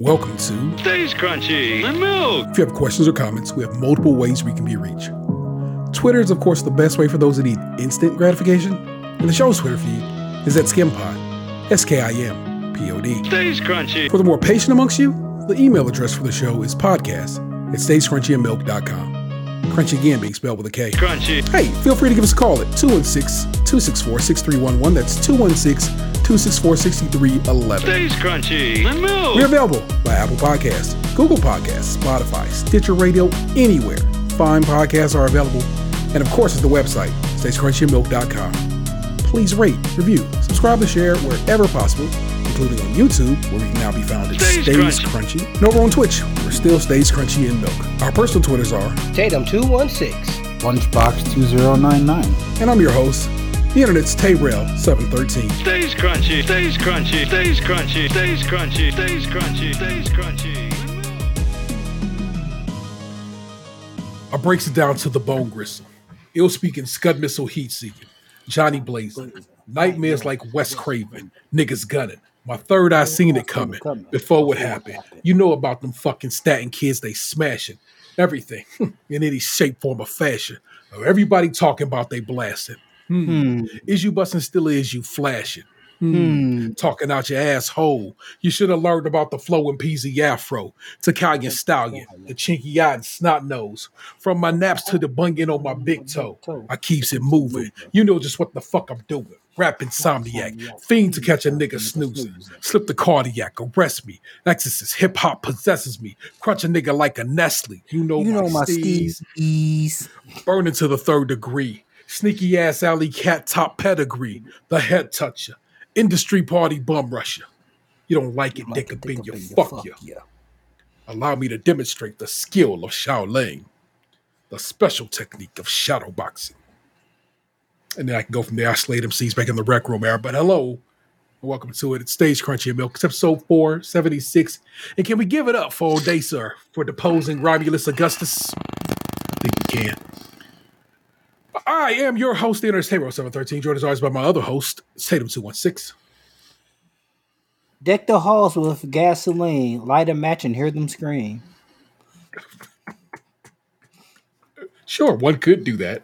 Welcome to Stays Krunchy in Milk. If you have questions or comments, we have multiple ways we can be reached. Twitter is, of course, the best way for those that need instant gratification, and the show's Twitter feed is at SkimPod, S K I M P O D. Stays crunchy. For the more patient amongst you, the email address for the show is podcast at stayscrunchyandmilk.com. Crunchy again being spelled with a K. Crunchy. Hey, feel free to give us a call at 216 264 6311. That's 216 264 6311. Stays Krunchy in Milk. We're available by Apple Podcasts, Google Podcasts, Spotify, Stitcher Radio, anywhere. Fine podcasts are available. And of course, it's the website, stayscrunchyandmilk.com. Please rate, review, subscribe, and share wherever possible, including on YouTube, where we can now be found at Stays Stays, Crunchy. Crunchy. And over on Twitch, we're still Stays Krunchy in Milk. Our personal Twitters are, Tatum216. Lunchbox 2099. and I'm your host, the internet's Tayrel713. Stays crunchy. Stays crunchy. Stays crunchy. Stays crunchy. Stays crunchy. Stays crunchy. I breaks it down to the bone gristle. Ill speaking, scud missile heat seeking. Johnny blazing. Nightmares like Wes Craven. Niggas gunning. My third eye seen it coming before what happened. You know about them fucking Staten kids, they smashing everything in any shape, form, or fashion. Everybody talking about they blasting. Hmm. Is you busting still is you flashing? Hmm. Talking out your asshole. You should have learned about the flowing peasy afro, Ticallion stallion, the chinky eyed and snot nose. From my naps to the bunion on my big toe, I keeps it moving. You know just what the fuck I'm doing. Rap insomniac, fiend to catch a nigga snoozing. Slip the cardiac, arrest me. Exorcist, hip hop possesses me. Crunch a nigga like a Nestle. You know, You know my my steez. steez. Burning to the third degree. Sneaky ass alley cat top pedigree. The head toucher. Industry party bum rusher. You don't like it, dick up in your fuck you. Allow me to demonstrate the skill of Shaolin, the special technique of shadow boxing. And then I can go from there. I slayed MCs back in the rec room era. But hello, welcome to it. It's Stays Krunchy in Milk. It's episode 476. And can we give it up for Odoacer, for deposing Romulus Augustus? I think we can. I am your host, the Internet Tayrel 713, joined as always by my other host, Tatum216. Deck the halls with gasoline. Light a match and hear them scream. Sure, one could do that.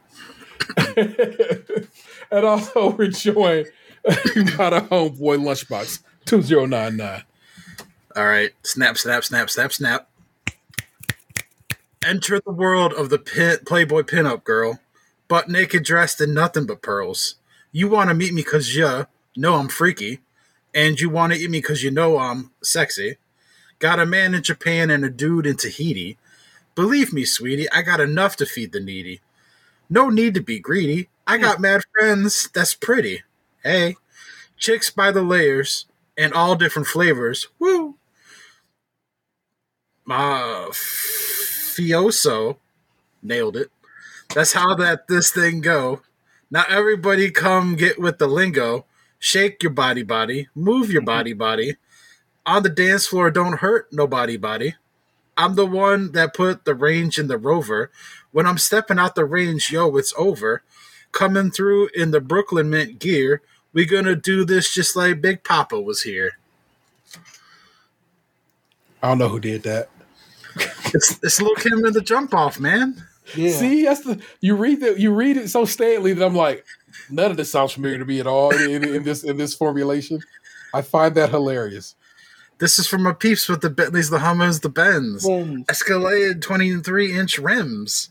and also we're joined by the homeboy Lunchbox 2099. All right. Snap, snap, snap, snap, snap. Enter the world of the pin- Playboy pinup girl, butt naked, dressed in nothing but pearls. You want to meet me because you know I'm freaky, and you want to eat me because you know I'm sexy. Got a man in Japan and a dude in Tahiti. Believe me, sweetie, I got enough to feed the needy. No need to be greedy. I got mad friends that's pretty. Hey, chicks by the layers and all different flavors. Woo! Uh, Fioso nailed it. That's how that this thing go. Now everybody come get with the lingo. Shake your body, body. Move your body, body. On the dance floor, don't hurt nobody, body. I'm the one that put the range in the rover. When I'm stepping out the range, yo, it's over. Coming through in the Brooklyn Mint gear. We gonna do this just like Big Poppa was here. I don't know who did that. It's, it's Lil Kim and the jump off, man. Yeah. See, that's the you read the you read it so stately that I'm like, none of this sounds familiar to me at all in, in this in this formulation. I find that hilarious. This is from my peeps with the Bentleys, the Hummers, the Benz. Boom. Escalated 23 inch rims.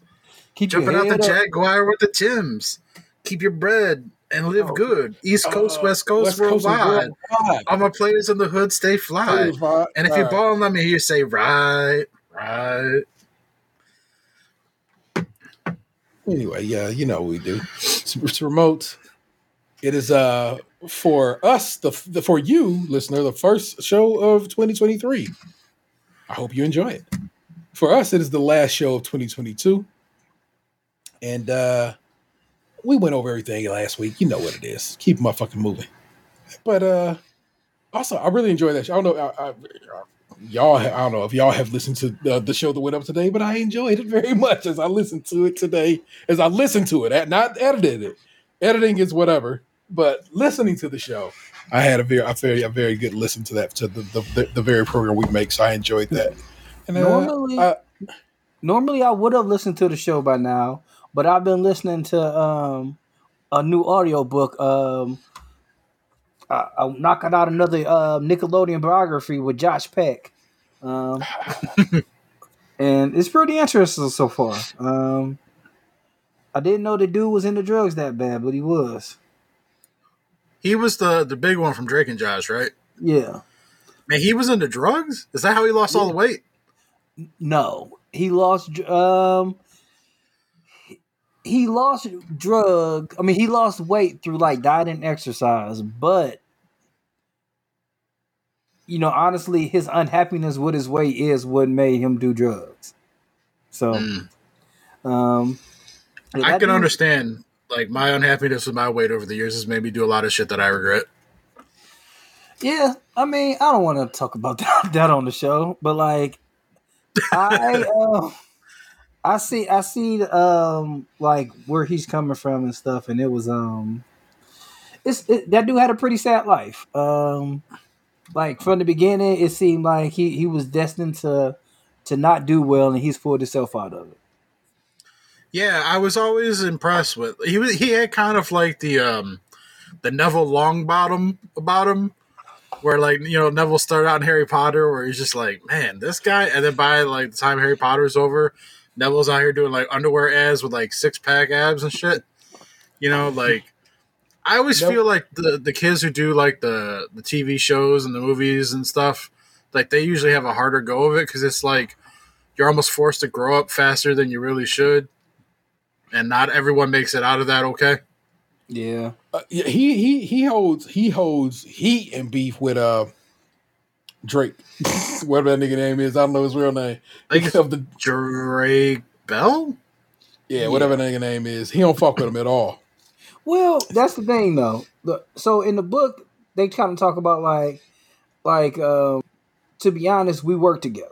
Keep Jumping out the head up. Jaguar with the Tims. Keep your bread and live Oh. good. East Coast, Uh, West Coast, and worldwide. worldwide. All my players in the hood stay fly. Worldwide. And if All you're right. balling, let me hear you say, right, right. Anyway, yeah, you know we do. It's, it's remote. It is uh for us, the, the for you, listener, the first show of 2023. I hope you enjoy it. For us, it is the last show of 2022. And uh we went over everything last week. You know what it is. Keep my fucking moving. But uh also, I really enjoy that show. I don't know. I, I, y'all, I don't know if y'all have listened to the, the show that went up today, but I enjoyed it very much as I listened to it today. As I listened to it, not edited it. Editing is whatever, but listening to the show, I had a very, a very, a very good listen to that to the the, the, the very program we make. So I enjoyed that. And, uh, Normally- uh, Normally, I would have listened to the show by now, but I've been listening to um, a new audiobook. Um, I, I'm knocking out another uh, Nickelodeon biography with Josh Peck. Um, and it's pretty interesting so far. Um, I didn't know the dude was into drugs that bad, but he was. He was the the big one from Drake and Josh, right? Yeah. Man, he was into drugs. Is that how he lost all the weight? No, he lost. Um, he- lost drug. I mean, he lost weight through like diet and exercise, but you know, honestly, his unhappiness with his weight is what made him do drugs. So, Mm. um, I can dude- understand. Like my unhappiness with my weight over the years has made me do a lot of shit that I regret. Yeah, I mean, I don't want to talk about that, that on the show, but like, I, uh, I see, I see, um, like where he's coming from and stuff, and it was, um, it's it, that dude had a pretty sad life. Um, like from the beginning, it seemed like he he was destined to to not do well, and he's pulled himself out of it. Yeah, I was always impressed with he was he had kind of like the um the Neville Longbottom about him, where like you know Neville started out in Harry Potter, where he's just like, man, this guy, and then by like the time Harry Potter's over, Neville's out here doing like underwear ads with like six pack abs and shit. You know, like I always Nope. feel like the the kids who do like the the TV shows and the movies and stuff, like they usually have a harder go of it because it's like you're almost forced to grow up faster than you really should and not everyone makes it out of that okay. Yeah, uh, yeah, he he he holds he holds heat and beef with uh Drake, whatever that nigga name is. I don't know his real name. I think Of the Drake Bell. yeah, whatever that nigga name is, he don't fuck with him at all. Well, that's the thing though. Look, so in the book, they kind of talk about like, like um, to be honest, we worked together,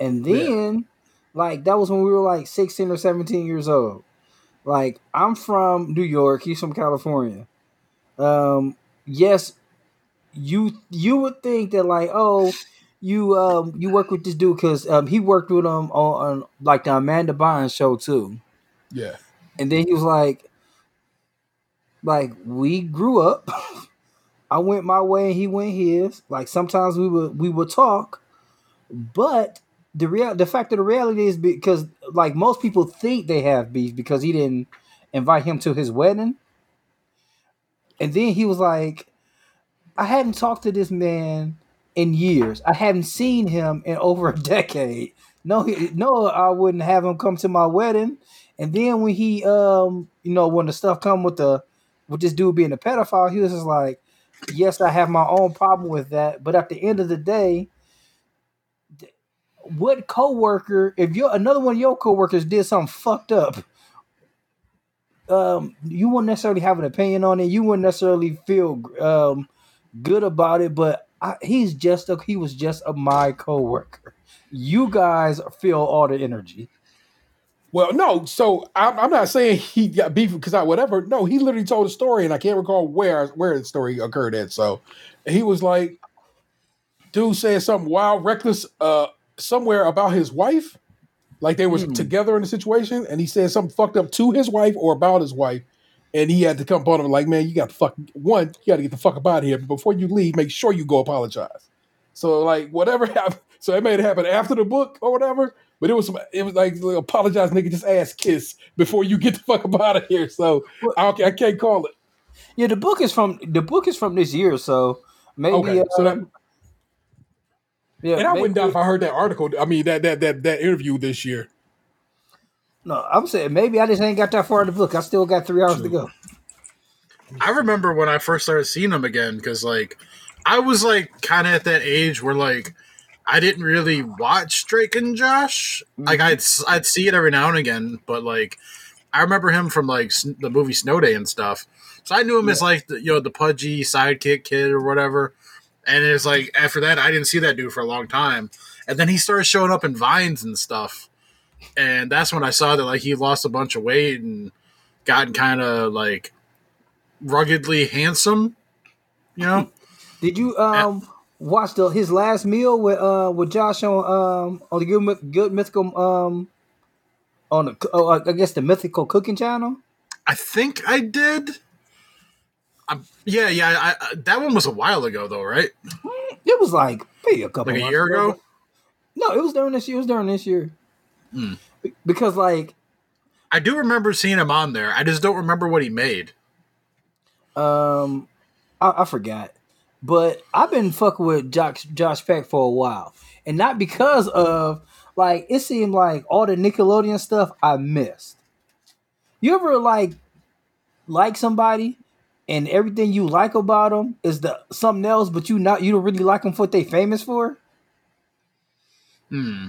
and then like that was when we were like sixteen or seventeen years old. Like I'm from New York, he's from California. Um, yes, you you would think that like oh. You um you work with this dude because um he worked with him on, on like the Amanda Bynes show too. Yeah, And then he was like, like we grew up. I went my way and he went his. Like sometimes we would we would talk, but the real the fact of the reality is because like most people think they have beef because he didn't invite him to his wedding. And then he was like, I hadn't talked to this man in years. I hadn't seen him in over a decade. No, no, I wouldn't have him come to my wedding. And then when he, um, you know, when the stuff come with the with this dude being a pedophile, he was just like, "Yes, I have my own problem with that." But at the end of the day, what coworker, if you're another one of your coworkers did something fucked up, um, you wouldn't necessarily have an opinion on it. You wouldn't necessarily feel um good about it. But I, he's just a, he was just a my coworker. You guys feel all the energy. Well, no. So I'm, I'm not saying he got beef because I whatever. No, he literally told a story, and I can't recall where where the story occurred at. So he was like, dude said something wild, reckless, uh, somewhere about his wife, like they was Hmm. together in a situation, and he said something fucked up to his wife or about his wife, and he had to come him like, man, you got to fuck one, you got to get the fuck up out of here. But before you leave, make sure you go apologize. So like whatever happened, so it may have happened after the book or whatever. But it was some, it was like, apologize, nigga, just ass kiss before you get the fuck up out of here. So I, I can't call it. Yeah, the book is from the book is from this year, so maybe. Okay, uh, so that yeah, and I wouldn't doubt if I heard that article. I mean that that that that interview this year. No, I'm saying maybe I just ain't got that far in the book. I still got three hours to go. I remember when I first started seeing them again because like I was like kind of at that age where like I didn't really watch Drake and Josh. Like mm-hmm. I'd I'd see it every now and again, but like I remember him from like the movie Snow Day and stuff. So I knew him as like the, you know the pudgy sidekick kid or whatever. And it's like after that I didn't see that dude for a long time. And then he started showing up in vines and stuff. And that's when I saw that like he lost a bunch of weight and gotten kind of like ruggedly handsome, you know. Did you um watch the his last meal with uh with Josh on um on the good good mythical um on the oh, I guess the mythical cooking channel? I think I did. Um, yeah, yeah. I, I, that one was a while ago, though, right? It was like maybe a couple Like a months year ago. No, it was during this year. It was during this year. Be- Because like I do remember seeing him on there. I just don't remember what he made. um I, I forgot. But I've been fucking with Josh Josh Peck for a while. And not because of like it seemed like all the Nickelodeon stuff I missed. You ever like like somebody and everything you like about them is the something else, but you not you don't really like them for what they famous for? Hmm.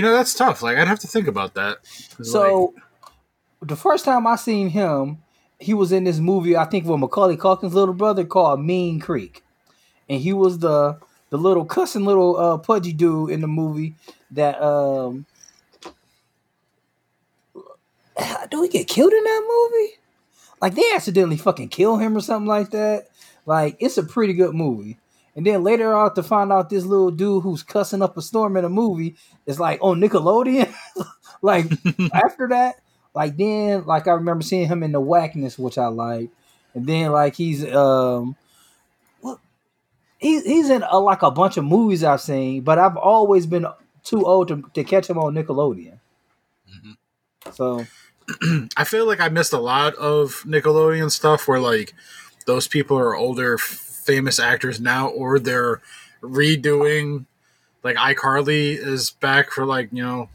You know, that's tough. Like, I'd have to think about that. So the first time I seen him, he was in this movie, I think with Macaulay Culkin's little brother called Mean Creek. And he was the the little cussing little uh pudgy dude in the movie that um do he get killed in that movie? Like they accidentally fucking kill him or something like that. Like it's a pretty good movie. And then later on to find out this little dude who's cussing up a storm in a movie is like on Nickelodeon. like after that, like then like I remember seeing him in the Wackness, which I like. And then like he's um he's he's in a, like a bunch of movies I've seen, but I've always been too old to, to catch him on Nickelodeon. So I feel like I missed a lot of Nickelodeon stuff where like those people are older, f- famous actors now, or they're redoing like iCarly is back for like you know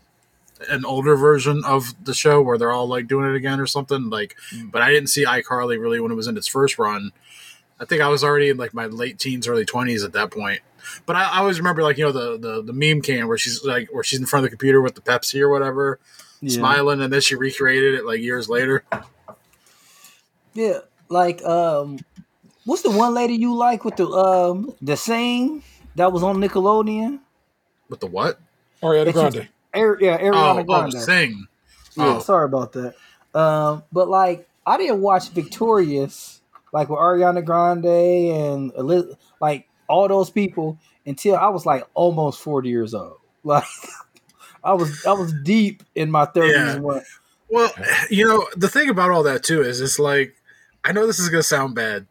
an older version of the show where they're all like doing it again or something. Like, but I didn't see iCarly really when it was in its first run. I think I was already in like my late teens, early twenties at that point. But I, I always remember like you know the, the the meme can where she's like where she's in front of the computer with the Pepsi or whatever, yeah. smiling, and then she recreated it like years later. Yeah, like um, what's the one lady you like with the um the sing that was on Nickelodeon? With the what? Ariana Grande. Ar- yeah, Ariana Oh, Grande. oh, sing. Yeah, Oh. sorry about that. Um, but like I didn't watch Victorious like with Ariana Grande and Eliz- like all those people until I was like almost forty years old. Like I was I was deep in my thirties Yeah. Well, you know, the thing about all that too is it's like I know this is gonna sound bad,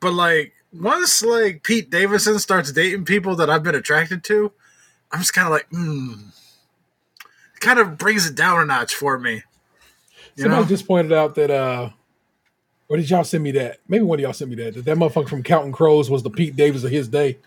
but like once like Pete Davidson starts dating people that I've been attracted to, I'm just kind of like, hmm. Kind of brings it down a notch for me. You Somebody know? just pointed out that uh or did y'all send me that? Maybe one of y'all sent me that. That that motherfucker from Counting Crows was the Pete Davis of his day.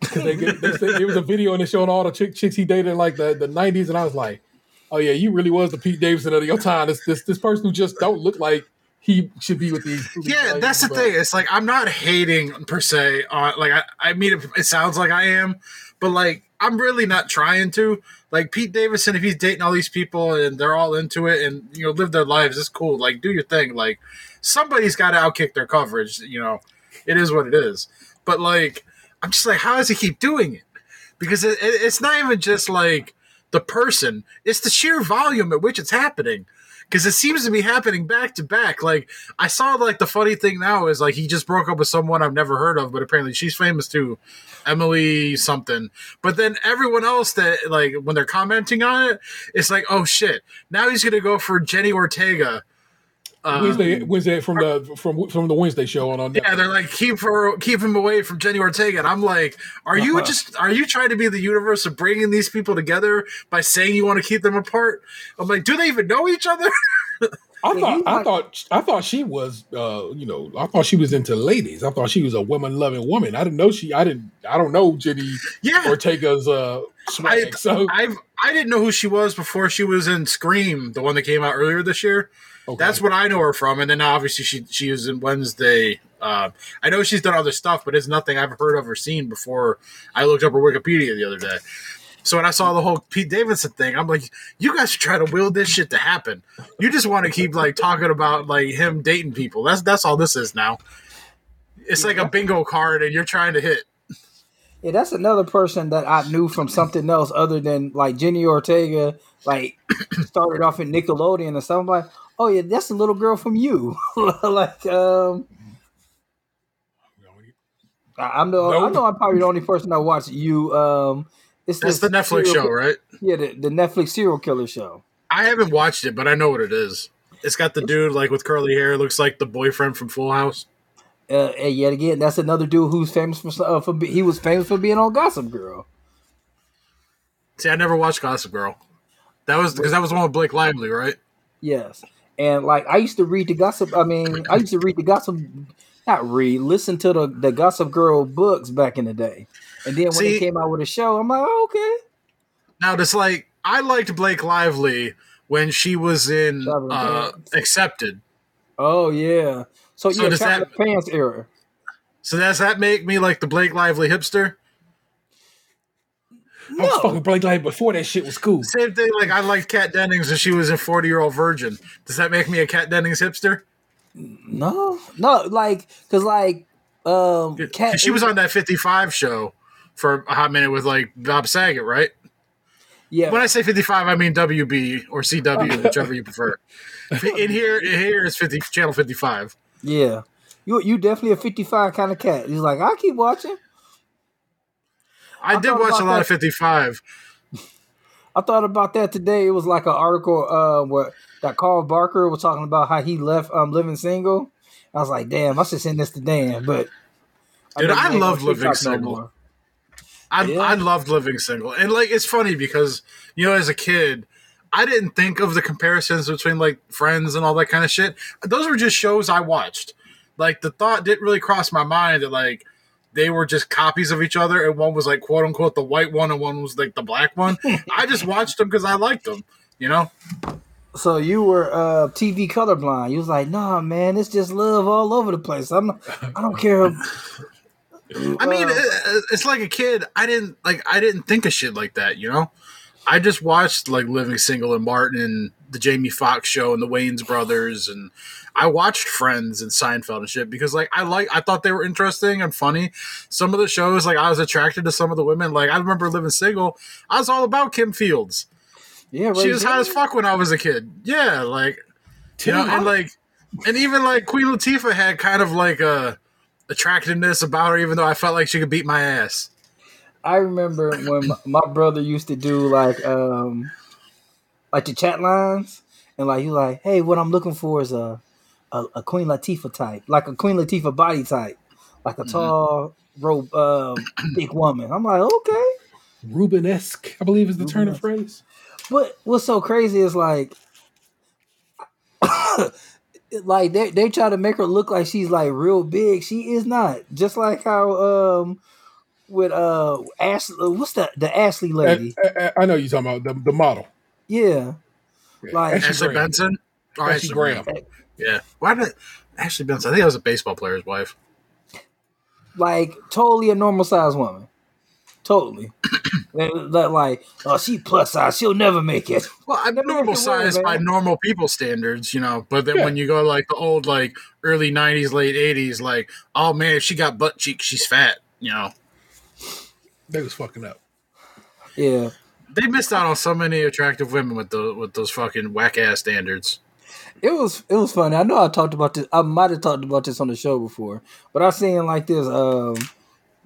Because they, get- they said- there was a video and they showing all the chick, chicks he dated in like the, the 90s, and I was like, oh yeah, you really was the Pete Davidson of your time. This this this person who just don't look like he should be with these. Yeah, that's the but- thing. It's like I'm not hating per se on like I, I mean it, it sounds like I am, but like I'm really not trying to. Like Pete Davidson, if he's dating all these people and they're all into it and you know live their lives, it's cool. Like do your thing. Like somebody's got to outkick their coverage. You know, it is what it is. But like I'm just like, how does he keep doing it? Because it, it, it's not even just like the person; it's the sheer volume at which it's happening because it seems to be happening back to back. Like I saw, like the funny thing now is like he just broke up with someone I've never heard of, but apparently she's famous too, Emily something. But then everyone else that like when they're commenting on it, it's like, oh shit, now he's gonna go for Jenna Ortega. Um, Wednesday, Wednesday from the from from the Wednesday show on on yeah, they're like keep her, keep him away from Jenna Ortega, and I'm like, are you Uh-huh. just are you trying to be the universe of bringing these people together by saying you want to keep them apart? I'm like, do they even know each other? I thought I thought I thought she was uh you know I thought she was into ladies. I thought she was a woman loving woman. I didn't know she I didn't I don't know Jenna Yeah, Ortega's uh swag. I, so I've I didn't know who she was before she was in Scream, the one that came out earlier this year. Okay. That's what I know her from, and then obviously she she is in Wednesday. Uh, I know she's done other stuff, but it's nothing I've heard of or seen before. I looked up her Wikipedia the other day. So when I saw the whole Pete Davidson thing, I'm like, you guys are trying to will this shit to happen. You just want to keep like talking about like him dating people. That's that's all this is now. It's like a bingo card, and you're trying to hit. Yeah, that's another person that I knew from something else other than like Jenna Ortega. Like started off in Nickelodeon and stuff. I'm like, oh yeah, that's the little girl from you. like, um, I- I'm the I know I'm probably the only person that watched you. Um, it's That's the Netflix show, right? Yeah, the, the Netflix serial killer show. I haven't watched it, but I know what it is. It's got the dude like with curly hair, looks like the boyfriend from Full House. Uh, and yet again, that's another dude who's famous for uh, for be- he was famous for being on Gossip Girl. See, I never watched Gossip Girl. That was because that was the one with Blake Lively, right? Yes, and like I used to read the gossip. I mean, I used to read the gossip, not read, listen to the the Gossip Girl books back in the day. And then when See- they came out with a show, I'm like, oh, okay. Now, this like I liked Blake Lively when she was in uh, Accepted. Oh yeah. So, So yeah, does that- Pants era. So does that make me like the Blake Lively hipster? I was fucking Blake Lively before that shit was cool. Same thing. Like I liked Kat Dennings when she was in Forty Year Old Virgin. Does that make me a Kat Dennings hipster? No, no, like because like um, 'Cause Kat, she was on that Fifty Five show for a hot minute with like Bob Saget, right? Yeah, When I say 55, I mean WB or CW, whichever you prefer. In here, in here is 50 channel 55. yeah. You you definitely a 55 kind of cat. He's like, I keep watching. I, I did watch a lot that. of 55. I thought about that today. It was like an article uh, where that Carl Barker was talking about how he left um, living single. I was like, damn, I should send this to Dan, but Dude, I he love living single. I, Yeah. I loved living single. And like, it's funny because, you know, as a kid, I didn't think of the comparisons between like friends and all that kind of shit. Those were just shows I watched. Like, the thought didn't really cross my mind that like they were just copies of each other and one was like quote unquote the white one and one was like the black one. I just watched them because I liked them, you know? So you were uh, TV colorblind. You was like, nah, man, it's just love all over the place. I'm, I don't care. I mean, Uh, it's like a kid. I didn't like. I didn't think of shit like that. You know, I just watched like Living Single and Martin and the Jamie Foxx show and the Wayans Brothers, and I watched Friends and Seinfeld and shit because like I like. I thought they were interesting and funny. Some of the shows, like I was attracted to some of the women. Like I remember Living Single. I was all about Kim Fields. yeah, She was hot as fuck when I was a kid. Yeah, like you know, and like, and even like Queen Latifah had kind of like a attractiveness about her, even though I felt like she could beat my ass. I remember when my, brother used to do like um like the chat lines and like he like, hey, what I'm looking for is a a, a Queen Latifah type, like a Queen Latifah body type, like a tall, robe, um, big woman. I'm like, okay. Rubenesque, I believe is the turn of phrase. But what's so crazy is like, like they they try to make her look like she's like real big. She is not. Just like how um with uh Ashley, what's that? The Ashley lady. I, I- I know you're talking about the, the model. Yeah. Yeah, Like- Ashley Ashley Graham. Benson or Ashley Graham. Yeah. Why did Ashley Benson? I think that was a baseball player's wife. like totally a normal sized woman. Totally. that, that like, oh, she plus size. She'll never make it. Well, I'm Never normal make size by normal people standards, you know. But then Yeah. when you go like the old, like early '90s, late '80s, like, oh man, if she got butt cheeks, she's fat. You know, They was fucking up. Yeah. they missed out on so many attractive women with the with those fucking whack ass standards. It was it was funny. I know I talked about this. I might have talked about this on the show before, but I seen like this um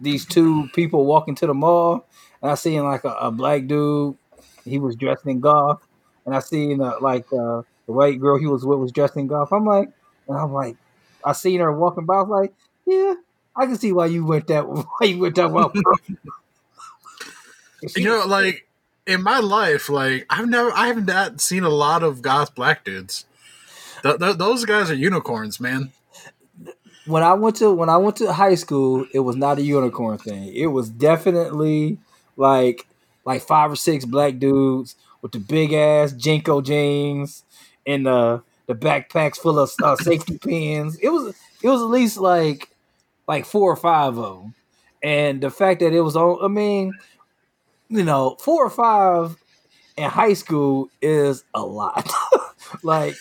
these two people walking to the mall, and I seen like a, a black dude. He was dressed in goth, and I seen uh, like uh, the white girl he was with was dressed in goth. I'm like, and I'm like, I seen her walking by. I was like, yeah, I can see why you went that why you went that way. You know, like in my life, like I've never, I have not seen a lot of goth black dudes. Th- th- those guys are unicorns, man. when I went to when I went to high school, it was not a unicorn thing. It was definitely like like five or six black dudes with the big ass JNCO jeans and the the backpacks full of uh, safety pins. It was it was at least like like four or five of them, and the fact that it was all I mean, you know, four or five in high school is a lot. like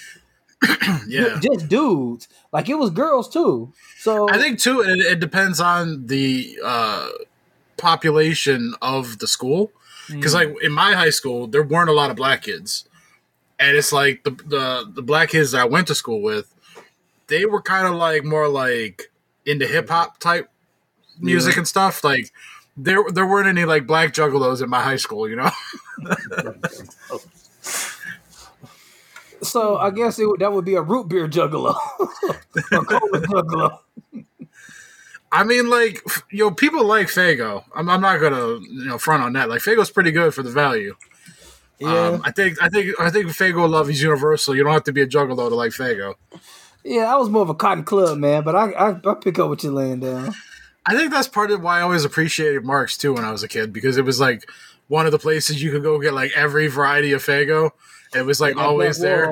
Yeah. just dudes. Like it was girls too. So I think too, it, it depends on the uh, population of the school. Because like in my high school, there weren't a lot of black kids, and it's like the the the black kids that I went to school with, they were kind of like more like into hip hop type music and stuff, like there there weren't any like black juggalos in my high school, you know. So I guess it that would be a root beer juggalo, a cola juggalo. I mean, like know, people like Faygo. I'm, I'm not gonna you know front on that. Like Faygo's pretty good for the value. Yeah, Um, I think I think I think Faygo love is universal. You don't have to be a juggalo to like Faygo. yeah. I was more of a cotton club man, but I I, I pick up what you're laying down. I think that's part of why I always appreciated Marc's too when I was a kid because it was like one of the places you could go get like every variety of Faygo. It was like always there.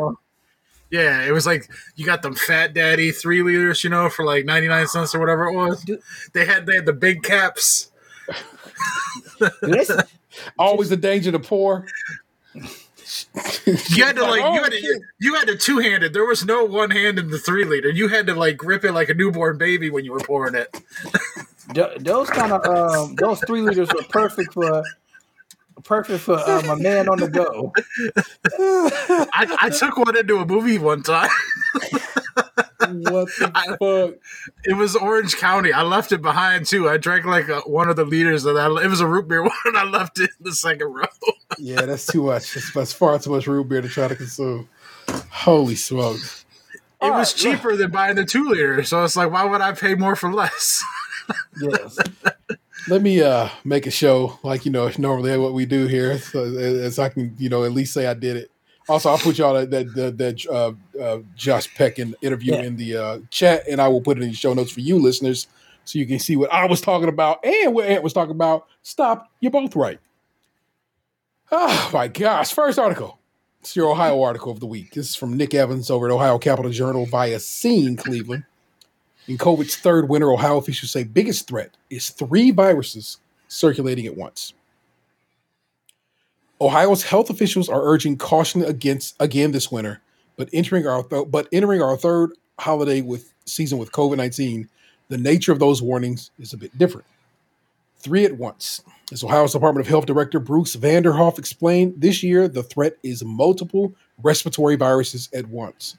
Yeah, it was like you got them Fat Daddy three liters, you know, for like ninety nine cents or whatever it was. Do- They had they had the big caps. do Always a danger to pour. You had to like oh, you had to you had to two handed. There was no one hand in the three liter. You had to like grip it like a newborn baby when you were pouring it. Th- those kind of um those three liters were perfect for perfect for um, a man on the go. I, I took one into a movie one time. what the fuck? It was Orange County. I left it behind too. I drank like a, one of the liters of that. It was a root beer one. And I left it in the second row. Yeah, that's too much. That's, that's far too much root beer to try to consume. Holy smokes. It All was right, cheaper than buying the two liter. So it's like, why would I pay more for less? Yes. Let me uh make a show like you know normally what we do here, so as I can you know at least say I did it. Also, I'll put y'all that that that, uh, uh, Josh Peck in, interview Yeah. in the uh, chat, and I will put it in the show notes for you listeners, so you can see what I was talking about and what Ant was talking about. Stop, you're both right. Oh my gosh! First article. It's your Ohio article of the week. This is from Nick Evans over at Ohio Capital Journal via Scene Cleveland. In COVID's third winter, Ohio officials say biggest threat is three viruses circulating at once. Ohio's health officials are urging caution against again this winter, but entering our th- but entering our third holiday with season with COVID nineteen, the nature of those warnings is a bit different. Three at once. As Ohio's Department of Health Director Bruce Vanderhoff explained, this year the threat is multiple respiratory viruses at once.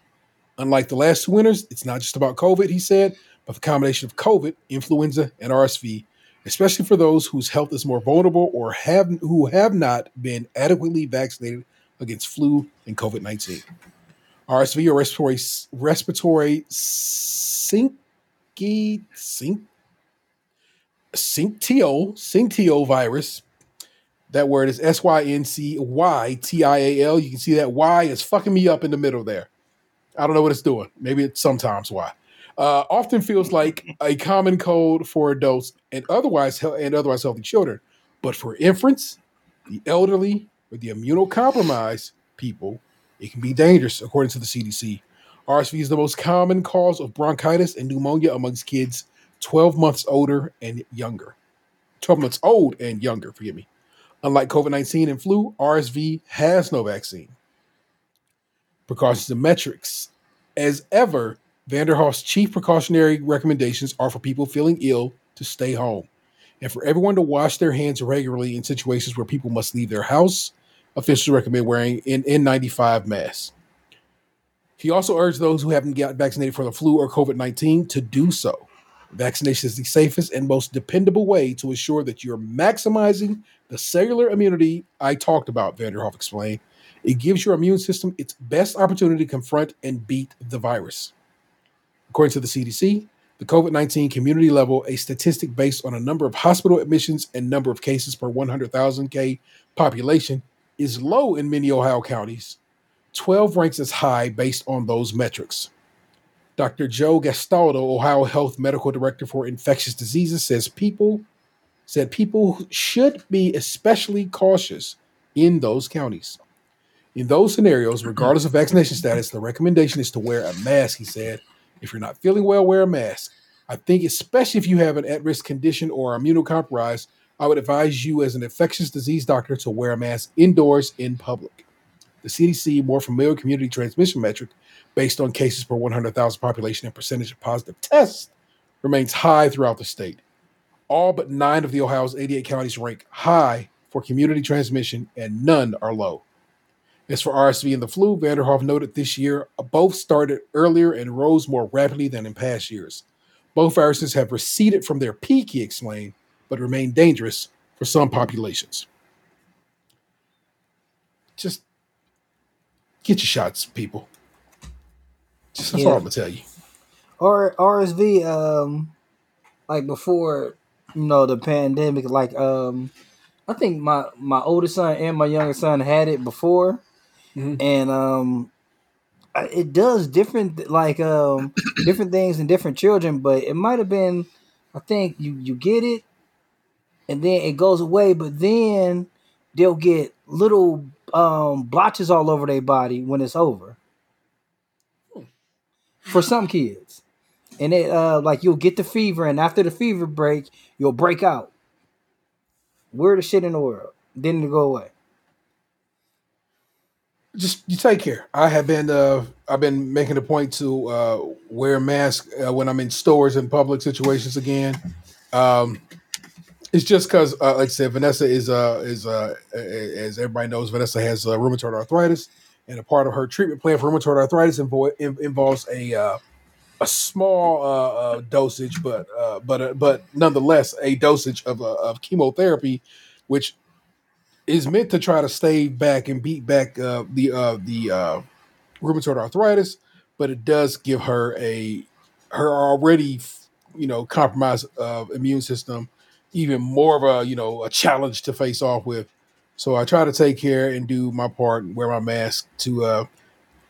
Unlike the last two winters, it's not just about COVID, he said, but the combination of COVID, influenza, and RSV, especially for those whose health is more vulnerable or have who have not been adequately vaccinated against flu and COVID nineteen. RSV or respiratory respiratory syncy sync syncytial virus. That word is S Y N C Y T I A L. You can see that Y is fucking me up in the middle there. I don't know what it's doing. Maybe it's sometimes why. Uh, often feels like a common cold for adults and otherwise and otherwise healthy children, but for infants, the elderly, or the immunocompromised people, it can be dangerous, according to the CDC. RSV is the most common cause of bronchitis and pneumonia amongst kids 12 months older and younger. 12 months old and younger, forgive me. Unlike COVID 19 and flu, RSV has no vaccine. Precautions and metrics. As ever, Vanderhoff's chief precautionary recommendations are for people feeling ill to stay home and for everyone to wash their hands regularly in situations where people must leave their house. Officials recommend wearing an N95 mask. He also urged those who haven't got vaccinated for the flu or COVID 19 to do so. Vaccination is the safest and most dependable way to ensure that you're maximizing the cellular immunity I talked about, Vanderhoff explained. It gives your immune system its best opportunity to confront and beat the virus. According to the CDC, the COVID 19 community level, a statistic based on a number of hospital admissions and number of cases per 100,000 K population, is low in many Ohio counties. 12 ranks as high based on those metrics. Dr. Joe Gastaldo, Ohio Health Medical Director for Infectious Diseases, says people said people should be especially cautious in those counties. In those scenarios, regardless of vaccination status, the recommendation is to wear a mask, he said. If you're not feeling well, wear a mask. I think, especially if you have an at risk condition or are immunocompromised, I would advise you as an infectious disease doctor to wear a mask indoors in public. The CDC, more familiar community transmission metric based on cases per 100,000 population and percentage of positive tests, remains high throughout the state. All but nine of the Ohio's 88 counties rank high for community transmission, and none are low. As for RSV and the flu, Vanderhoff noted this year uh, both started earlier and rose more rapidly than in past years. Both viruses have receded from their peak, he explained, but remain dangerous for some populations. Just get your shots, people. Just that's Yeah. all I'm gonna tell you. or RSV, um, like before, you know, the pandemic. Like, um, I think my my oldest son and my youngest son had it before, Mhm. and um, it does different like um different things in different children. But it might have been, I think you you get it, and then it goes away, but then they'll get little um blotches all over their body when it's over. For some kids and it uh like you'll get the fever and after the fever break you'll break out weirdest shit in the world then it'll go away just you take care. I have been uh I've been making a point to uh wear a mask uh, when I'm in stores and public situations again. Um it's just because, uh, like I said, Vanessa is uh is uh as everybody knows, Vanessa has uh, rheumatoid arthritis, and a part of her treatment plan for rheumatoid arthritis invo- in- involves a uh, a small uh, uh, dosage, but uh, but uh, but nonetheless a dosage of uh, of chemotherapy, which is meant to try to stave back and beat back uh, the uh, the uh, rheumatoid arthritis, but it does give her a her already you know compromised uh, immune system even more of a you know a challenge to face off with. So I try to take care and do my part and wear my mask to uh,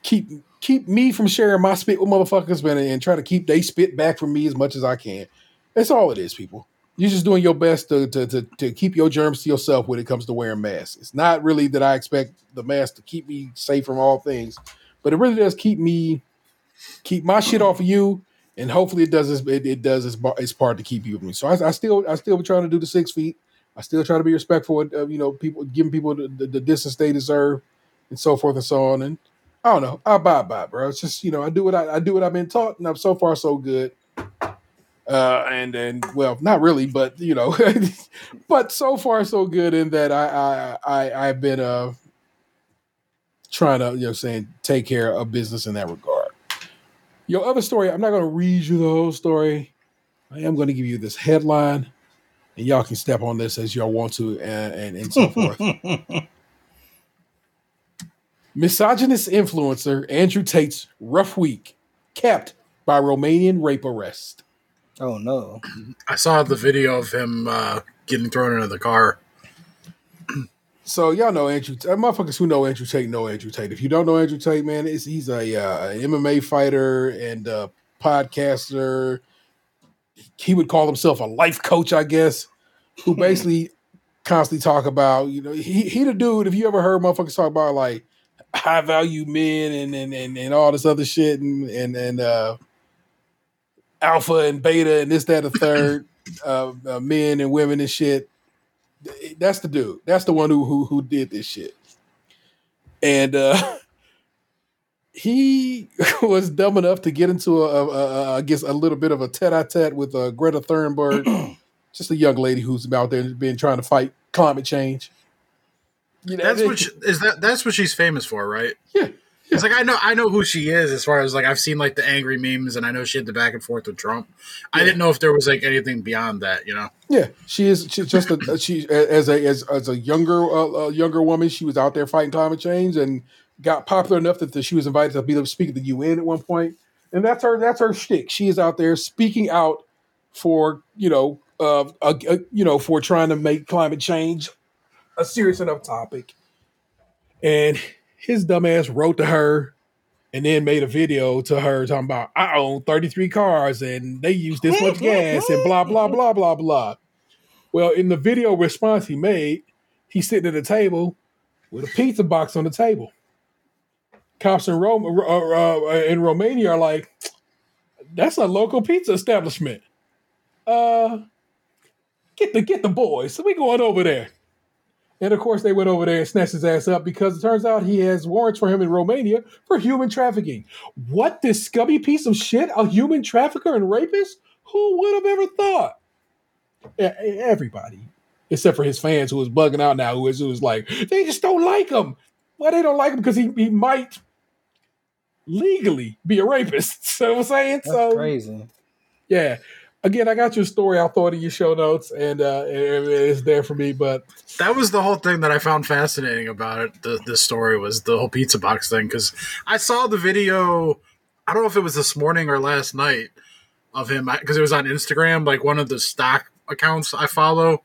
keep keep me from sharing my spit with motherfuckers, man, and try to keep they spit back from me as much as I can. That's all it is, people. You're just doing your best to, to, to, to keep your germs to yourself when it comes to wearing masks. It's not really that I expect the mask to keep me safe from all things, but it really does keep me keep my shit off of you, and hopefully it does its, it, it does its, its part to keep you with me. So I, I still I still trying to do the six feet. I still try to be respectful of you know people giving people the, the, the distance they deserve, and so forth and so on. And I don't know, I buy by, bro. It's just you know I do what I, I do what I've been taught, and I'm so far so good. Uh, and and well, not really, but you know, but so far so good in that I I, I I've been uh trying to you know saying take care of business in that regard. Your other story, I'm not going to read you the whole story. I am going to give you this headline, and y'all can step on this as y'all want to, and and, and so forth. Misogynist influencer Andrew Tate's rough week, capped by Romanian rape arrest. Oh no I saw the video of him uh, getting thrown into the car. So y'all know Andrew, uh, motherfuckers who know Andrew Tate know Andrew Tate. If you don't know Andrew Tate, man, it's, he's a uh, MMA fighter and uh podcaster. He would call himself a life coach, I guess, who basically constantly talk about you know he he the dude. If you ever heard motherfuckers talk about like high value men and and and, and all this other shit and and and uh, alpha and beta and this that a third uh, uh, men and women and shit that's the dude. That's the one who who, who did this shit. And uh he was dumb enough to get into a, a, a I guess a little bit of a tete-a-tete with uh, Greta Thunberg, just a young lady who's out there been trying to fight climate change. You know, That's what she, is that. That's what she's famous for, right? yeah. It's like I know I know who she is as far as like I've seen like the angry memes and I know she had the back and forth with Trump. I didn't know if there was like anything beyond that, you know. Yeah, she is. She's just a she as a as, as a younger uh, uh, younger woman. She was out there fighting climate change and got popular enough that the, she was invited to be the speak at the UN at one point. And that's her. That's her shtick. She is out there speaking out for you know uh, a- you know for trying to make climate change a serious enough topic. And his dumbass wrote to her and then made a video to her talking about I own 33 cars and they use this much gas and blah blah blah blah blah. Well, in the video response he made, he's sitting at a table with a pizza box on the table. Cops in Rome uh, uh, in Romania are like, that's a local pizza establishment. Uh, get the get the boys. So we going over there. And of course, they went over there and snatched his ass up because it turns out he has warrants for him in Romania for human trafficking. What this scummy piece of shit, a human trafficker and rapist? Who would have ever thought? Everybody, except for his fans who was bugging out now, who was, who was like, they just don't like him. Well, they don't like him because he, he might legally be a rapist. So I'm saying, that's so crazy Yeah. Again, I got your story. I'll throw it in your show notes, and uh, it- it's there for me. But That was the whole thing that I found fascinating about it. The this story was the whole pizza box thing because I saw the video. I don't know if it was this morning or last night of him because it was on Instagram. Like one of the stock accounts I follow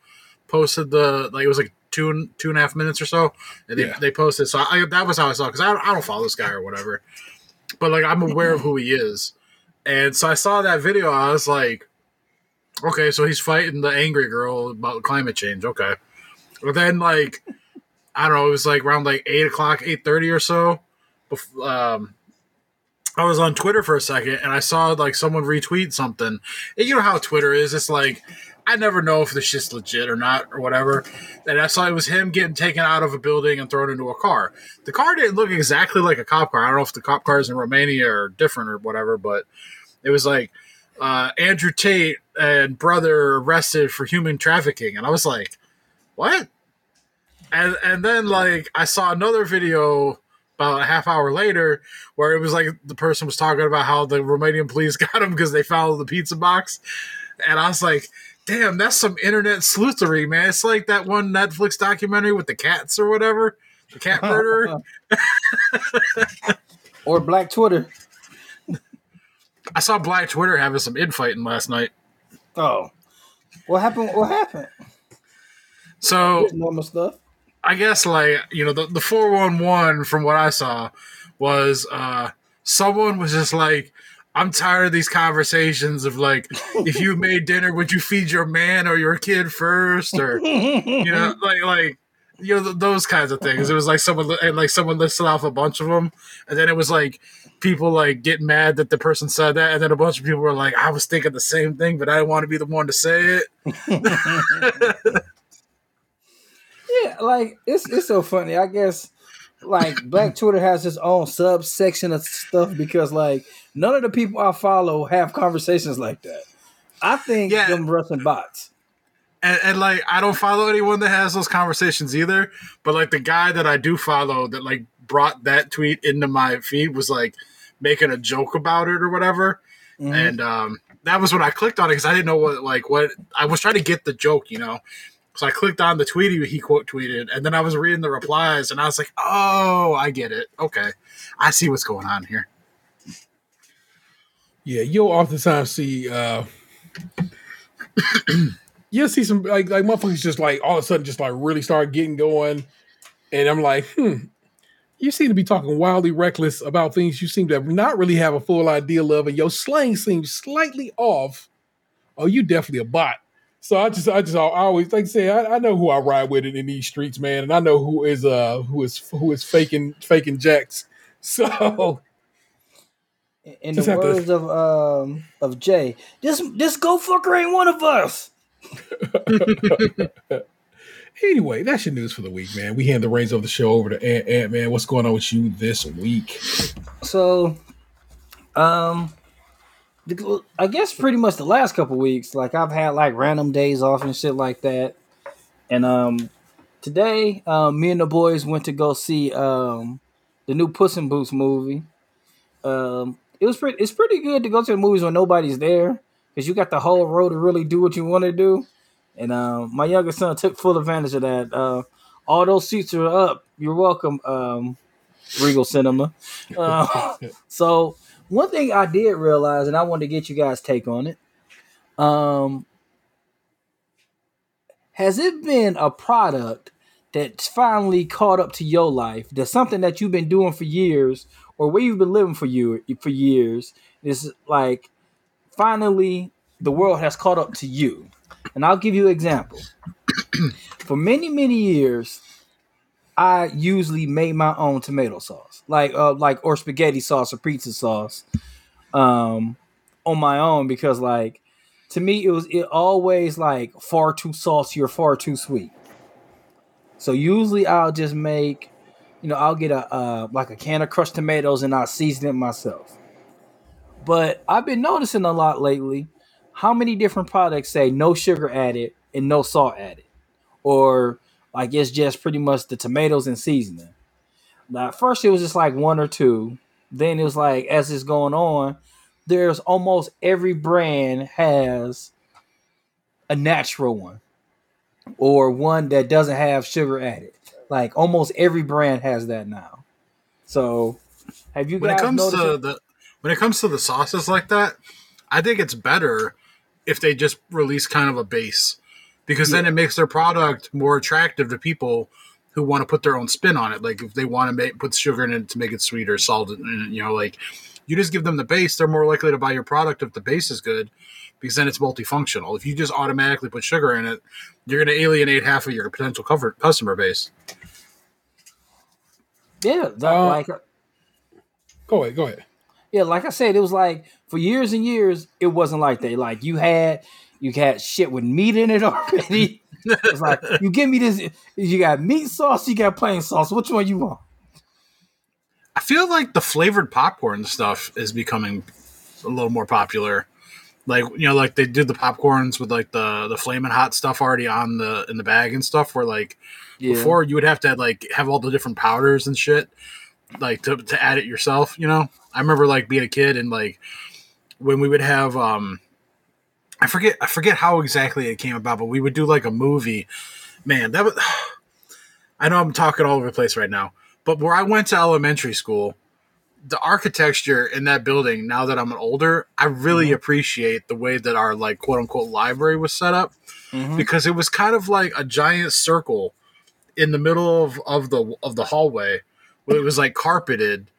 posted the like it was like two and two and a half minutes or so, and they, Yeah. they posted. So I, that was how I saw because I, I don't follow this guy or whatever, but like I'm aware of who he is, and so I saw that video. I was like, okay, so he's fighting the angry girl about climate change. Okay. But then, like, I don't know, it was like around like eight o'clock, eight thirty or so. Um, I was on Twitter for a second, and I saw like someone retweet something. And you know how Twitter is; it's like I never know if this shit's legit or not or whatever. And I saw it was him getting taken out of a building and thrown into a car. The car didn't look exactly like a cop car. I don't know if the cop cars in Romania are different or whatever, but it was like uh, Andrew Tate and brother arrested for human trafficking, and I was like, "What?" And and then like I saw another video about a half hour later where it was like the person was talking about how the Romanian police got him because they found the pizza box, and I was like. Damn, that's some internet sleuthery, man. It's like that one Netflix documentary with the cats or whatever, the cat murderer. or Black Twitter. I saw Black Twitter having some infighting last night. Oh, what happened? What happened? So Normal stuff. I guess like you know the the four one one from what I saw was uh someone was just like I'm tired of these conversations of like if you made dinner would you feed your man or your kid first or you know like like you know th- those kinds of things it was like someone and like someone listed off a bunch of them and then it was like people like get mad that the person said that and then a bunch of people were like I was thinking the same thing but I didn't want to be the one to say it Yeah, like it's it's so funny. I guess like Black Twitter has its own subsection of stuff because like none of the people I follow have conversations like that. I think Yeah. them Russian bots. and, and like I don't follow anyone that has those conversations either. But like the guy that I do follow that like brought that tweet into my feed was like making a joke about it or whatever, Mhm. and um, that was when I clicked on it because I didn't know what like what I was trying to get the joke, you know. So I clicked on the tweet he, he quote tweeted, and then I was reading the replies, and I was like, "Oh, I get it. Okay, I see what's going on here." yeah, you'll oftentimes see uh you'll see some like like motherfuckers just like all of a sudden just like really start getting going. And I'm like, hmm, you seem to be talking wildly reckless about things you seem to not really have a full idea of, and your slang seems slightly off. Oh, you definitely a bot. So I just, I just, I always like I say, I, I know who I ride with in, these streets, man, and I know who is, uh, who is, who is faking, faking jacks. So In the have to- words of um of Jay, this this go fucker ain't one of us. anyway, that's your news for the week, man. We hand the reins of the show over to Ant, Ant man. What's going on with you this week? So, um, I guess pretty much the last couple weeks, like I've had like random days off and shit like that. And um, today, um, me and the boys went to go see um the new Puss in Boots movie. Um, it was pretty. It's pretty good to go to the movies when nobody's there because you got the whole row to really do what you want to do. And um, my youngest son took full advantage of that. Uh, all those seats are up. You're welcome, um, Regal Cinema. Uh, so one thing I did realize, and I wanted to get you guys' take on it. Um, has it been a product that's finally caught up to your life? That's something that you've been doing for years, or where you've been living for you for years. Is like finally the world has caught up to you. And I'll give you an example. for many many years, I usually made my own tomato sauce, like uh, like or spaghetti sauce or pizza sauce, um, on my own because like to me it was it always like far too salty or far too sweet. So usually I'll just make, you know, I'll get a uh, like a can of crushed tomatoes and I'll season it myself. But I've been noticing a lot lately how many different products say no sugar added and no salt added, or like it's just pretty much the tomatoes and seasoning. Now, at first it was just like one or two. Then it was like as it's going on, there's almost every brand has a natural one or one that doesn't have sugar added. Like almost every brand has that now. So, have you when it comes to it? the when it comes to the sauces like that, I think it's better if they just release kind of a base because then it makes their product more attractive to people who want to put their own spin on it. Like if they want to make put sugar in it to make it sweeter, salt in it, you know, like you just give them the base, they're more likely to buy your product if the base is good because then it's multifunctional. If you just automatically put sugar in it, you're going to alienate half of your potential cover, customer base. Yeah, that, Uh, like Go ahead, go ahead. Yeah, like I said, it was like for years and years, it wasn't like that. Like you had you had shit with meat in it already. it's like you give me this, you got meat sauce, you got plain sauce. Which one you want? I feel like the flavored popcorn stuff is becoming a little more popular. Like you know, like they did the popcorns with like the the flaming hot stuff already on the in the bag and stuff. Where like Yeah. before you would have to like have all the different powders and shit, like to to add it yourself. You know, I remember like being a kid and like when we would have um, I forget I forget how exactly it came about, but we would do like a movie. Man, that was. I know I'm talking all over the place right now, but where I went to elementary school, the architecture in that building. Now that I'm an older, I really appreciate the way that our like quote unquote library was set up Mhm. because it was kind of like a giant circle in the middle of, of the of the hallway where it was like carpeted.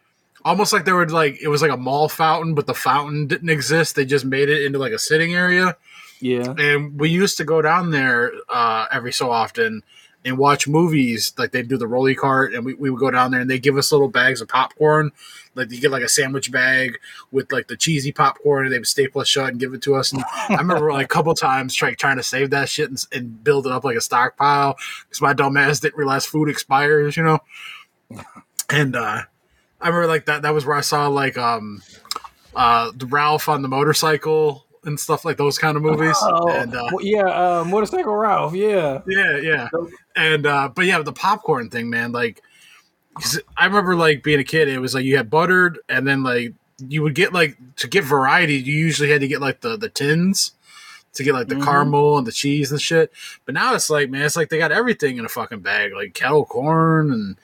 Almost like there were like it was like a mall fountain but the fountain didn't exist. They just made it into like a sitting area. Yeah. and we used to go down there uh, every so often and watch movies. Like they'd do the rolly cart and we, we would go down there and they give us little bags of popcorn. Like you get like a sandwich bag with like the cheesy popcorn and they would staple it shut and give it to us. And i remember like a couple times trying trying to save that shit and, and build it up like a stockpile because my dumb ass didn't realize food expires you know and uh i remember like that that was where i saw like um uh the ralph on the motorcycle and stuff like those kind of movies Oh, and uh well, yeah, uh, motorcycle Ralph. Yeah. yeah, yeah. And uh but yeah, the popcorn thing, man, like 'cause I remember like being a kid, it was like you had buttered and then like you would get like to get variety, you usually had to get like the the tins to get like the Mhm. caramel and the cheese and shit. But now it's like, man, it's like they got everything in a fucking bag, like kettle corn and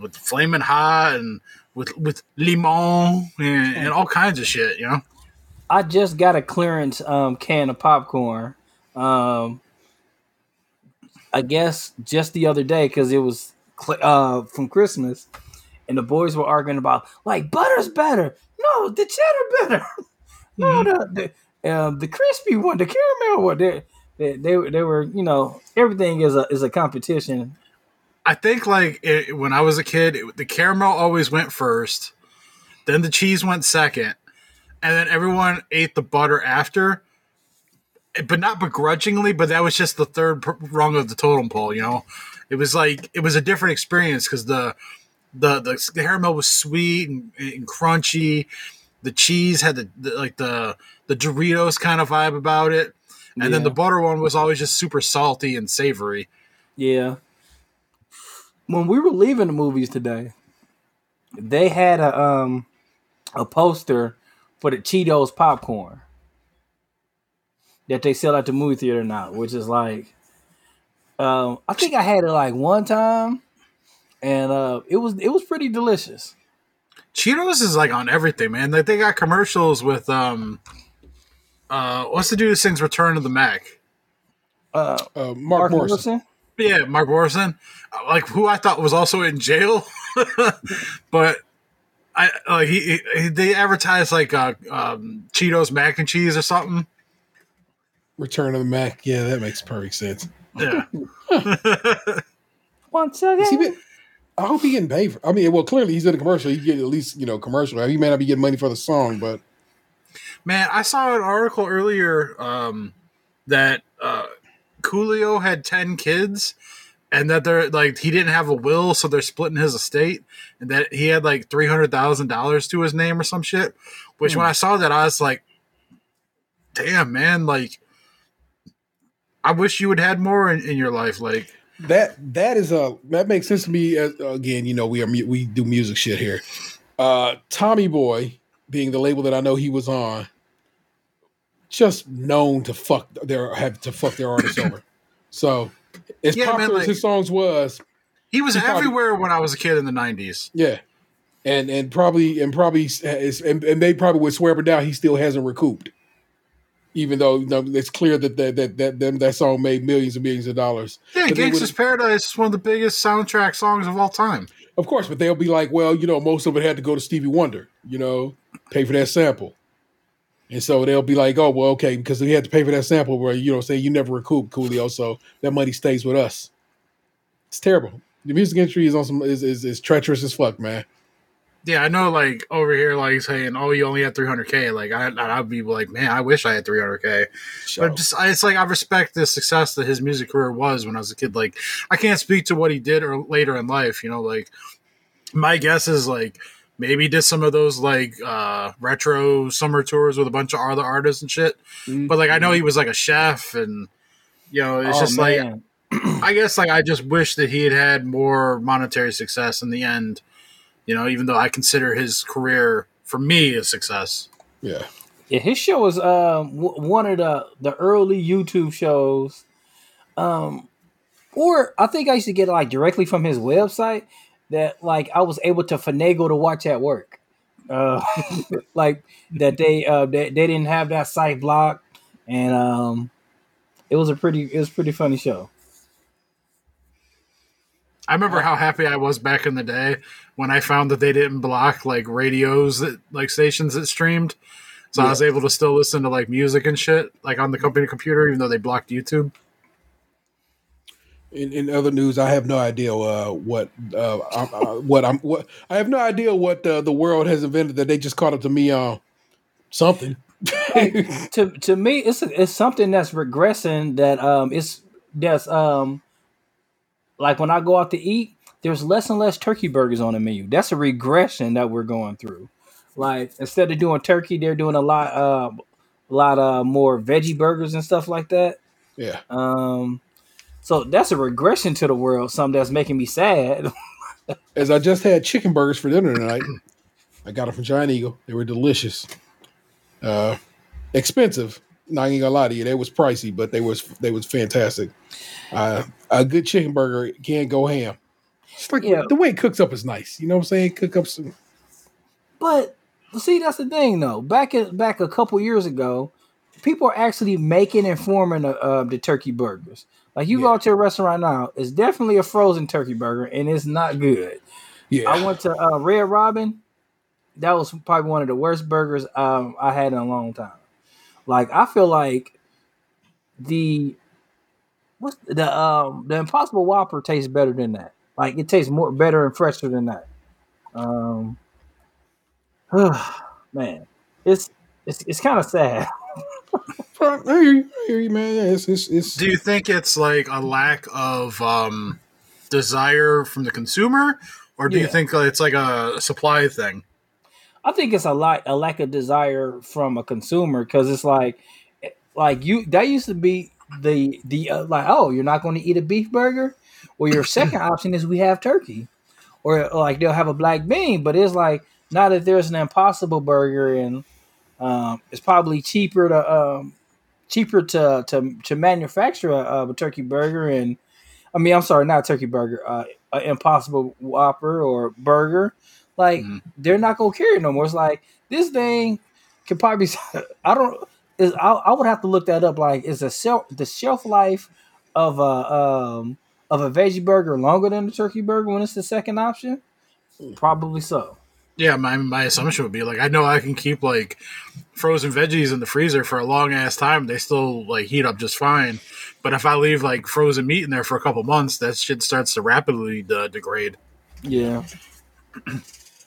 with flaming hot and with with limon and, and all kinds of shit, you know. I just got a clearance um, can of popcorn. Um, I guess just the other day because it was uh, from Christmas, and the boys were arguing about like butter's better. No, the cheddar better. no, the the, um, the crispy one, the caramel one. They, they they were you know everything is a is a competition. I think like it, when I was a kid, it, the caramel always went first, then the cheese went second, and then everyone ate the butter after. But not begrudgingly, but that was just the third rung of the totem pole. You know, it was like it was a different experience because the, the the caramel was sweet and, and crunchy. The cheese had the, the like the the Doritos kind of vibe about it, and then the butter one was always just super salty and savory. Yeah. When we were leaving the movies today, they had a um a poster for the Cheetos popcorn that they sell at the movie theater now, which is like um I think I had it like one time and uh it was it was pretty delicious. Cheetos is like on everything, man. Like they got commercials with um uh what's the dude who sings Return of the Mack? Uh Uh, Mark, Mark Morrison. Morrison? Yeah, Mark Morrison. Uh, Like who I thought was also in jail. but I like he, he they advertised like uh um Cheetos mac and cheese or something. Return of the Mac. Yeah, that makes perfect sense. Yeah. Once Has he again. been, I hope he getting paid for. I mean, well, clearly he's in a commercial. He get at least you know commercial. He may not be getting money for the song, but Man, I saw an article earlier um that Coolio had 10 kids and that they're like he didn't have a will so they're splitting his estate and that he had like $300,000 to his name or some shit which when I saw that I was like damn man like I wish you had had more in, in your life like that that is a that makes sense to me. As, again, you know, we are we do music shit here. Uh, Tommy Boy being the label that I know he was on, just known to fuck their have to fuck their artists over. So as Yeah, man, popular like- as his songs was, He was He probably- everywhere when I was a kid in the '90s. yeah. And and probably and probably is, and, and they probably would swear up and down he still hasn't recouped. Even though you know, it's clear that that that that, that, that song made millions and millions of dollars. Yeah, But Gangsta's Paradise is one of the biggest soundtrack songs of all time. Of course, but they'll be like, well, you know, most of it had to go to Stevie Wonder, you know, pay for that sample. And so they'll be like, oh, well, okay, because we had to pay for that sample where, you know, say you never recoup Coolio, so that money stays with us. It's terrible. The music industry is on some is is, is treacherous as fuck, man. Yeah, I know. Like over here, like saying, "Oh, you only had 300k." Like I, I'd be like, "Man, I wish I had 300k." So, But just, I- it's like I respect the success that his music career was when I was a kid. Like I can't speak to what he did or later in life. You know, like my guess is like maybe did some of those like uh retro summer tours with a bunch of other artists and shit. But like I know he was like a chef and. You know, it's Oh, just like. I guess like I just wish that he had had more monetary success in the end. You know, even though I consider his career for me a success. yeah. Yeah, his show was um w- one of the the early YouTube shows. Um, or I think I used to get it like directly from his website that like I was able to finagle to watch at work. Uh, like that they uh they, they didn't have that site blocked, and um, it was a pretty it was pretty funny show. I remember how happy I was back in the day when I found that they didn't block like radios that like stations that streamed. So I was able to still listen to like music and shit like on the company computer, even though they blocked YouTube. In, in other news, I have no idea uh, what uh, I'm, uh, what I'm what I have no idea what uh, the world has invented that they just caught up to me on something. to to me, it's it's something that's regressing. That um, it's that's um, like when I go out to eat, there's less and less turkey burgers on the menu. That's a regression that we're going through. Like instead of doing turkey, they're doing a lot uh, a lot of more veggie burgers and stuff like that. yeah. Um, so that's a regression to the world. Something that's making me sad. As I just had chicken burgers for dinner tonight. I got them from Giant Eagle. They were delicious. Uh, expensive. Not even gonna lie to you, they was pricey, but they was they was fantastic. Uh, a good chicken burger can't go ham. It's like Yeah. the way it cooks up is nice. You know what I'm saying? Cook up some. But see, that's the thing, though. Back in, back a couple years ago, people are actually making and forming uh, the turkey burgers. Like you go Yeah. out to a restaurant now, it's definitely a frozen turkey burger, and it's not good. Yeah, I went to uh, Red Robin. That was probably one of the worst burgers um, I had in a long time. Like I feel like the what's the um the Impossible Whopper tastes better than that. Like it tastes more better and fresher than that. Um, man, it's it's it's kind of sad. I hear you, I hear you, man. Yeah, it's, it's, it's, Do you think it's like a lack of um, desire from the consumer, or do you think it's like a supply thing? I think it's a lot a lack of desire from a consumer because it's like like you that used to be the the uh, like oh you're not going to eat a beef burger? Well your second option is we have turkey. Or like they'll have a black bean but it's like now that there's an impossible burger and um, it's probably cheaper to um, cheaper to to to manufacture a, a turkey burger and I mean I'm sorry not a turkey burger uh, an impossible whopper or burger like Mhm. they're not gonna carry it no more. It's like this thing could probably I don't is I, I would have to look that up. Like is the shelf the shelf life of a um of a veggie burger longer than the turkey burger when it's the second option? Probably so. Yeah, my my assumption would be like I know I can keep like frozen veggies in the freezer for a long ass time. They still like heat up just fine. But if I leave like frozen meat in there for a couple months, that shit starts to rapidly uh, degrade. Yeah.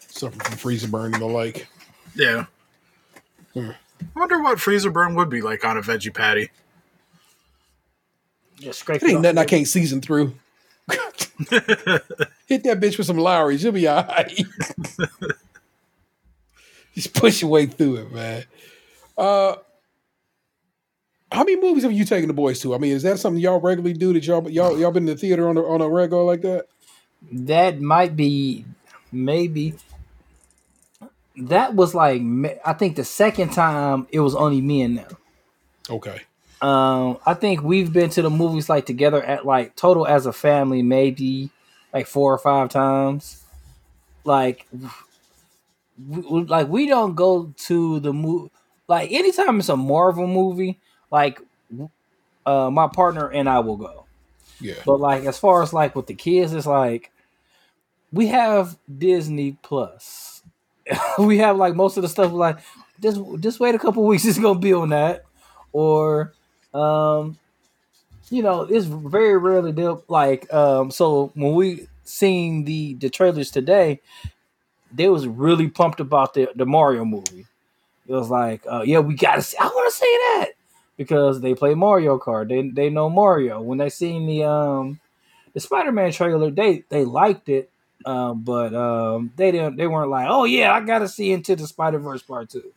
something from freezer burn and the like. Yeah. Hmm. I wonder what freezer burn would be like on a veggie patty. Just scrape It ain't off. nothing I can't season through. Hit that bitch with some Lawry's. You'll be all right. Just push your way through it, man. Uh, how many movies have you taken the boys to? I mean, is that something y'all regularly do? That y'all y'all y'all been in the theater on a, on a regular like that? That might be maybe that was like I think the second time it was only me and them. Okay. Um, I think we've been to the movies like together at like total as a family maybe like four or five times. Like, w- w- like we don't go to the movie like anytime it's a Marvel movie. Like, uh, my partner and I will go. Yeah. But like as far as like with the kids, it's like we have Disney Plus. we have like most of the stuff like just just wait a couple weeks, it's gonna be on that. Or um you know, it's very rarely they'll like um so when we seen the the trailers today, they was really pumped about the the Mario movie. It was like, uh, yeah, we gotta see I wanna see that because they play Mario Kart. They they know Mario. When they seen the um the Spider Man trailer, they they liked it, um, but um they didn't they weren't like, oh yeah, I gotta see into the Spider Verse part two.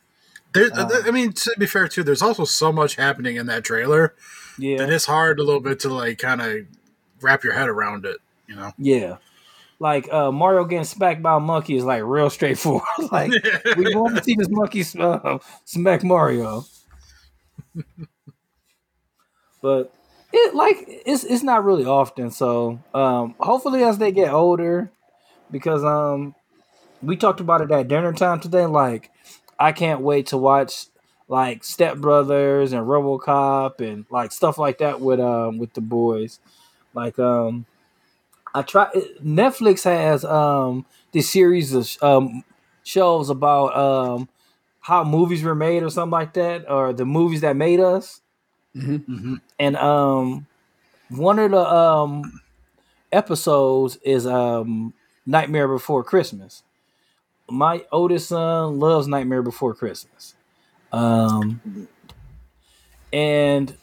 There, Uh, I mean, to be fair too, there's also so much happening in that trailer Yeah, that it's hard a little bit to like kind of wrap your head around it. You know, yeah. Like uh, Mario getting smacked by a monkey is like real straightforward. like we want to see this monkey uh, smack Mario. but it like it's it's not really often. So um, hopefully as they get older, because um we talked about it at dinner time today. Like I can't wait to watch like Step Brothers and RoboCop and like stuff like that with um with the boys. Like um I try Netflix has um this series of um shows about um how movies were made or something like that or the movies that made us mm-hmm. and um one of the um episodes is um Nightmare Before Christmas. My oldest son loves Nightmare Before Christmas. Um and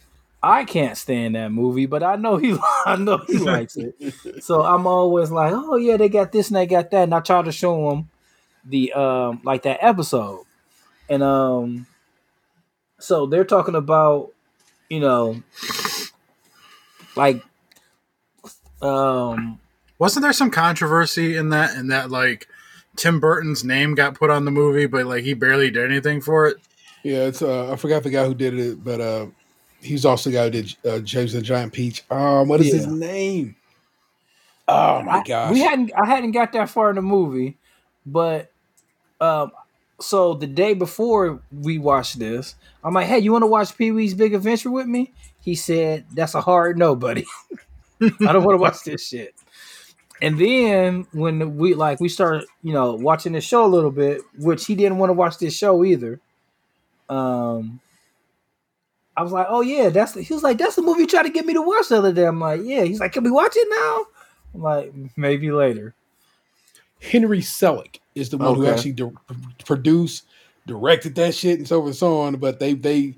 I can't stand that movie, but I know he I know he likes it. So I'm always like, "Oh yeah, they got this and they got that." And I try to show him the um like that episode. And um so they're talking about, you know, like um wasn't there some controversy in that? In that like Tim Burton's name got put on the movie, but like he barely did anything for it. Yeah, it's uh, I forgot the guy who did it, but uh, he's also the guy who did uh, James and the Giant Peach. Um, what is his name? Oh my I- gosh! We hadn't I hadn't got that far in the movie, but um so the day before we watched this, I'm like, hey, you want to watch Pee Wee's Big Adventure with me? He said, That's a hard no, buddy. I don't want to watch this shit. And then when we like we started, you know, watching the show a little bit, which he didn't want to watch this show either. Um I was like, oh yeah, that's the, he was like, that's the movie you tried to get me to watch the other day. I'm like, yeah. He's like, can we watch it now? I'm like, maybe later. Henry Selick is the one who actually di- produced, directed that shit, and so forth and so on. But they they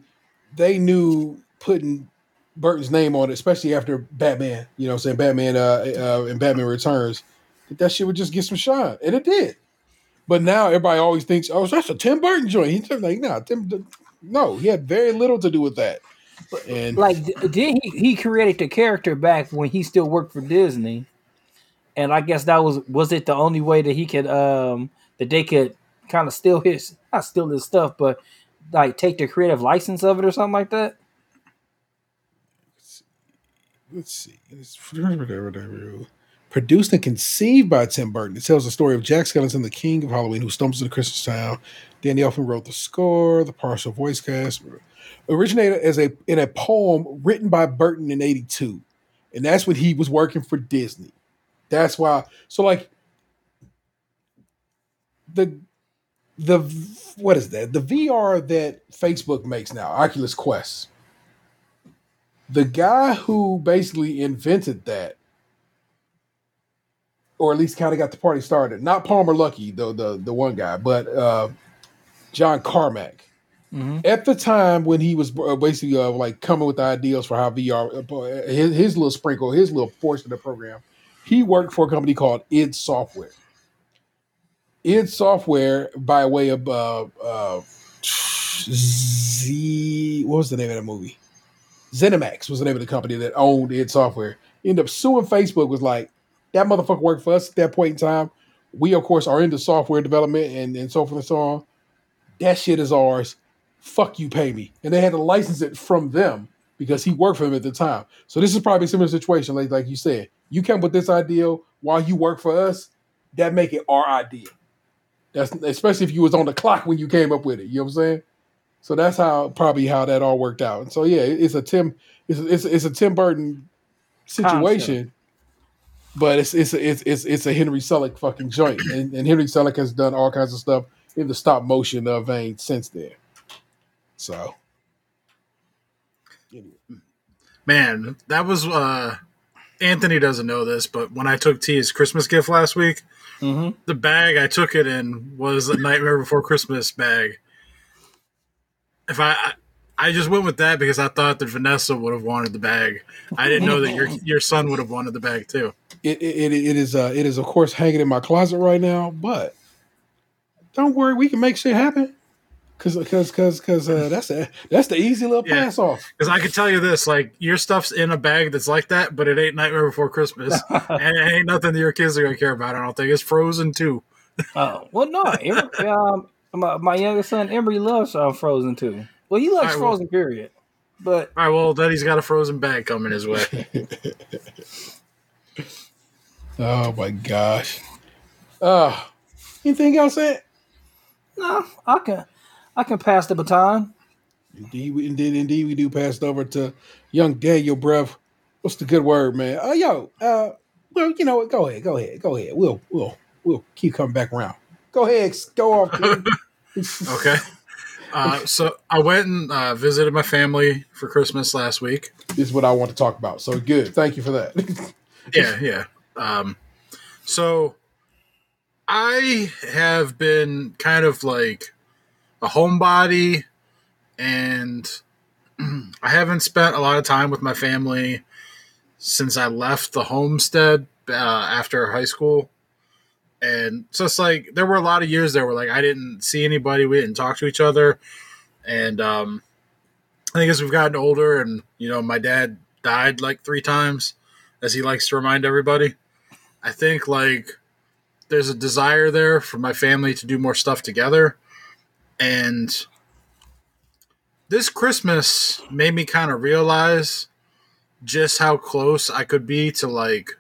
they knew putting Burton's name on it, especially after Batman. You know, I'm saying Batman uh, uh, and Batman Returns, that that shit would just get some shine, and it did. But now everybody always thinks, oh, that's a Tim Burton joint. He's like, nah, Tim. No, he had very little to do with that. And Like, did he he created the character back when he still worked for Disney, and I guess that was was it the only way that he could um that they could kind of steal his not steal his stuff, but like take the creative license of it or something like that. Let's see. It's produced and conceived by Tim Burton. It tells the story of Jack Skellington, the king of Halloween, who stumbles into Christmas Town. Danny Elfman wrote the score, the partial voice cast. Originated as a in a poem written by Burton in '82, and that's when he was working for Disney. That's why. So like the the what is that? The VR that Facebook makes now, Oculus Quest the guy who basically invented that, or at least kind of got the party started, not Palmer Luckey, though the the one guy, but uh, John Carmack. Mhm. At the time when he was uh, basically uh, like coming with the ideas for how VR, uh, his, his little sprinkle, his little portion of the program, he worked for a company called id Software. id Software, by way of uh, uh, Z, what was the name of that movie? ZeniMax was the name of the company that owned id Software. Ended up suing Facebook. Was like that motherfucker worked for us at that point in time. We of course are into software development and, and so forth and so on. That shit is ours. Fuck you, pay me. And they had to license it from them because he worked for them at the time. So this is probably a similar situation, like like you said. You come with this idea while you work for us, that make it our idea. That's especially if you was on the clock when you came up with it. You know what I'm saying? So that's how probably how that all worked out. And so yeah, it's a Tim it's a, it's it's a Tim Burton situation, but it's it's a, it's it's it's a Henry Selick fucking joint, and, and Henry Selick has done all kinds of stuff in the stop motion uh, vein since then. So Man, that was uh Anthony doesn't know this, but when I took T his Christmas gift last week, Mm-hmm. the bag I took it in was a Nightmare Before Christmas bag. If I, I I just went with that because I thought that Vanessa would have wanted the bag. I didn't know that your your son would have wanted the bag too. it it, it is uh, it is of course hanging in my closet right now, but don't worry, we can make shit happen. Cause, cause, cause, cause, uh, that's a, that's the easy little Yeah. pass off. Because I can tell you this, like your stuff's in a bag that's like that, but it ain't Nightmare Before Christmas, and it ain't nothing that your kids are gonna care about. I don't think it's Frozen too. Oh well, no. Emery, um, my, my youngest son Emery loves uh, Frozen too. Well, he likes Alright, well- Frozen, period. But All right, well then he's got a Frozen bag coming his way. Oh my gosh. Uh, anything else? Ed? no, I can I can pass the baton. Indeed, we, indeed, indeed, we do pass it over to young Daniel, bruv. What's the good word, man? Oh, yo, uh, well, you know what? Go ahead, go ahead, go ahead. We'll, we'll, we'll keep coming back around. Go ahead, go kid. Okay. Uh, so I went and uh, visited my family for Christmas last week. this is what I want to talk about. So good. Thank you for that. Yeah, yeah. Um, so I have been kind of like a homebody, and I haven't spent a lot of time with my family since I left the homestead uh, after high school. And so it's like there were a lot of years there where like I didn't see anybody, we didn't talk to each other, and um, I think as we've gotten older, and you know, my dad died like three times, as he likes to remind everybody. I think like there's a desire there for my family to do more stuff together, and this Christmas made me kind of realize just how close I could be to like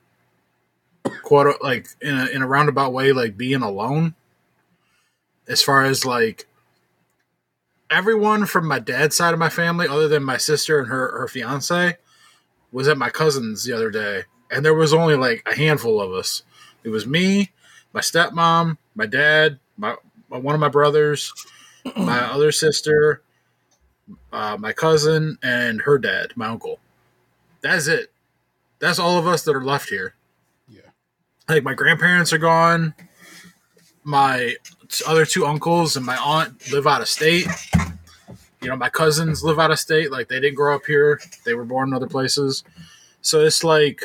quote like in a in a roundabout way like being alone. As far as like everyone from my dad's side of my family other than my sister and her her fiance was at my cousin's the other day. And there was only like a handful of us. It was me my stepmom my dad my one of my brothers my other sister uh, my cousin and her dad my uncle. That's it. That's all of us that are left here. Like my grandparents are gone. My other two uncles and my aunt live out of state. You know my cousins live out of state. Like they didn't grow up here. They were born in other places. So it's like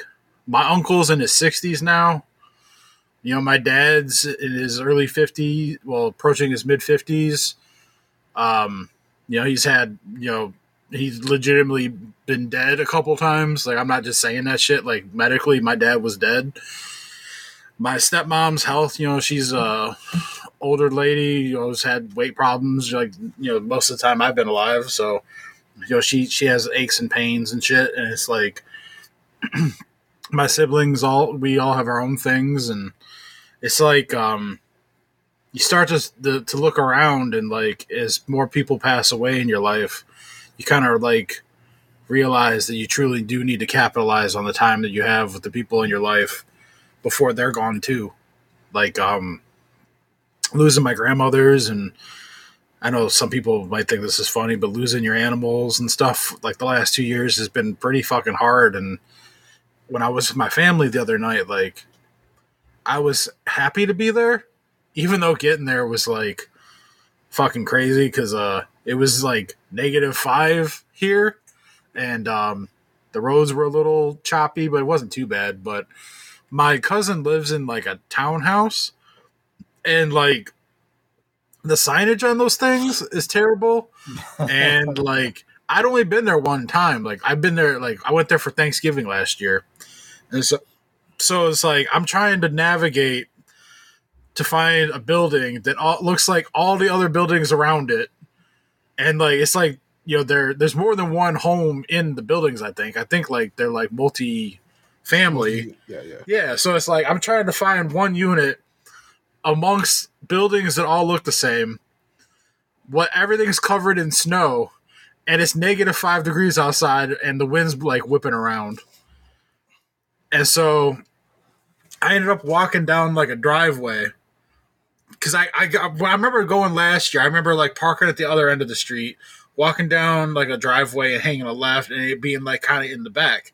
my uncle's in his 60s now. You know my dad's in his early 50s well approaching his mid 50s um you know he's had you know he's legitimately been dead a couple times. Like i'm not just saying that shit. Like medically my dad was dead my stepmom's health you know she's a older lady you know has had weight problems like you know most of the time i've been alive so you know she she has aches and pains and shit and it's like my siblings all we all have our own things and it's like um you start to the, to look around and like as more people pass away in your life you kind of like realize that you truly do need to capitalize on the time that you have with the people in your life before they're gone too like um losing my grandmothers and I know some people might think this is funny, but losing your animals and stuff like the last two years has been pretty fucking hard. And when I was with my family the other night, like I was happy to be there, even though getting there was like fucking crazy because uh it was like negative five here and um the roads were a little choppy, but it wasn't too bad. But my cousin lives in like a townhouse and like the signage on those things is terrible. And like i'd only been there one time. Like i've been there like i went there for thanksgiving last year. And so so it's like i'm trying to navigate to find a building that all, looks like all the other buildings around it, and like it's like you know there there's more than one home in the buildings. I think. I think like they're like multi family. Yeah, yeah. Yeah, so it's like I'm trying to find one unit amongst buildings that all look the same. What everything's covered in snow, and it's negative five degrees outside, and the wind's like whipping around. And so, I ended up walking down like a driveway because I I, got, I remember going last year. I remember like parking at the other end of the street, walking down like a driveway and hanging a left, and it being like kind of in the back.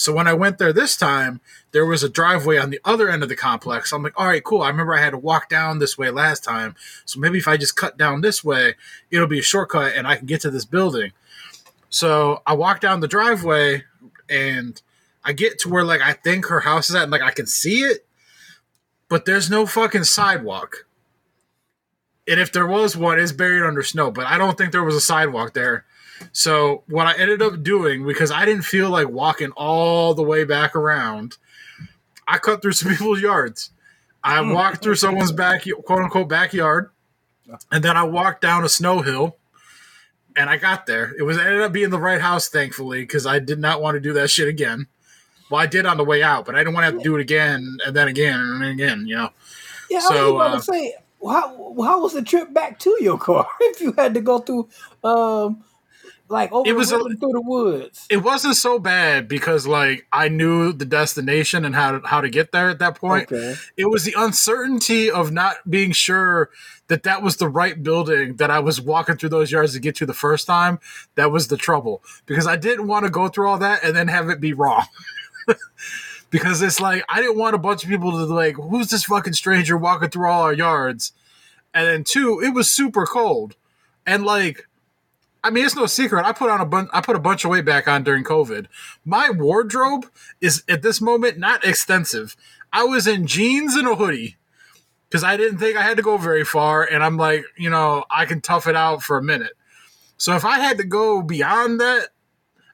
So when I went there this time, there was a driveway on the other end of the complex. I'm like, all right, cool. I remember I had to walk down this way last time. So maybe if I just cut down this way, it'll be a shortcut and I can get to this building. So I walk down the driveway and I get to where like I think her house is at and like I can see it, but there's no fucking sidewalk. And if there was one, it's buried under snow, but I don't think there was a sidewalk there. So what I ended up doing because I didn't feel like walking all the way back around, I cut through some people's yards. I walked through someone's back quote unquote backyard, and then I walked down a snow hill, and I got there. It was it ended up being the right house, thankfully, because I did not want to do that shit again. Well, I did on the way out, but I didn't want to have to do it again and then again and then again. You know. Yeah, I So, was about uh, to say, how how was the trip back to your car if you had to go through, um, like over It was a- through the woods? it wasn't so bad because like I knew the destination and how to, how to get there at that point. Okay. It was the uncertainty of not being sure that that was the right building that I was walking through those yards to get to the first time. That was the trouble because I didn't want to go through all that and then have it be wrong. because it's like I didn't want a bunch of people to like, who's this fucking stranger walking through all our yards? And then two, it was super cold, and like I mean, it's no secret. I put on a bunch. I put a bunch of weight back on during COVID. My wardrobe is at this moment not extensive. I was in jeans and a hoodie because I didn't think I had to go very far, and I'm like, you know, I can tough it out for a minute. So if I had to go beyond that,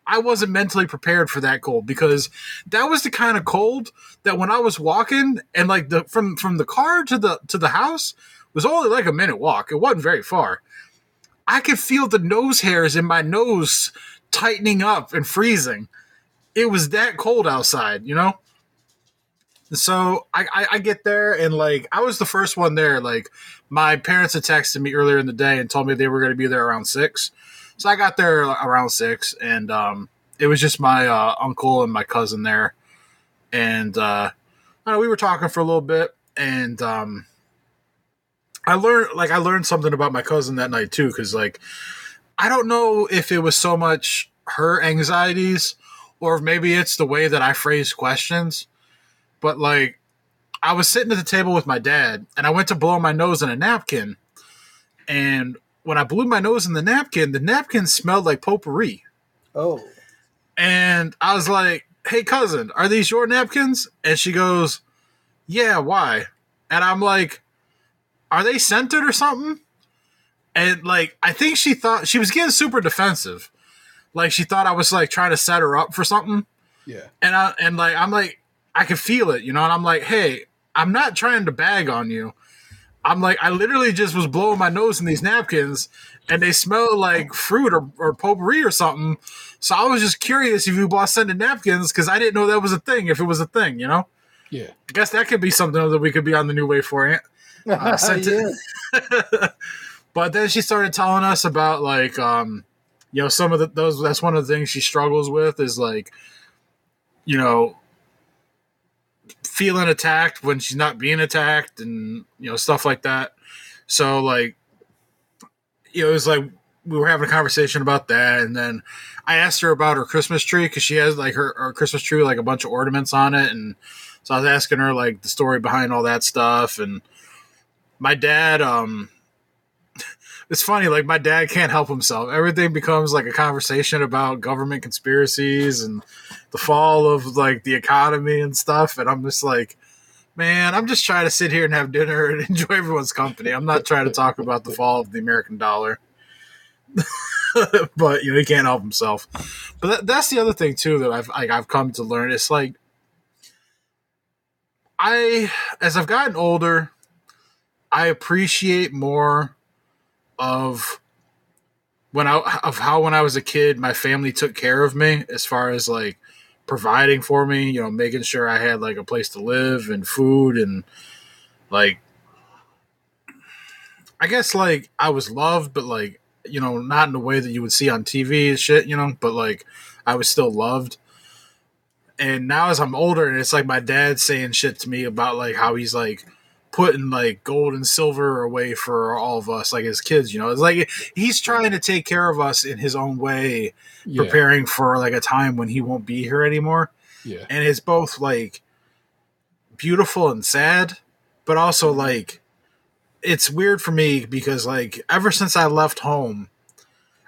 I wasn't mentally prepared for that cold because that was the kind of cold that when I was walking and like the from from the car to the to the house was only like a minute walk. It wasn't very far. I could feel the nose hairs in my nose tightening up and freezing. It was that cold outside, you know? So I, I, I get there and like I was the first one there. Like my parents had texted me earlier in the day and told me they were going to be there around six. So I got there around six and um, it was just my uh, uncle and my cousin there. And uh, know, we were talking for a little bit and um, I learned like I learned something about my cousin that night too because like I don't know if it was so much her anxieties or maybe it's the way that I phrase questions, but like I was sitting at the table with my dad and I went to blow my nose in a napkin, and when I blew my nose in the napkin, the napkin smelled like potpourri, Oh, and I was like, "Hey cousin, are these your napkins?" And she goes, "Yeah, why?" And I'm like, "Are they scented or something?" And like, I think she thought she was getting super defensive. Like she thought I was like trying to set her up for something. Yeah. And I and like I'm like I could feel it, you know, and I'm like, "Hey, I'm not trying to bag on you." I'm like, I literally just was blowing my nose in these napkins and they smell like fruit or, or potpourri or something. So I was just curious if you bought scented napkins because I didn't know that was a thing, if it was a thing, you know? Yeah. I guess that could be something that we could be on the new way for it. Uh, sent it- yeah. But then she started telling us about like um you know some of the those that's one of the things she struggles with is like you know feeling attacked when she's not being attacked and you know stuff like that. So like you know it was like we were having a conversation about that and then I asked her about her Christmas tree cuz she has like her, her Christmas tree like a bunch of ornaments on it and so I was asking her like the story behind all that stuff and my dad um it's funny like my dad can't help himself. Everything becomes like a conversation about government conspiracies and the fall of like the economy and stuff and i'm just like man i'm just trying to sit here and have dinner and enjoy everyone's company. I'm not trying to talk about the fall of the american dollar. But you know he can't help himself. But that, that's the other thing too that i've like, i've come to learn. It's like i as i've gotten older I appreciate more of when I of how when I was a kid, my family took care of me as far as like providing for me, you know, making sure I had like a place to live and food and like I guess like I was loved, but like you know, not in the way that you would see on TV and shit, you know, but like I was still loved. And now as I'm older, and it's like my dad saying shit to me about like how he's like putting like gold and silver away for all of us, like as kids, you know, it's like he's trying to take care of us in his own way, Yeah. preparing for like a time when he won't be here anymore Yeah. and it's both like beautiful and sad but also like it's weird for me because like ever since i left home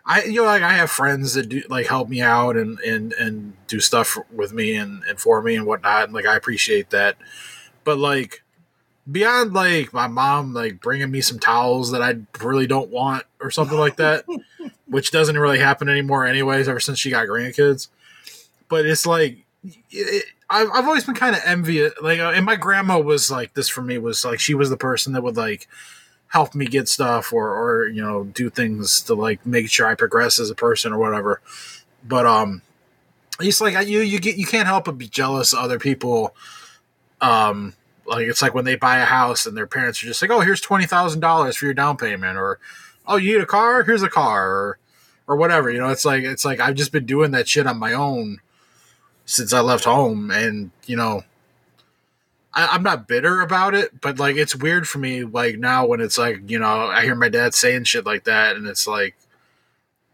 i you know like i have friends that do like help me out and and and do stuff with me and and for me and whatnot and like i appreciate that but like beyond like my mom like bringing me some towels that i really don't want or something like that which doesn't really happen anymore anyways ever since she got grandkids. But it's like it, I've, I've always been kind of envious like uh, and my grandma was like this for me was like she was the person that would like help me get stuff or or you know do things to like make sure i progress as a person or whatever. But um it's like you you get you can't help but be jealous of other people um like it's like when they buy a house and their parents are just like oh here's $20000 for your down payment or oh you need a car here's a car or or whatever you know it's like it's like i've just been doing that shit on my own since I left home, and you know, I, I'm not bitter about it, but like it's weird for me. Like now, when it's like you know, I hear my dad saying shit like that, and it's like,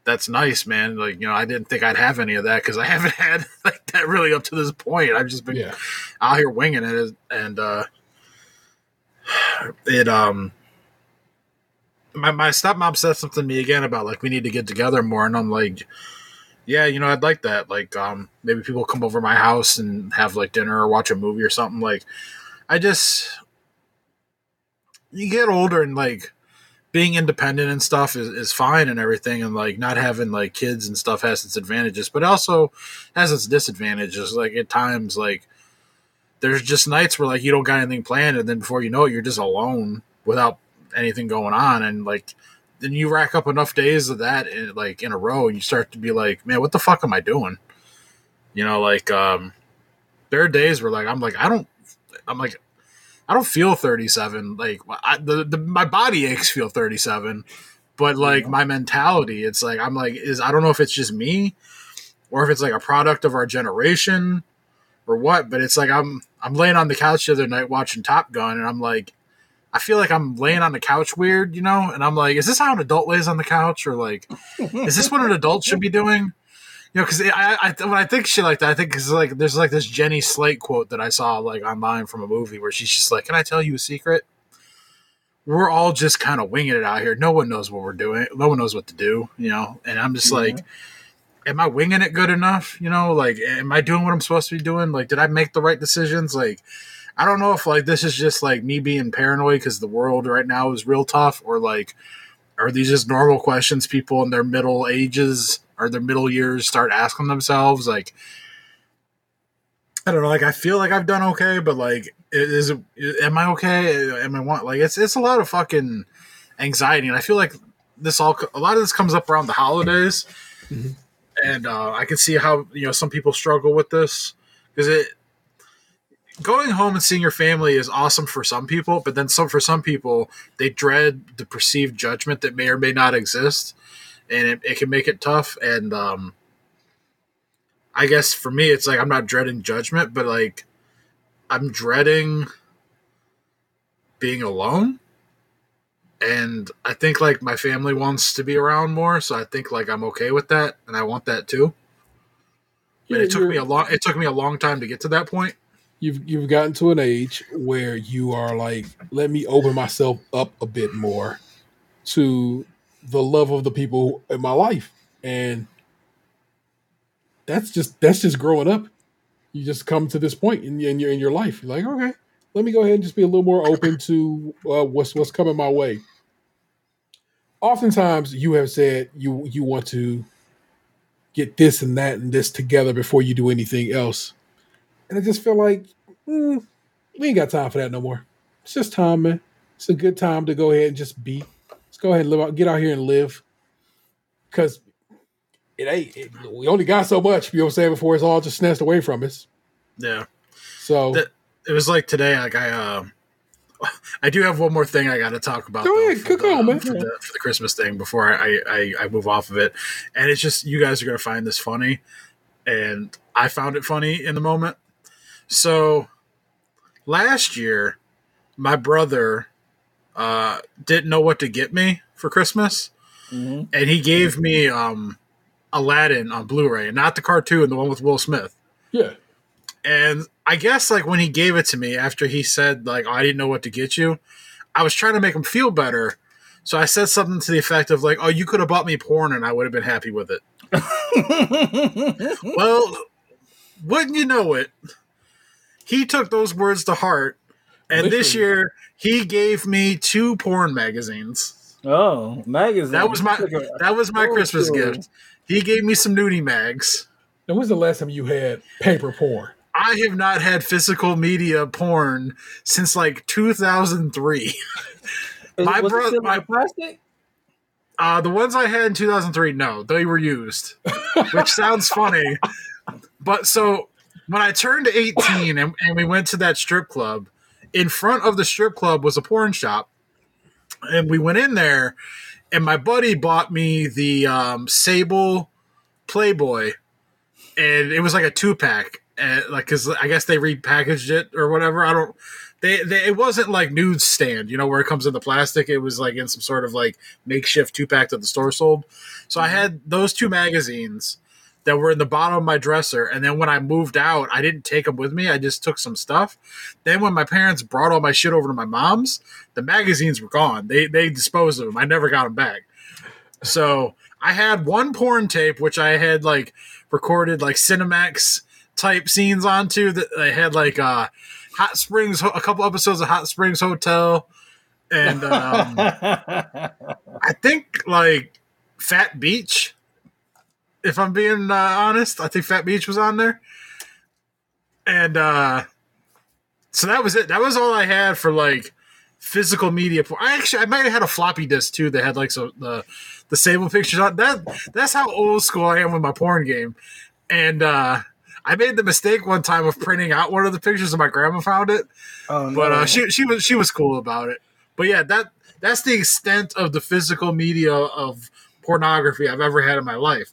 that's nice, man. Like you know, I didn't think I'd have any of that because I haven't had like that really up to this point. I've just been Yeah. out here winging it, and uh, it um. My, my stepmom said something to me again about like we need to get together more, and I'm like, yeah, you know, I'd like that. Like, um, maybe people come over my house and have like dinner or watch a movie or something. Like, I just you get older and like being independent and stuff is, is fine and everything, and like not having like kids and stuff has its advantages, but also has its disadvantages. Like at times, like there's just nights where like you don't got anything planned, and then before you know it, you're just alone without anything going on, and like then you rack up enough days of that in, like in a row and you start to be like man what the fuck am i doing you know like um there are days where like i'm like i don't i'm like i don't feel 37 like I, the, the my body aches feel 37 but like my mentality it's like i'm like is i don't know if it's just me or if it's like a product of our generation or what but it's like i'm i'm laying on the couch the other night watching top gun and i'm like I feel like I'm laying on the couch weird, you know, and I'm like, is this how an adult lays on the couch, or like, is this what an adult should be doing? You know, because I, I when I think shit like that, I think it's like there's like this Jenny Slate quote that I saw like online from a movie where she's just like, "Can I tell you a secret? We're all just kind of winging it out here. No one knows what we're doing. No one knows what to do, you know." And I'm just like, am I winging it good enough? You know, like, am I doing what I'm supposed to be doing? Like, did I make the right decisions? Like, I don't know if like this is just like me being paranoid because the world right now is real tough, or like, are these just normal questions people in their middle ages or their middle years start asking themselves? Like, I don't know. Like, I feel like I've done okay, but like, is it? Am I okay? Am I want like it's it's a lot of fucking anxiety, and I feel like this all a lot of this comes up around the holidays, Mhm. and uh, I can see how you know some people struggle with this because it going home and seeing your family is awesome for some people, but then some for some people they dread the perceived judgment that may or may not exist, and it, it can make it tough. And um, I guess for me, it's like I'm not dreading judgment, but like I'm dreading being alone. And I think like my family wants to be around more, so I think like I'm okay with that, and I want that too. But it took me a long. It took me a long time to get to that point. you've you've gotten to an age where you are like, let me open myself up a bit more to the love of the people in my life, and that's just that's just growing up. You just come to this point in, in your in your life. You're like, okay, let me go ahead and just be a little more open to uh, what's what's coming my way. Oftentimes, you have said you you want to get this and that and this together before you do anything else. And I just feel like mm, we ain't got time for that no more. It's just time, man. it's a good time to go ahead and just be. Let's go ahead and live out, get out here and live, because it ain't. It, we only got so much. You know what I'm saying? Before it's all just snatched away from us. Yeah. So That- It was like today. Like I, uh, I do have one more thing I got to talk about. Go ahead, cook the, on, man. For the, for the Christmas thing before I, I I move off of it, and it's just you guys are gonna find this funny, and I found it funny in the moment. So last year, my brother uh, didn't know what to get me for Christmas, Mhm. and he gave me um, Aladdin on Blu-ray, not the cartoon, the one with Will Smith. yeah, And I guess like when he gave it to me after he said like oh, I didn't know what to get you, I was trying to make him feel better. So I said something to the effect of like, "Oh, you could have bought me porn and I would have been happy with it." well, wouldn't you know it? He took those words to heart, and this year he gave me two porn magazines. oh, magazine. That was my that was my Oh, Christmas cool. gift. He gave me some nudie mags. now when's the last time you had paper porn? I have not had physical media porn since like 2003. Is- my was it bro- still in my- plastic? Uh, the ones I had in 2003, no, they were used, which sounds funny. But so when I turned 18 and, and we went to that strip club, in front of the strip club was a porn shop. And we went in there, and my buddy bought me the um, Sable Playboy, and it was like a two pack. And like, cause I guess they repackaged it or whatever. I don't. They, they it wasn't like nude stand, you know, where it comes in the plastic. It was like in some sort of like makeshift two pack that the store sold. So I had those two magazines that were in the bottom of my dresser. And then when I moved out, I didn't take them with me. I just took some stuff. Then when my parents brought all my shit over to my mom's, the magazines were gone. They they disposed of them. I never got them back. So I had one porn tape which I had like recorded like Cinemax type scenes onto that I had like uh Hot Springs a couple episodes of Hot Springs Hotel and um I think like Fat Beach. If I'm being uh, honest, I think Fat Beach was on there, and uh, so that was it. That was all I had for like physical media. I actually I might have had a floppy disk too that had like so the the Sable pictures on. That that's how old school I am with my porn game, and uh, I made the mistake one time of printing out one of the pictures, and my grandma found it oh, no. but uh, she she was she was cool about it. But yeah, that that's the extent of the physical media of pornography I've ever had in my life.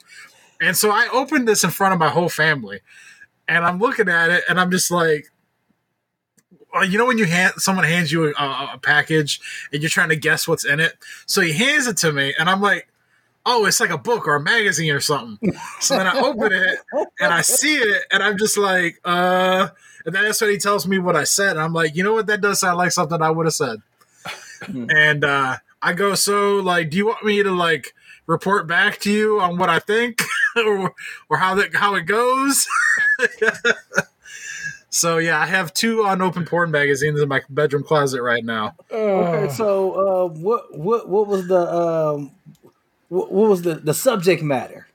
And so I opened this in front of my whole family, and I'm looking at it, and I'm just like, you know, when you hand someone hands you a, a, package and you're trying to guess what's in it. So he hands it to me, and I'm like. Oh, it's like a book or a magazine or something. So then I open it and I see it, and I'm just like, uh, and then that's when he tells me what I said. And I'm like, you know what? That does sound like something I would have said. and uh, I go, so like, do you want me to like report back to you on what I think or or how that how it goes? so yeah, I have two unopened porn magazines in my bedroom closet right now. Okay, so uh, what what what was the um, what, what was the the subject matter?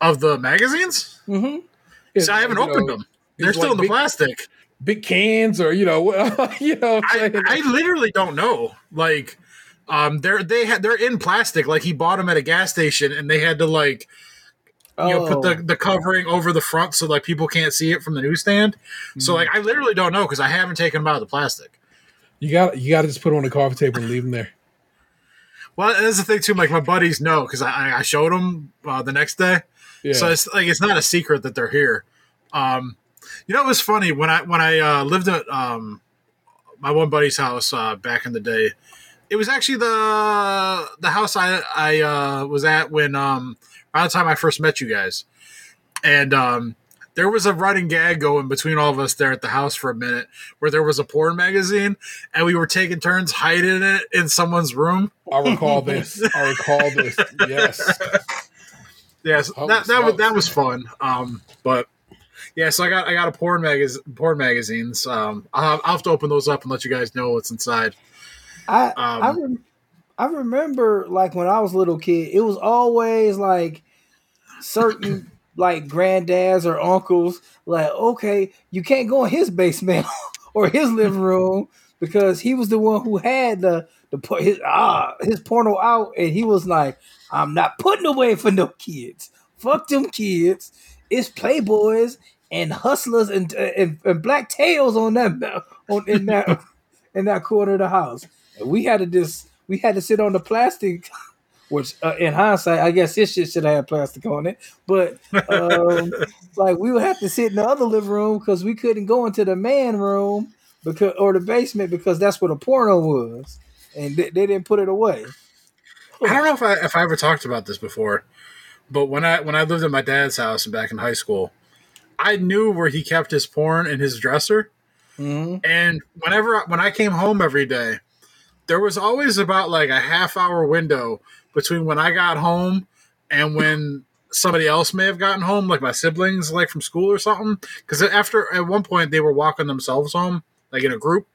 Of the magazines? Mm-hmm. So I haven't opened know, them. They're still like in the big- plastic. big cans or you know you know. I'm I literally don't know. Like, um, they're they had they're in plastic. Like he bought them at a gas station, and they had to like you know put Oh. the, the covering over the front so like people can't see it from the newsstand. So like I literally don't know because I haven't taken them out of the plastic. you got you got to just put it on the coffee table and leave them there. Well, that's the thing too. Like my buddies know because I, I showed them uh, the next day. Yeah. So it's like it's not a secret that they're here. Um, you know, it was funny when I when I uh, lived at um, my one buddy's house uh, back in the day. It was actually the the house I I uh, was at when um, around the time I first met you guys, and um, there was a running gag going between all of us there at the house for a minute, where there was a porn magazine, and we were taking turns hiding it in someone's room. I recall this. I recall this. Yes. Yes, that that was that was fun. Um, but yeah, so I got I got a porn magazine, porn magazines. Um, I'll have, I'll have to open those up and let you guys know what's inside. I Um, I, rem- I remember like when I was a little kid, it was always like certain like granddads or uncles like, okay, you can't go in his basement or his living room because he was the one who had the the po- his ah his porno out, and he was like, "I'm not putting away for no kids. Fuck them kids. It's playboys and hustlers and and, and black tails on that on in that in that corner of the house." We had to just we had to sit on the plastic. Which, uh, in hindsight, I guess this shit should have had plastic on it. But um, like, we would have to sit in the other living room because we couldn't go into the man room because or the basement because that's where the porno was, and they, they didn't put it away. I don't know if I if I ever talked about this before, but when I when I lived at my dad's house back in high school, I knew where he kept his porn in his dresser, Mhm. and whenever when I came home every day, there was always about like a half hour window between when I got home and when somebody else may have gotten home, like my siblings, like from school or something. Because after at one point they were walking themselves home, like in a group.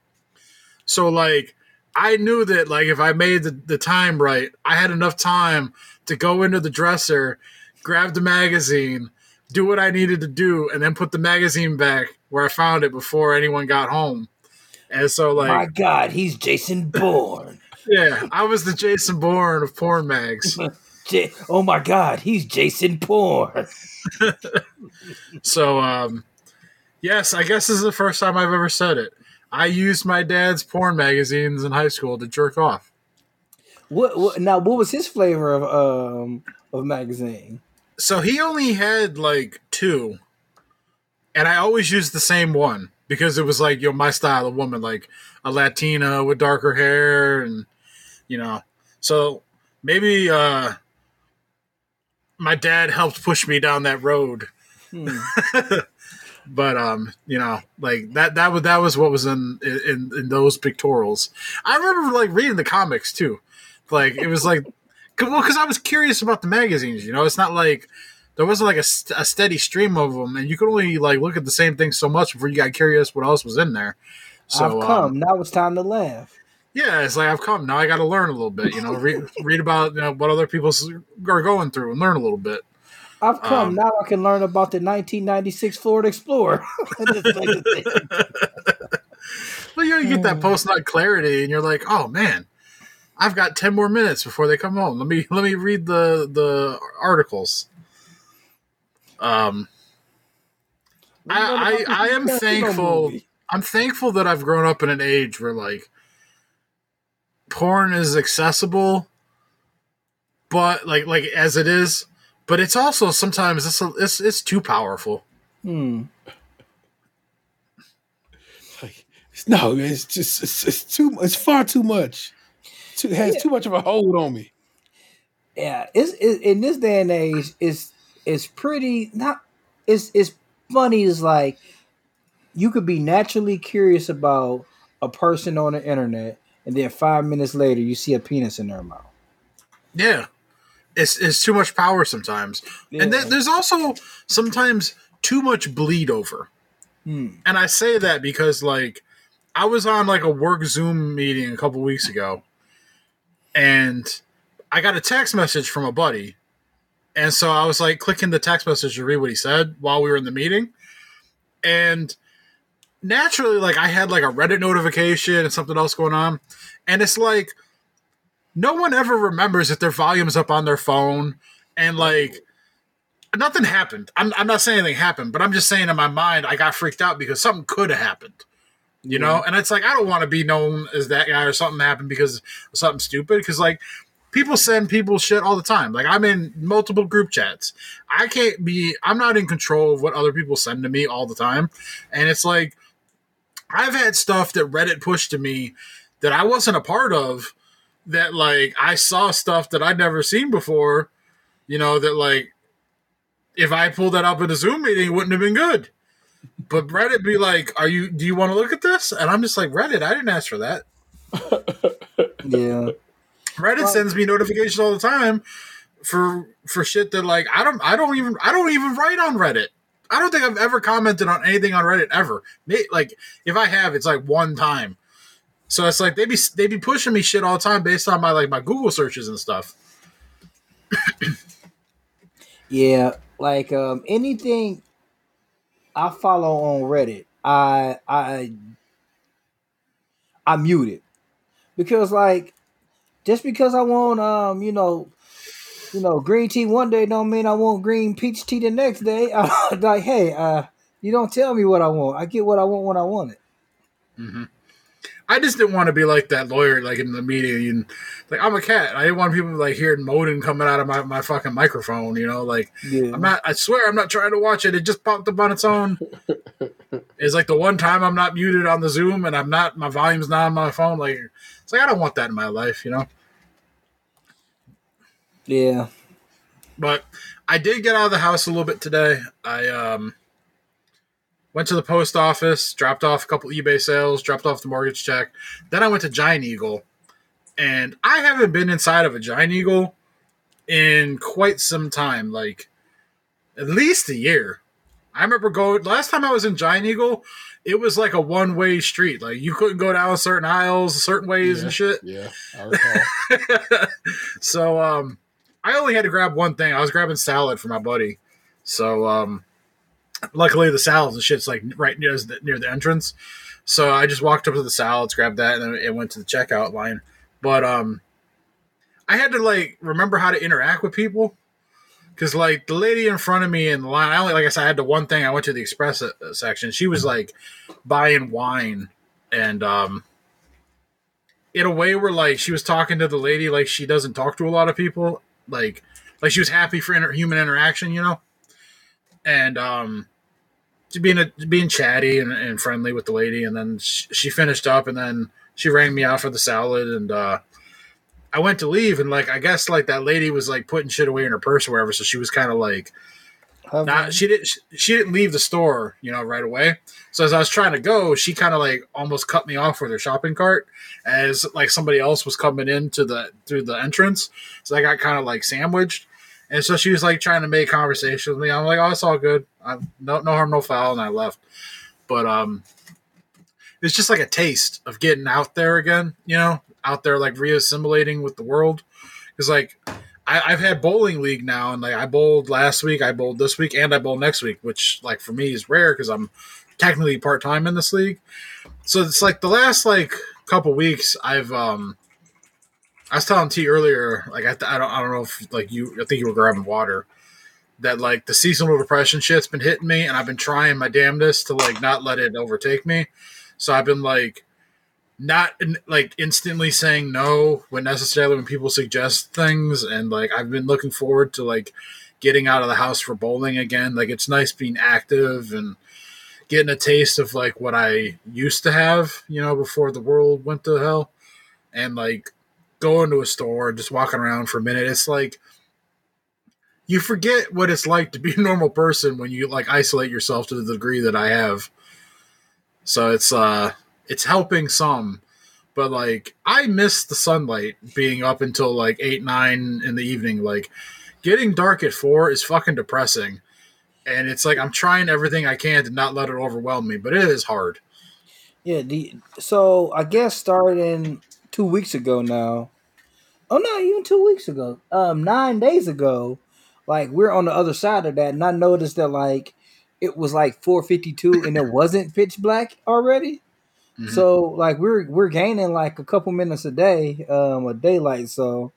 So like I knew that like if I made the, the time right, I had enough time to go into the dresser, grab the magazine, do what I needed to do, and then put the magazine back where I found it before anyone got home. And so like My God, he's Jason Bourne. yeah, I was the Jason Bourne of porn mags. J- oh my God, he's Jason Bourne. So um yes, I guess this is the first time I've ever said it. I used my dad's porn magazines in high school to jerk off. What, what now? What was his flavor of um of magazine? So he only had like two, and I always used the same one because it was like you know my style of woman, like a Latina with darker hair, and you know, so maybe uh my dad helped push me down that road. Hmm. but um, you know, like that that was that was what was in in in those pictorials. I remember like reading the comics too. Like it was like, well, because I was curious about the magazines. You know, it's not like there wasn't like a, st- a steady stream of them, and you could only like look at the same thing so much before you got curious what else was in there. So I've come. um, now it's time to laugh. yeah, it's like I've come now. I got to learn a little bit. You know, read read about you know what other people are going through and learn a little bit. I've come. um, now I can learn about the 1996 Florida Explorer. Just like a thing. Well, you know, you get that post nut clarity, and you're like, oh man, I've got ten more minutes before they come home. Let me let me read the the articles. Um, I I, I am thankful. I'm thankful that I've grown up in an age where like porn is accessible, but like like as it is, but it's also sometimes it's a, it's, it's too powerful. Hmm. Like, no, it's just it's, it's too it's far too much. Too, has Yeah. too much of a hold on me. Yeah, it's it, in this day and age, it's it's pretty not. It's it's funny. Is like you could be naturally curious about a person on the internet, and then five minutes later, you see a penis in their mouth. Yeah. It's, it's too much power sometimes. And Yeah. then there's also sometimes too much bleed over. Hmm. And I say that because like I was on like a work Zoom meeting a couple weeks ago and I got a text message from a buddy. And so I was like clicking the text message to read what he said while we were in the meeting. And naturally like I had like a Reddit notification and something else going on. And it's like no one ever remembers if their volume's up on their phone and like nothing happened. I'm, I'm not saying anything happened, but I'm just saying in my mind I got freaked out because something could have happened. You know, and it's like I don't want to be known as that guy or something happened because of something stupid. Because like people send people shit all the time. Like I'm in multiple group chats. I can't be. I'm not in control of what other people send to me all the time, and it's like I've had stuff that Reddit pushed to me that I wasn't a part of. That like I saw stuff that I'd never seen before. You know that like if I pulled that up in a Zoom meeting, it wouldn't have been good. But Reddit be like, "Are you? Do you want to look at this?" And I'm just like, "Reddit, I didn't ask for that." Yeah, Reddit sends me notifications all the time for for shit that like I don't I don't even I don't even write on Reddit. I don't think I've ever commented on anything on Reddit ever. Like if I have, it's like one time. So it's like they be they be pushing me shit all the time based on my like my Google searches and stuff. yeah. Like um, anything I follow on Reddit, I I I mute it because like just because I want um you know you know green tea one day don't mean I want green peach tea the next day. Like hey uh you don't tell me what I want. I get what I want when I want it. hmm I just didn't want to be like that lawyer, like in the media. And, like I'm a cat. I didn't want people like hearing moaning coming out of my, my fucking microphone. You know, like Yeah. I'm not. I swear, I'm not trying to watch it. It just popped up on its own. it's like the one time I'm not muted on the Zoom, and I'm not. My volume's not on my phone. Like it's like I don't want that in my life. You know. Yeah. But I did get out of the house a little bit today. I um went to the post office, dropped off a couple eBay sales, dropped off the mortgage check. Then I went to Giant Eagle, and I haven't been inside of a Giant Eagle in quite some time, like at least a year. I remember going last time I was in Giant Eagle, it was like a one way street. Like you couldn't go down certain aisles, certain ways and shit. Yeah, I recall. so um I only had to grab one thing. I was grabbing salad for my buddy. So um luckily the salads and shit's like right near the near the entrance. So I just walked up to the salads, grabbed that, and then it went to the checkout line. But um I had to like remember how to interact with people. Cause like the lady in front of me in the line, I only like I said I had the one thing. I went to the express uh, section. She was like buying wine, and um, in a way where like she was talking to the lady like she doesn't talk to a lot of people like like she was happy for inter- human interaction you know? And um just being a, being chatty and, and friendly with the lady and then she, she finished up and then she rang me out for the salad and uh i went to leave and like i guess like that lady was like putting shit away in her purse or whatever so she was kind of like Have she didn't she didn't leave the store you know right away. So as i was trying to go she kind of like almost cut me off with her shopping cart as like somebody else was coming into the through the entrance. So i got kind of like sandwiched. And so she was like trying to make conversation with me. I'm like oh it's all good. I'm no, no harm no foul and i left. But um it's just like a taste of getting out there again you know out there like reassimilating with the world. Because like I, I've had bowling league now, and like I bowled last week, I bowled this week, and I bowl next week, which like for me is rare because I'm technically part time in this league. So it's like the last like couple weeks, I've um, I was telling Tee earlier, like I, I don't I don't know if like you I think you were grabbing water that like the seasonal depression shit's been hitting me, and I've been trying my damnedest to like not let it overtake me. So I've been like not like instantly saying no when necessarily when people suggest things and like i've been looking forward to like getting out of the house for bowling again. Like it's nice being active and getting a taste of like what i used to have you know before the world went to hell. And like going to a store just walking around for a minute it's like you forget what it's like to be a normal person when you like isolate yourself to the degree that i have. So it's uh it's helping some but like i miss the sunlight being up until like 8 9 in the evening like getting dark at 4 is fucking depressing and it's like i'm trying everything i can to not let it overwhelm me but it is hard Yeah, the so I guess starting two weeks ago now. Oh no, even two weeks ago. Um, nine days ago, like we're on the other side of that, and I noticed that like it was like four fifty two, and it wasn't pitch black already. Mhm. So like we're we're gaining like a couple minutes a day, um, a daylight. So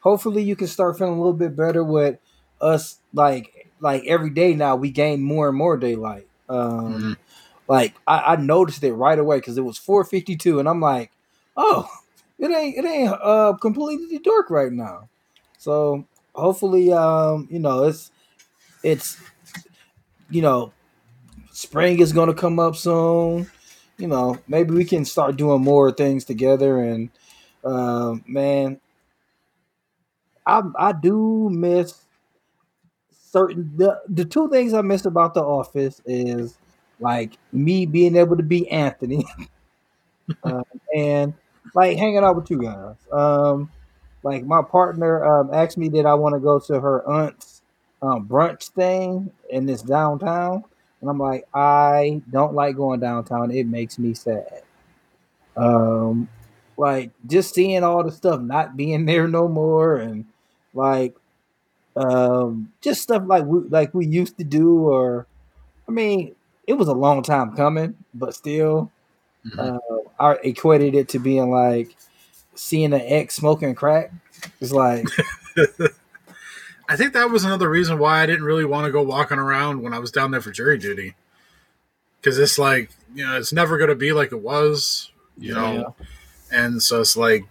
hopefully you can start feeling a little bit better with us. Like like every day now, we gain more and more daylight. Um, Mhm. like I, I noticed it right away because it was 452 and i'm like oh it ain't it ain't uh completely dark right now so hopefully um you know it's it's you know spring is gonna come up soon you know maybe we can start doing more things together. And um man i i do miss certain the, the two things i miss about the office is like me being able to be Anthony, uh, and like hanging out with you guys. Um, like my partner um, asked me did I want to go to her aunt's um, brunch thing in this downtown, and I'm like I don't like going downtown. It makes me sad. Um, like just seeing all the stuff not being there no more, and like um, just stuff like we like we used to do, or I mean, it was a long time coming, but still, Mhm. uh, I equated it to being like seeing an ex smoking crack. It's like I think that was another reason why I didn't really want to go walking around when I was down there for jury duty. Because it's like, you know, it's never going to be like it was, you know. And so it's like,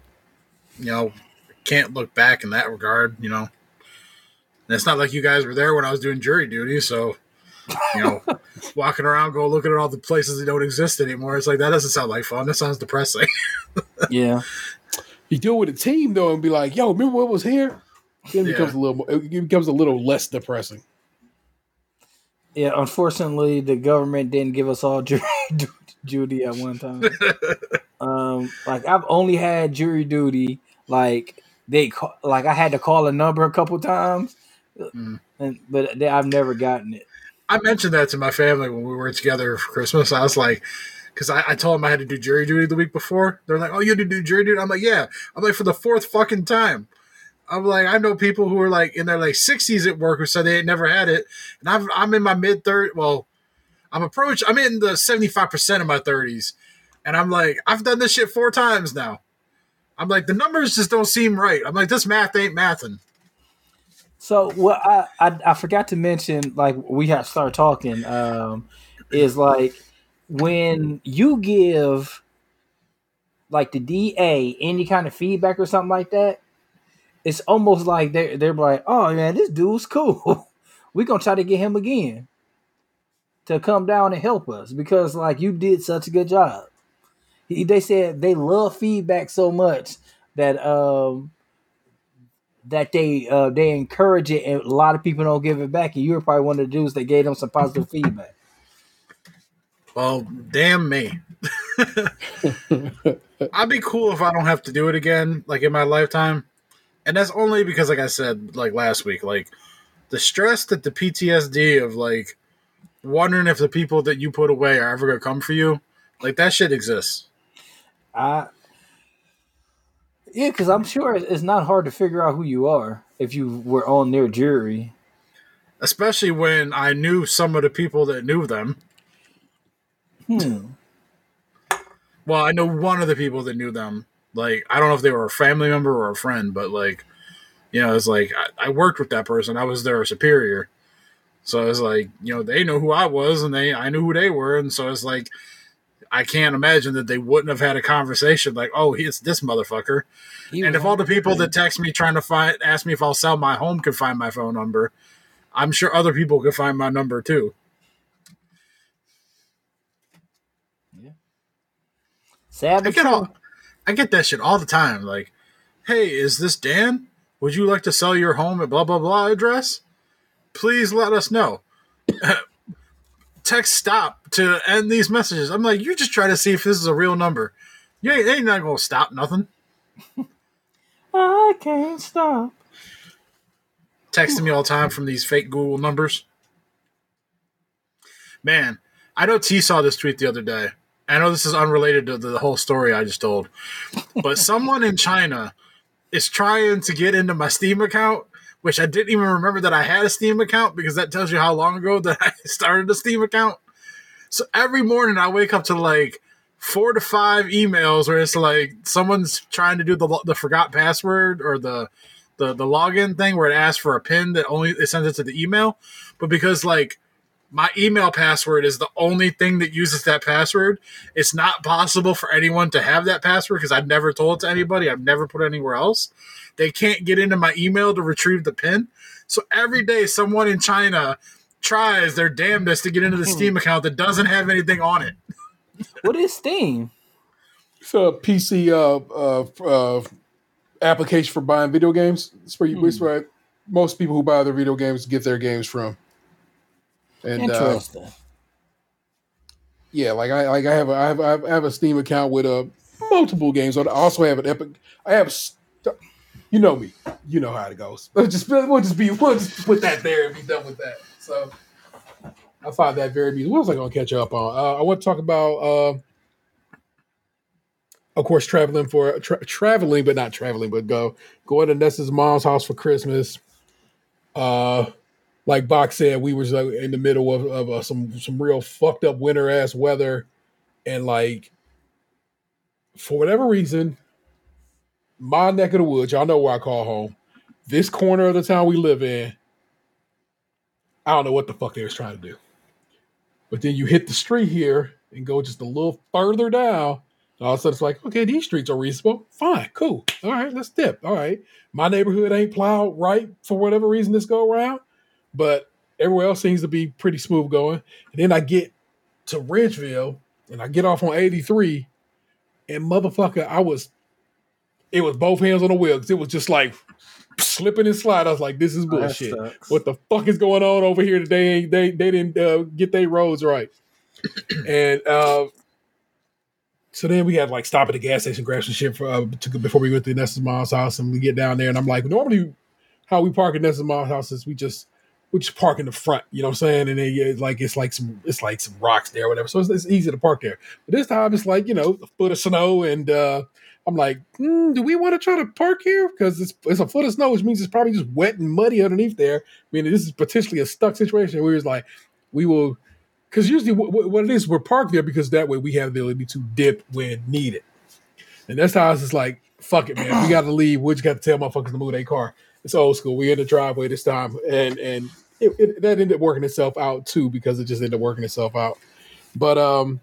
you know, can't look back in that regard, you know. And it's not like you guys were there when I was doing jury duty, so you know, walking around, go looking at all the places that don't exist anymore. It's like that doesn't sound like fun. That sounds depressing. yeah. You do it with a team though, and be like, "Yo, remember what was here?" Then it Yeah. becomes a little, more, it becomes a little less depressing. Yeah, unfortunately, the government didn't give us all jury duty at one time. um, like I've only had jury duty. Like they, ca- like I had to call a number a couple times, Mm. and but they, I've never gotten it. I mentioned that to my family when we were together for Christmas. I was like, because I, I told them I had to do jury duty the week before. They're like, "Oh, you had to do jury duty?" I'm like, "Yeah." I'm like, for the fourth fucking time. I'm like, I know people who are like in their like 60s at work who said they never had it, and I'm I'm in my mid third. Well, I'm approach. I'm in the 75 percent of my 30s, and I'm like, I've done this shit four times now. I'm like, the numbers just don't seem right. I'm like, this math ain't mathing. So what I, I I forgot to mention, like we have to start talking, um, is like when you give like the DA any kind of feedback or something like that, it's almost like they're they're like, oh man, this dude's cool. We're gonna try to get him again to come down and help us because like you did such a good job. He, they said they love feedback so much that um that they uh they encourage it and a lot of people don't give it back and you were probably one of the dudes that gave them some positive feedback. Well, damn me. I'd be cool if I don't have to do it again, like in my lifetime. And that's only because, like I said, like last week, like the stress that the PTSD of like wondering if the people that you put away are ever gonna come for you, like that shit exists. I yeah, because I'm sure it's it's not hard to figure out who you are if you were on their jury. Especially when I knew some of the people that knew them. Hmm. Well, I know one of the people that knew them. Like, I don't know if they were a family member or a friend, but like, you know, it's like I, I worked with that person. I was their superior, so it's like you know they know who I was and they I knew who they were, and so it's like I can't imagine that they wouldn't have had a conversation like, oh, it's this motherfucker. He And if all the people that text me trying to find ask me if I'll sell my home can find my phone number, I'm sure other people can find my number too. sad I but get all, I get that shit all the time. Like, hey, is this Dan? Would you like to sell your home at blah blah blah address? Please let us know. Text stop to end these messages. I'm like, you're just trying to see if this is a real number. You ain't, they ain't not gonna stop nothing. I can't stop. Texting me all the time from these fake Google numbers. Man, I know Tee saw this tweet the other day. I know this is unrelated to the whole story I just told, but someone in China is trying to get into my Steam account, which I didn't even remember that I had a Steam account because that tells you how long ago that I started a Steam account. So every morning I wake up to like four to five emails where it's like someone's trying to do the the forgot password or the the the login thing where it asks for a pin that only it sends it to the email, but because like my email password is the only thing that uses that password. It's not possible for anyone to have that password because I've never told it to anybody. I've never put it anywhere else. They can't get into my email to retrieve the pin. So every day, someone in China tries their damnedest to get into the Steam account that doesn't have anything on it. What is Steam? It's a PC uh, uh, uh, application for buying video games. It's where, you, it's where most people who buy their video games get their games from. And uh, Interesting. yeah, like I like I have a, I have I have, I have a Steam account with uh, multiple games. I also have an Epic. I have, st- you know me, you know how it goes. We'll just we'll just be we'll just put that there and be done with that. So I find that very amusing. What was I going to catch up on? Uh, I want to talk about, uh, of course, traveling for tra- traveling, but not traveling, but go going to Nessa's mom's house for Christmas. Uh, like Bach said, we was uh, in the middle of, of uh, some some real fucked up winter ass weather, and like for whatever reason, my neck of the woods, y'all know where I call home. This corner of the town we live in, I don't know what the fuck they was trying to do. But then you hit the street here and go just a little further down. All of a sudden it's like, okay, these streets are reasonable. Fine, cool. All right, let's dip. All right. My neighborhood ain't plowed right for whatever reason this go around, but everywhere else seems to be pretty smooth going. And then I get to Ridgeville and I get off on 83 and motherfucker, I was it was both hands on the wheel because it was just like slipping and slide. I was like, this is Oh, bullshit. sucks. What the fuck is going on over here today? They they didn't uh, get their roads right. and uh, so then we had like stop at the gas station, grab some shit for, uh, to, before we went to Nessa's mom's house, and we get down there, and I'm like, normally how we park at Nessa's mom's house is we just we just park in the front, you know what I'm saying? And then it's like it's like some it's like some rocks there, whatever. So it's, it's easy to park there. But this time it's like you know a foot of snow, and uh, I'm like, hmm, do we want to try to park here? Because it's it's a foot of snow, which means it's probably just wet and muddy underneath there. I mean, this is potentially a stuck situation. We was like, we will, because usually what, what- what it is, we're parked there because that way we have the ability to dip when needed. And that's how I was just like, fuck it, man. We got to leave. We just got to tell motherfuckers to move their car. It's old school. We in the driveway this time, and and it, it, that ended up working itself out too because it just ended up working itself out. But um,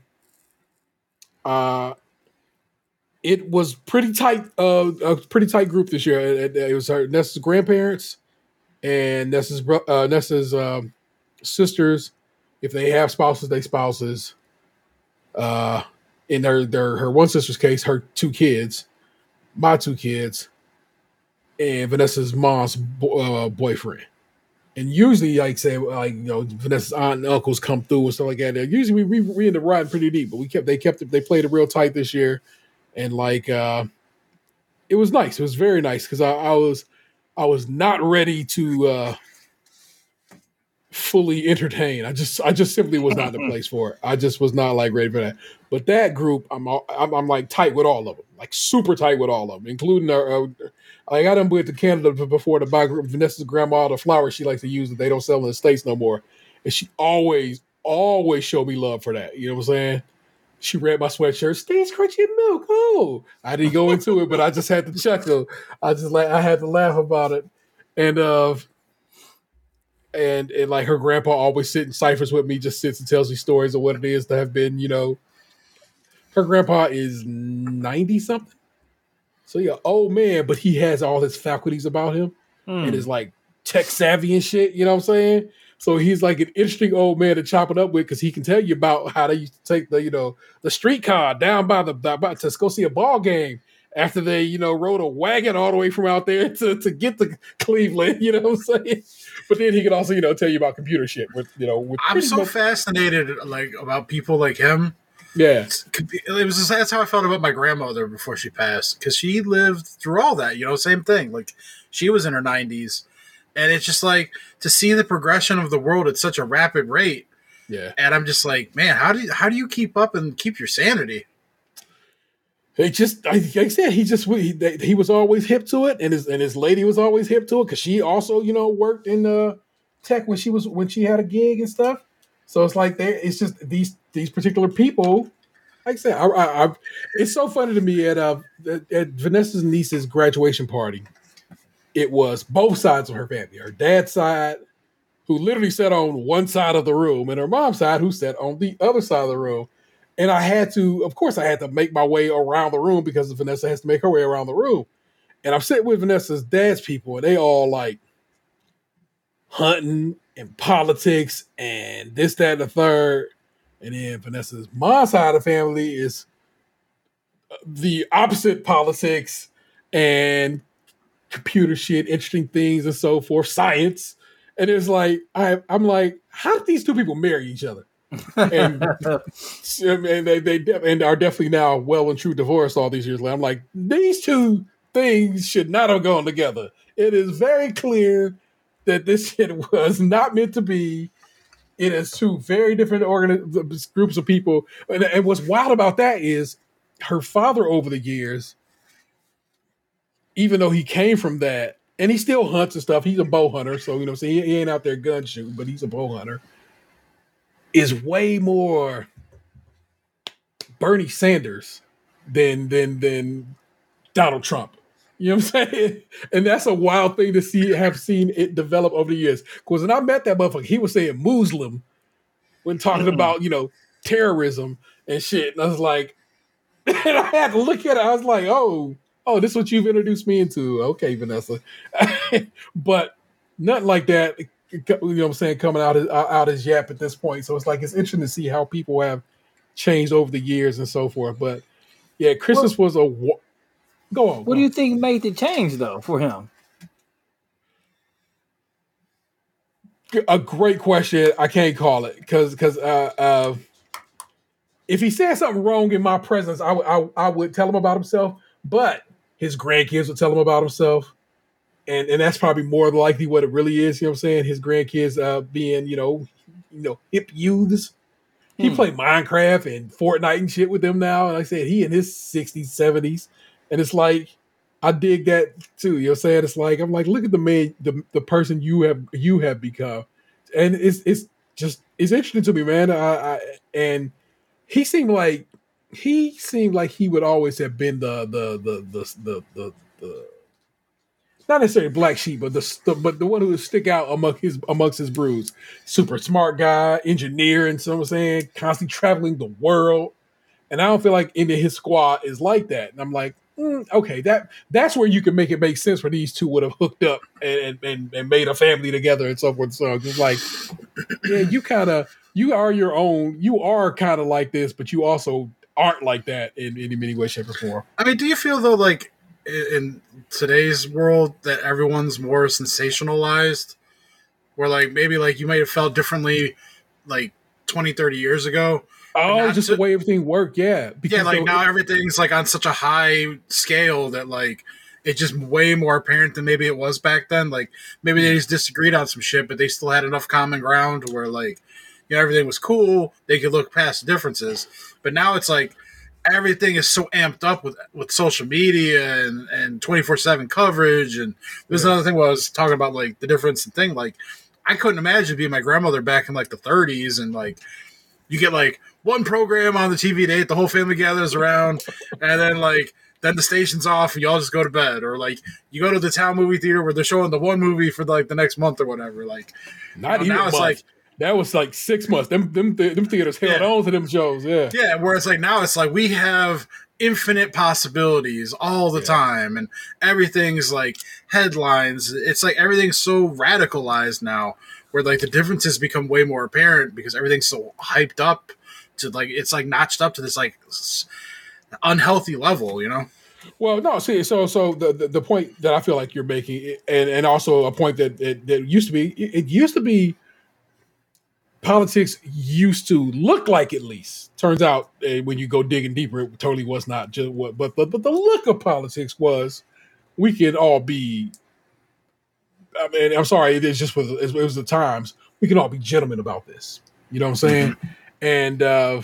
uh, it was pretty tight. Uh, a pretty tight group this year. It, it was her Nessa's grandparents and Nessa's uh, Nessa's um, sisters. If they have spouses, they spouses. Uh, in her their her one sister's case, her two kids, my two kids, and Vanessa's mom's bo- uh, boyfriend. And usually, like say, like you know, Vanessa's aunt and uncles come through and stuff like that. And usually, we, we we end up riding pretty deep, but we kept they kept it they played it real tight this year, and like uh, it was nice. It was very nice because I, I was I was not ready to uh, fully entertained. I just I just simply was not in the place for it. I just was not like ready for that. But that group, I'm all, I'm, I'm like tight with all of them, like super tight with all of them, including our. Uh, like I done went to Canada before to buy Vanessa's grandma the flowers she likes to use that they don't sell in the states no more, and she always always showed me love for that. You know what I'm saying? She read my sweatshirt, stays crunchy milk. Oh, I didn't go into it, but I just had to chuckle. I just like I had to laugh about it, and uh, and and like her grandpa always sits in ciphers with me, just sits and tells me stories of what it is to have been, you know. Her grandpa is ninety something, so yeah, old man, but he has all his faculties about him Hmm. and is like tech savvy and shit. You know what I'm saying? So he's like an interesting old man to chop it up with because he can tell you about how they used to take the you know the streetcar down by the by, to go see a ball game after they you know rode a wagon all the way from out there to, to get to Cleveland. You know what I'm saying? But then he can also you know tell you about computer shit with you know with I'm so much- fascinated, like about people like him. yeah It was that's how I felt about my grandmother before she passed because she lived through all that. You know, same thing. Like she was in her 90s, and it's just like to see the progression of the world at such a rapid rate. yeah. And I'm just like, man, how do you, how do you keep up and keep your sanity? He just, like I said, he just he, he was always hip to it, and his and his lady was always hip to it because she also, you know, worked in uh, tech when she was when she had a gig and stuff. So it's like they, it's just these these particular people. Like I said, I, I, I, it's so funny to me at uh at Vanessa's niece's graduation party. It was both sides of her family. Her dad's side, who literally sat on one side of the room, and her mom's side, who sat on the other side of the room. And I had to, of course, I had to make my way around the room because Vanessa has to make her way around the room. And I'm sitting with Vanessa's dad's people, and they all like hunting and politics and this, that, and the third. And then Vanessa's mom's side of the family is uh, the opposite politics and computer shit, interesting things and so forth, science. And it's like I, I'm like, how did these two people marry each other? And and they, they de- and are definitely now well and true divorced all these years later. I'm like, these two things should not have gone together. It is very clear that this shit was not meant to be. It is two very different groups of people. And, and what's wild about that is her father over the years, even though he came from that, and he still hunts and stuff. He's a bow hunter, so you know what He, he ain't out there gun shooting, but he's a bow hunter is way more Bernie Sanders than than than Donald Trump. You know what I'm saying? And that's a wild thing to see have seen it develop over the years. Because when I met that motherfucker, he was saying Muslim when talking Mm. about, you know, terrorism and shit. And I was like, and I had to look at it. I was like, oh, oh, this is what you've introduced me into. Okay, Vanessa. but nothing like that, you know what I'm saying, coming out as, out as Yap at this point. So it's like, it's interesting to see how people have changed over the years and so forth. But yeah, Christmas was a. wa- Go on. What go do you think made the change though for him? a great question. I can't call it because because uh, uh, if he said something wrong in my presence, I would I, I would tell him about himself. But his grandkids would tell him about himself, and and that's probably more likely what it really is. You know what I'm saying? His grandkids uh, being you know you know hip youths. He Hmm. played Minecraft and Fortnite and shit with them now. And like I said, he in his 60s, 70s. And it's like, I dig that too. You know what I'm saying? It's like, I'm like, look at the man, the, the person you have you have become. And it's it's just it's interesting to me, man. I, I and he seemed like he seemed like he would always have been the the the the the the, the not necessarily black sheep, but the, the but the one who would stick out among his amongst his brews. Super smart guy, engineer, and so I'm saying, constantly traveling the world. And I don't feel like any of his squad is like that. And I'm like, mm, okay, that that's where you can make it make sense where these two would have hooked up and and, and made a family together and so forth. So it's like, yeah, you kind of you are your own. You are kind of like this, but you also aren't like that in any many way, shape, or form. I mean, do you feel though, like in today's world, that everyone's more sensationalized? Where like maybe like you might have felt differently, like 20, 30 years ago. Oh, just to- the way everything worked, yeah. Because yeah, like now everything's like on such a high scale that like it's just way more apparent than maybe it was back then. Like maybe they just disagreed on some shit, but they still had enough common ground where like you know everything was cool. They could look past the differences. But now it's like everything is so amped up with with social media and and twenty four seven coverage. And there's Yeah. another thing where I was talking about like the difference and thing. Like I couldn't imagine being my grandmother back in like the 30s and like you get like one program on the TV date, the whole family gathers around, and then like then the station's off and y'all just go to bed, or like you go to the town movie theater where they're showing the one movie for like the next month or whatever. Like not now even it's months. like- that was like six months. Them them them theaters held Yeah. on to them shows. Yeah, yeah, whereas like now it's like we have infinite possibilities all the Yeah. time, and everything's like headlines. It's like everything's so radicalized now, where like the differences become way more apparent because everything's so hyped up to like it's like notched up to this like unhealthy level, you know. Well, no, see, so so the, the the point that I feel like you're making, and and also a point that that, that used to be, it, it used to be, politics used to look like at least. Turns out, eh, when you go digging deeper, it totally was not just what, but but but the look of politics was, we could all be. I mean, I'm sorry, it is just was it was the times we can all be gentlemen about this. You know what I'm saying? and uh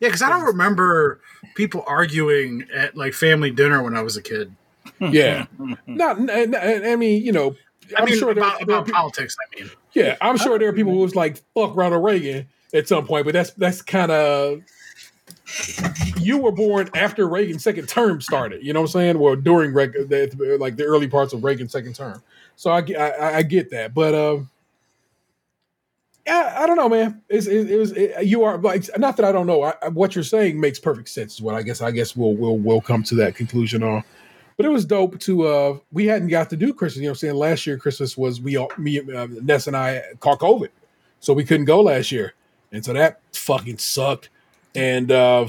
Yeah, because I don't remember people arguing at like family dinner when I was a kid. yeah, not. I mean, you know, I I'm mean, sure about, about politics. I mean, Yeah, I'm sure there are people who was like, "Fuck Ronald Reagan" at some point, but that's that's kind of you were born after Reagan's second term started. You know what I'm saying? Well, during like the early parts of Reagan's second term. So I, get- I, I get that, but um, yeah, I don't know, man. It's, it, it was it, you are like not that I don't know. I, I- what you're saying makes perfect sense. Is what I guess I guess we'll we'll we'll come to that conclusion on. But it was dope to uh we hadn't got to do Christmas. You know what I'm saying? Last year Christmas was we all me uh, Ness and I caught COVID. So we couldn't go last year. And so that fucking sucked. And uh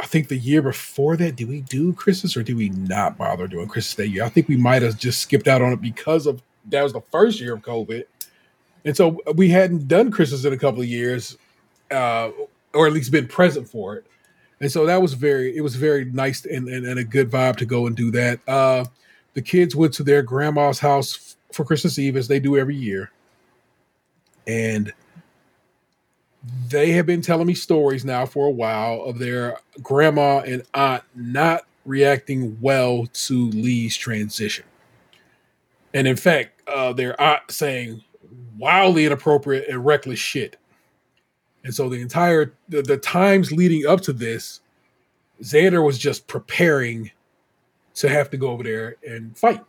I think the year before that, did we do Christmas or did we not bother doing Christmas that year? I think we might have just skipped out on it because of that was the first year of COVID. And so we hadn't done Christmas in a couple of years, uh, or at least been present for it. And so that was very, it was very nice and, and, and a good vibe to go and do that. Uh, the kids went to their grandma's house f- for Christmas Eve, as they do every year. And they have been telling me stories now for a while of their grandma and aunt not reacting well to Lee's transition. And in fact, uh, their aunt saying wildly inappropriate and reckless shit. And so the entire the, the times leading up to this, Xander was just preparing to have to go over there and fight.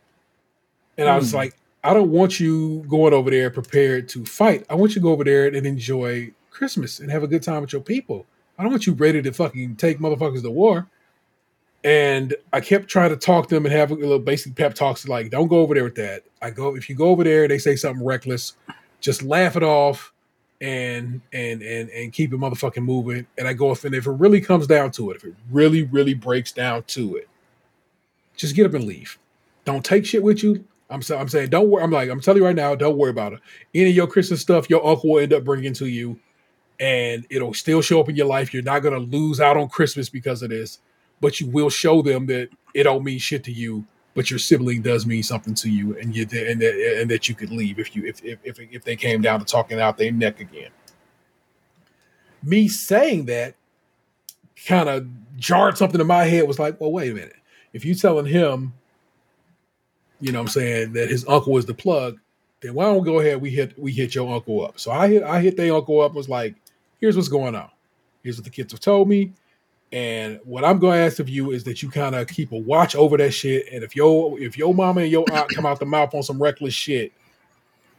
And I was Hmm. like, I don't want you going over there prepared to fight. I want you to go over there and enjoy Christmas and have a good time with your people. I don't want you ready to fucking take motherfuckers to war. And I kept trying to talk to them and have a little basic pep talks like, don't go over there with that. I go if you go over there, they say something reckless, just laugh it off and and and and keep it motherfucking moving. And I go if and if it really comes down to it, if it really, really breaks down to it, just get up and leave. Don't take shit with you. I'm so, I'm saying don't worry. I'm like I'm telling you right now, don't worry about it. Any of your Christmas stuff, your uncle will end up bringing to you, and it'll still show up in your life. You're not gonna lose out on Christmas because of this, but you will show them that it don't mean shit to you. But your sibling does mean something to you, and you and that, and that you could leave if you if if if, if they came down to talking out their neck again. Me saying that kind of jarred something in my head. Was like, well, wait a minute. If you telling him you know what I'm saying, that his uncle was the plug, then why don't we go ahead we hit we hit your uncle up. So I hit I hit their uncle up was like, here's what's going on. Here's what the kids have told me. And what I'm gonna ask of you is that you kind of keep a watch over that shit. And if your if your mama and your aunt come out the mouth on some reckless shit,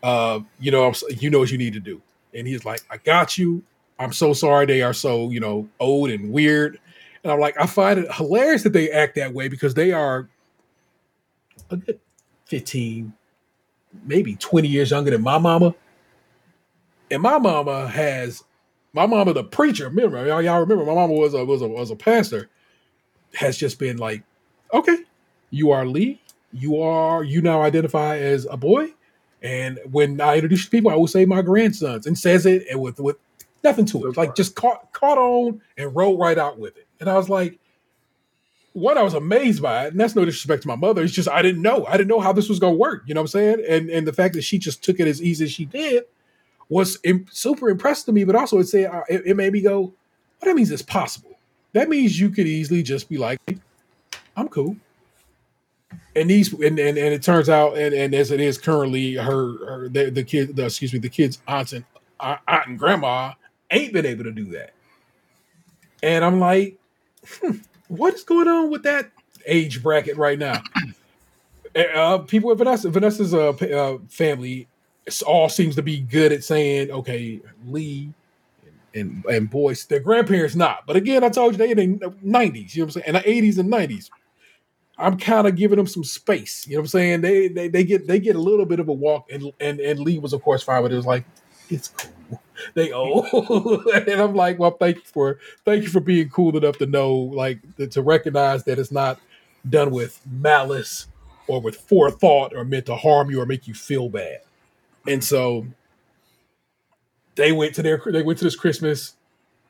uh, you know, you know what you need to do. And he's like, I got you. I'm so sorry they are so, you know, old and weird. And I'm like, I find it hilarious that they act that way because they are a good 15, maybe 20 years younger than my mama. And my mama has my mama, the preacher, remember, y'all, y'all remember my mama was a was a was a pastor, has just been like, okay, you are Lee, you are you now identify as a boy. And when I introduce people, I will say my grandsons and says it and with with nothing to it. Like just caught caught on and rolled right out with it. And I was like, one, I was amazed by it, and that's no disrespect to my mother. It's just I didn't know. I didn't know how this was gonna work. You know what I'm saying? And and the fact that she just took it as easy as she did was super impressed to me. But also, it said uh, it, it made me go, "Well, that means it's possible. That means you could easily just be like, I'm cool." And these and and, and it turns out, and, and as it is currently, her, her the, the kid, the, excuse me, the kids' aunts and uh, aunt and grandma ain't been able to do that. And I'm like, hmm, what is going on with that age bracket right now? uh, people with Vanessa, Vanessa's uh, uh, family, it's all seems to be good at saying, okay, Lee and and boys, their grandparents not. But again, I told you they in the nineties, you know what I'm saying, and the eighties and nineties. I'm kind of giving them some space. You know what I'm saying? They, they they get they get a little bit of a walk, and and and Lee was of course fine, but it was like it's cool. They old, and I'm like, well, thank you for thank you for being cool enough to know, like, to recognize that it's not done with malice or with forethought or meant to harm you or make you feel bad. And so they went to their they went to this Christmas,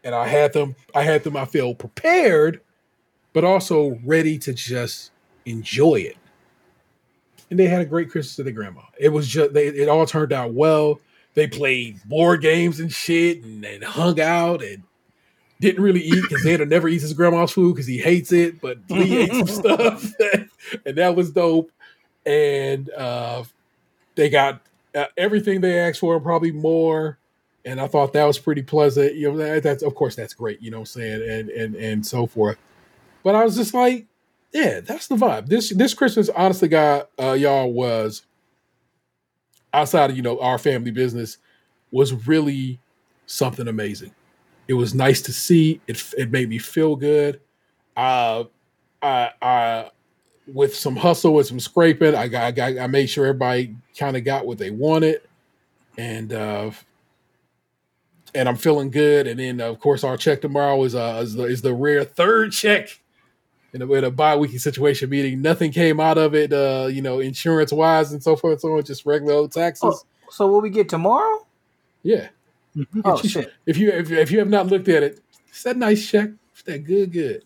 and I had them I had them I feel prepared, but also ready to just enjoy it. And they had a great Christmas with their grandma. It was just they it all turned out well. They played board games and shit and, and hung out and didn't really eat because Xander never eats his grandma's food because he hates it, but Lee ate some stuff and that was dope. And uh, they got uh, everything they asked for probably more. And I thought that was pretty pleasant. You know, that, that's of course that's great. You know what I'm saying, and and and so forth. But I was just like, yeah, that's the vibe. This this Christmas, honestly, God, uh, y'all was outside of you know our family business was really something amazing. It was nice to see. It it made me feel good. Uh, I I with some hustle and some scraping, I got I, got, I made sure everybody kind of got what they wanted, and uh, and I'm feeling good. And then of course our check tomorrow is uh is the, is the rare third check in a, in a bi-weekly situation meeting. Nothing came out of it, uh, you know, insurance wise and so forth and so on, just regular old taxes. Oh, so will we get tomorrow? Yeah. Oh you- shit! If you if, if you have not looked at it, it's that nice check. It's that good, good.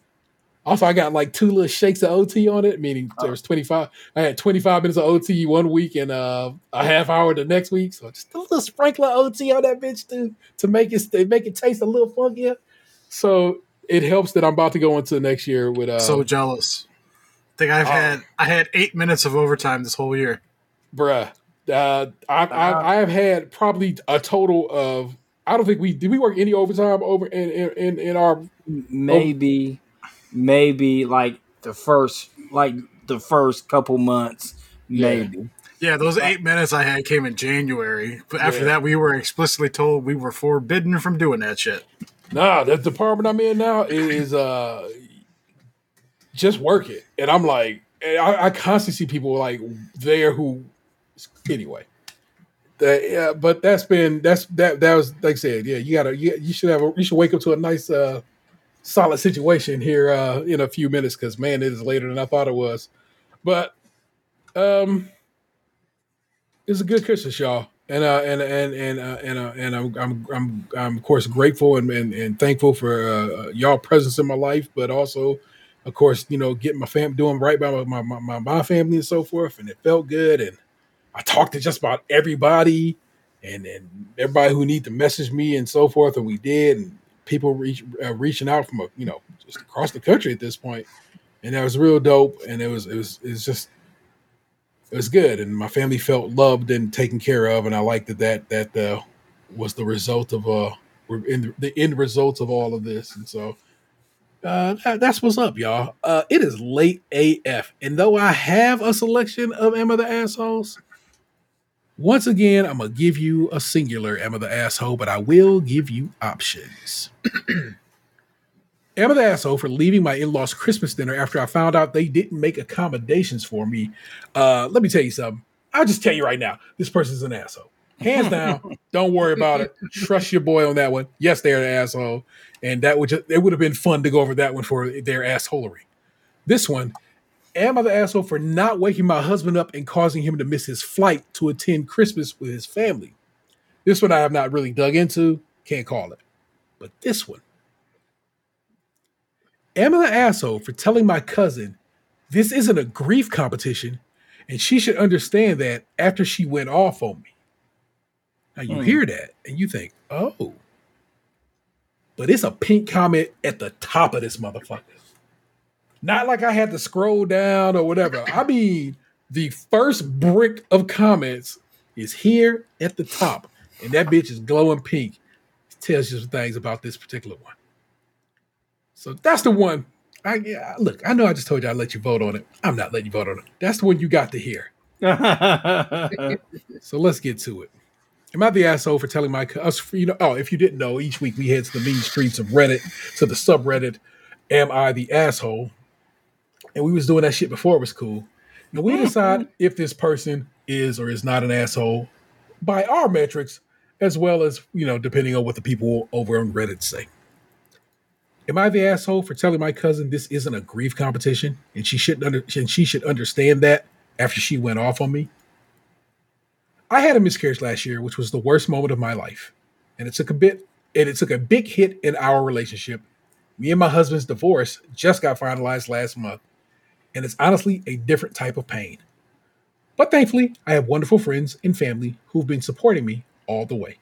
Also, I got like two little shakes of OT on it, meaning there was 25. I had 25 minutes of OT one week and uh, a half hour the next week. So just a little sprinkle of OT on that bitch to, to make it to make it taste a little funkier. So it helps that I'm about to go into next year with uh so jealous. I think I've Oh. had I had eight minutes of overtime this whole year. bruh. Uh, I, I I have had probably a total of I don't think we did we work any overtime over in in, in, in our Maybe maybe like the first like the first couple months, maybe. Yeah, those eight minutes I had came in January. But after Yeah. that, we were explicitly told we were forbidden from doing that shit. Nah, the department I'm in now is uh just work it. And I'm like, and I, I constantly see people like there who anyway. That, yeah, but that's been that's that that was like I said, yeah, you gotta you, you should have a, you should wake up to a nice uh solid situation here uh in a few minutes because man, it is later than I thought it was. But um it's a good Christmas, y'all. And uh, and and and uh, and uh, and I'm I'm I'm I'm of course grateful and and, and thankful for uh, y'all presence in my life, but also, of course, you know, getting my fam doing right by my my, my my family and so forth, and it felt good. And I talked to just about everybody, and and everybody who need to message me and so forth, and we did, and people reach uh, reaching out from a, you know just across the country at this point, and that was real dope. And it was it was it was just it was good, and my family felt loved and taken care of, and I liked that that that uh, was the result of uh in the end result of all of this, and so uh, that, that's what's up, y'all. Uh, it is late AF, and though I have a selection of Am I the assholes, once again I'm gonna give you a singular Am I the asshole, but I will give you options. Am I the asshole for leaving my in-laws Christmas dinner after I found out they didn't make accommodations for me. Uh, let me tell you something. I'll just tell you right now, this person's an asshole. Hands down. don't worry about it. Trust your boy on that one. Yes, they're an asshole, and that would just it would have been fun to go over that one for their assholery. This one, am I the asshole for not waking my husband up and causing him to miss his flight to attend Christmas with his family? This one I have not really dug into. Can't call it. But this one, am I the asshole for telling my cousin this isn't a grief competition and she should understand that after she went off on me? Now you Hmm. hear that and you think, oh, but it's a pink comment at the top of this motherfucker. Not like I had to scroll down or whatever. I mean, the first brick of comments is here at the top, and that bitch is glowing pink. It tells you some things about this particular one. So that's the one. I yeah, look. I know I just told you I'd let you vote on it. I'm not letting you vote on it. That's the one you got to hear. So let's get to it. Am I the asshole for telling my us? You know, oh, if you didn't know, each week we head to the mean streets of Reddit to the subreddit. Am I the asshole? And we was doing that shit before it was cool. And we mm-hmm. decide if this person is or is not an asshole by our metrics, as well as you know, depending on what the people over on Reddit say. Am I the asshole for telling my cousin this isn't a grief competition and she shouldn't under, and she should understand that after she went off on me? I had a miscarriage last year, which was the worst moment of my life. And it took a bit and it took a big hit in our relationship. Me and my husband's divorce just got finalized last month. And it's honestly a different type of pain. But thankfully, I have wonderful friends and family who've been supporting me all the way.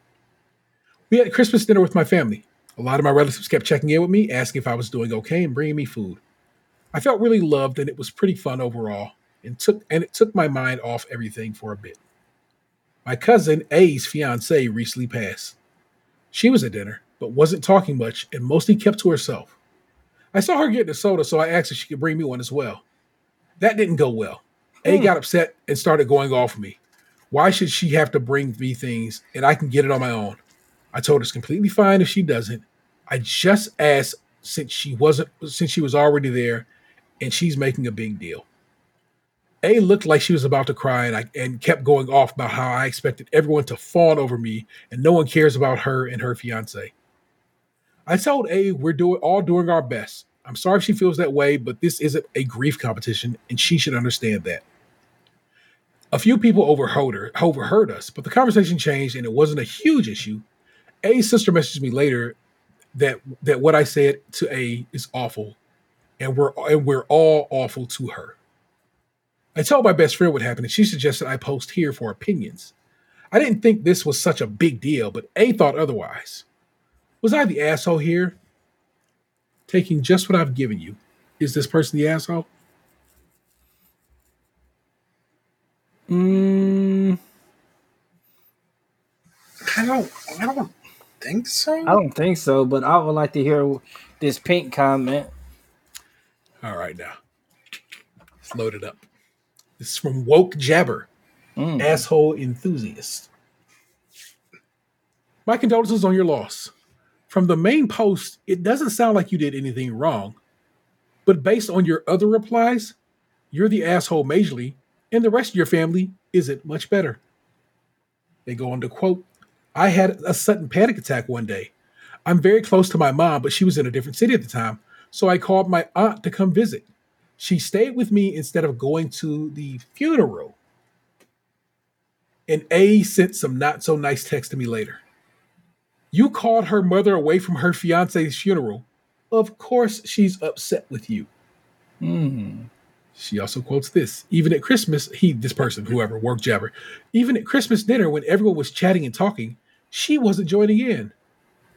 We had Christmas dinner with my family. A lot of my relatives kept checking in with me, asking if I was doing okay and bringing me food. I felt really loved and it was pretty fun overall and took and it took my mind off everything for a bit. My cousin A's fiance recently passed. She was at dinner, but wasn't talking much and mostly kept to herself. I saw her getting a soda, so I asked if she could bring me one as well. That didn't go well. A hmm. got upset and started going off me. Why should she have to bring me things and I can get it on my own? I told her it's completely fine if she doesn't. I just asked since she wasn't since she was already there and she's making a big deal. A looked like she was about to cry and I and kept going off about how I expected everyone to fawn over me and no one cares about her and her fiance. I told A we're doing all doing our best. I'm sorry if she feels that way, but this isn't a grief competition and she should understand that. A few people overheard her, overheard us, but the conversation changed and it wasn't a huge issue. A's sister messaged me later that that what I said to A is awful, and we're and we're all awful to her. I told my best friend what happened, and she suggested I post here for opinions. I didn't think this was such a big deal, but A thought otherwise. Was I the asshole here? Taking just what I've given you. Is this person the asshole? Mm, I don't. I don't think so. I don't think so, but I would like to hear this pink comment. All right, now let's load it up. This is from Woke Jabber, Mm. asshole enthusiast. My condolences on your loss. From the main post, it doesn't sound like you did anything wrong, but based on your other replies, you're the asshole majorly, and the rest of your family isn't much better. They go on to quote, I had a sudden panic attack one day. I'm very close to my mom, but she was in a different city at the time, so I called my aunt to come visit. She stayed with me instead of going to the funeral. And A sent some not so nice text to me later. You called her mother away from her fiance's funeral. Of course, she's upset with you. Mm. She also quotes this. Even at Christmas, he, this person, whoever, work jabber, even at Christmas dinner when everyone was chatting and talking, she wasn't joining in.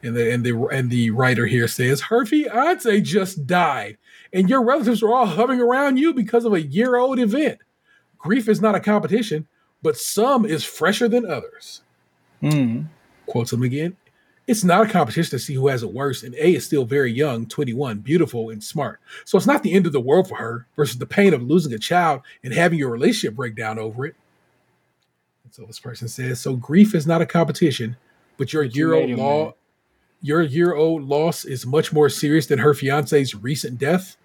And the and the and the writer here says her fiance just died, and your relatives are all hovering around you because of a year old event. Grief is not a competition, but some is fresher than others. Mm. Quotes him again. It's not a competition to see who has it worse, and A is still very young, 21, beautiful, and smart. So it's not the end of the world for her versus the pain of losing a child and having your relationship break down over it. And so this person says, so grief is not a competition, but your year old law, man. your year old loss is much more serious than her fiance's recent death,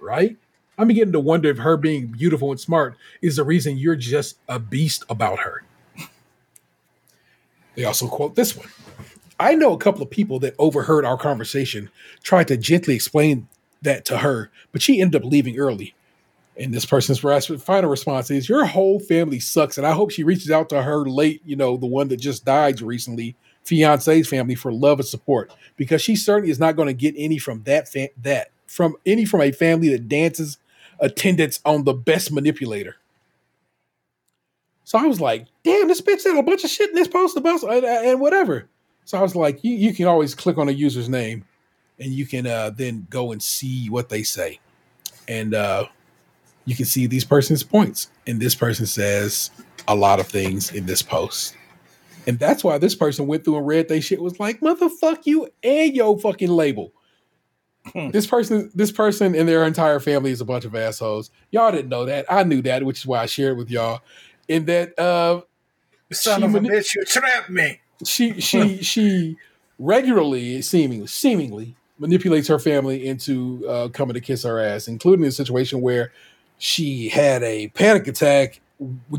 right? I'm beginning to wonder if her being beautiful and smart is the reason you're just a beast about her. They also quote this one. I know a couple of people that overheard our conversation, tried to gently explain that to her, but she ended up leaving early. And this person's final response is, Your whole family sucks. And I hope she reaches out to her late, you know, the one that just died recently, fiance's family for love and support, because she certainly is not going to get any from that, fa- that from any from a family that dances attendance on the best manipulator. So I was like, damn, this bitch said a bunch of shit in this post about and, and whatever. So I was like, you, you can always click on a user's name and you can uh, then go and see what they say. And uh, you can see these person's points. And this person says a lot of things in this post. And that's why this person went through and read they shit was like, motherfuck you and your fucking label. this person, this person and their entire family is a bunch of assholes. Y'all didn't know that. I knew that, which is why I shared it with y'all. In that uh Son of a bitch, you trapped me. She she she regularly seemingly seemingly manipulates her family into uh, coming to kiss her ass, including a situation where she had a panic attack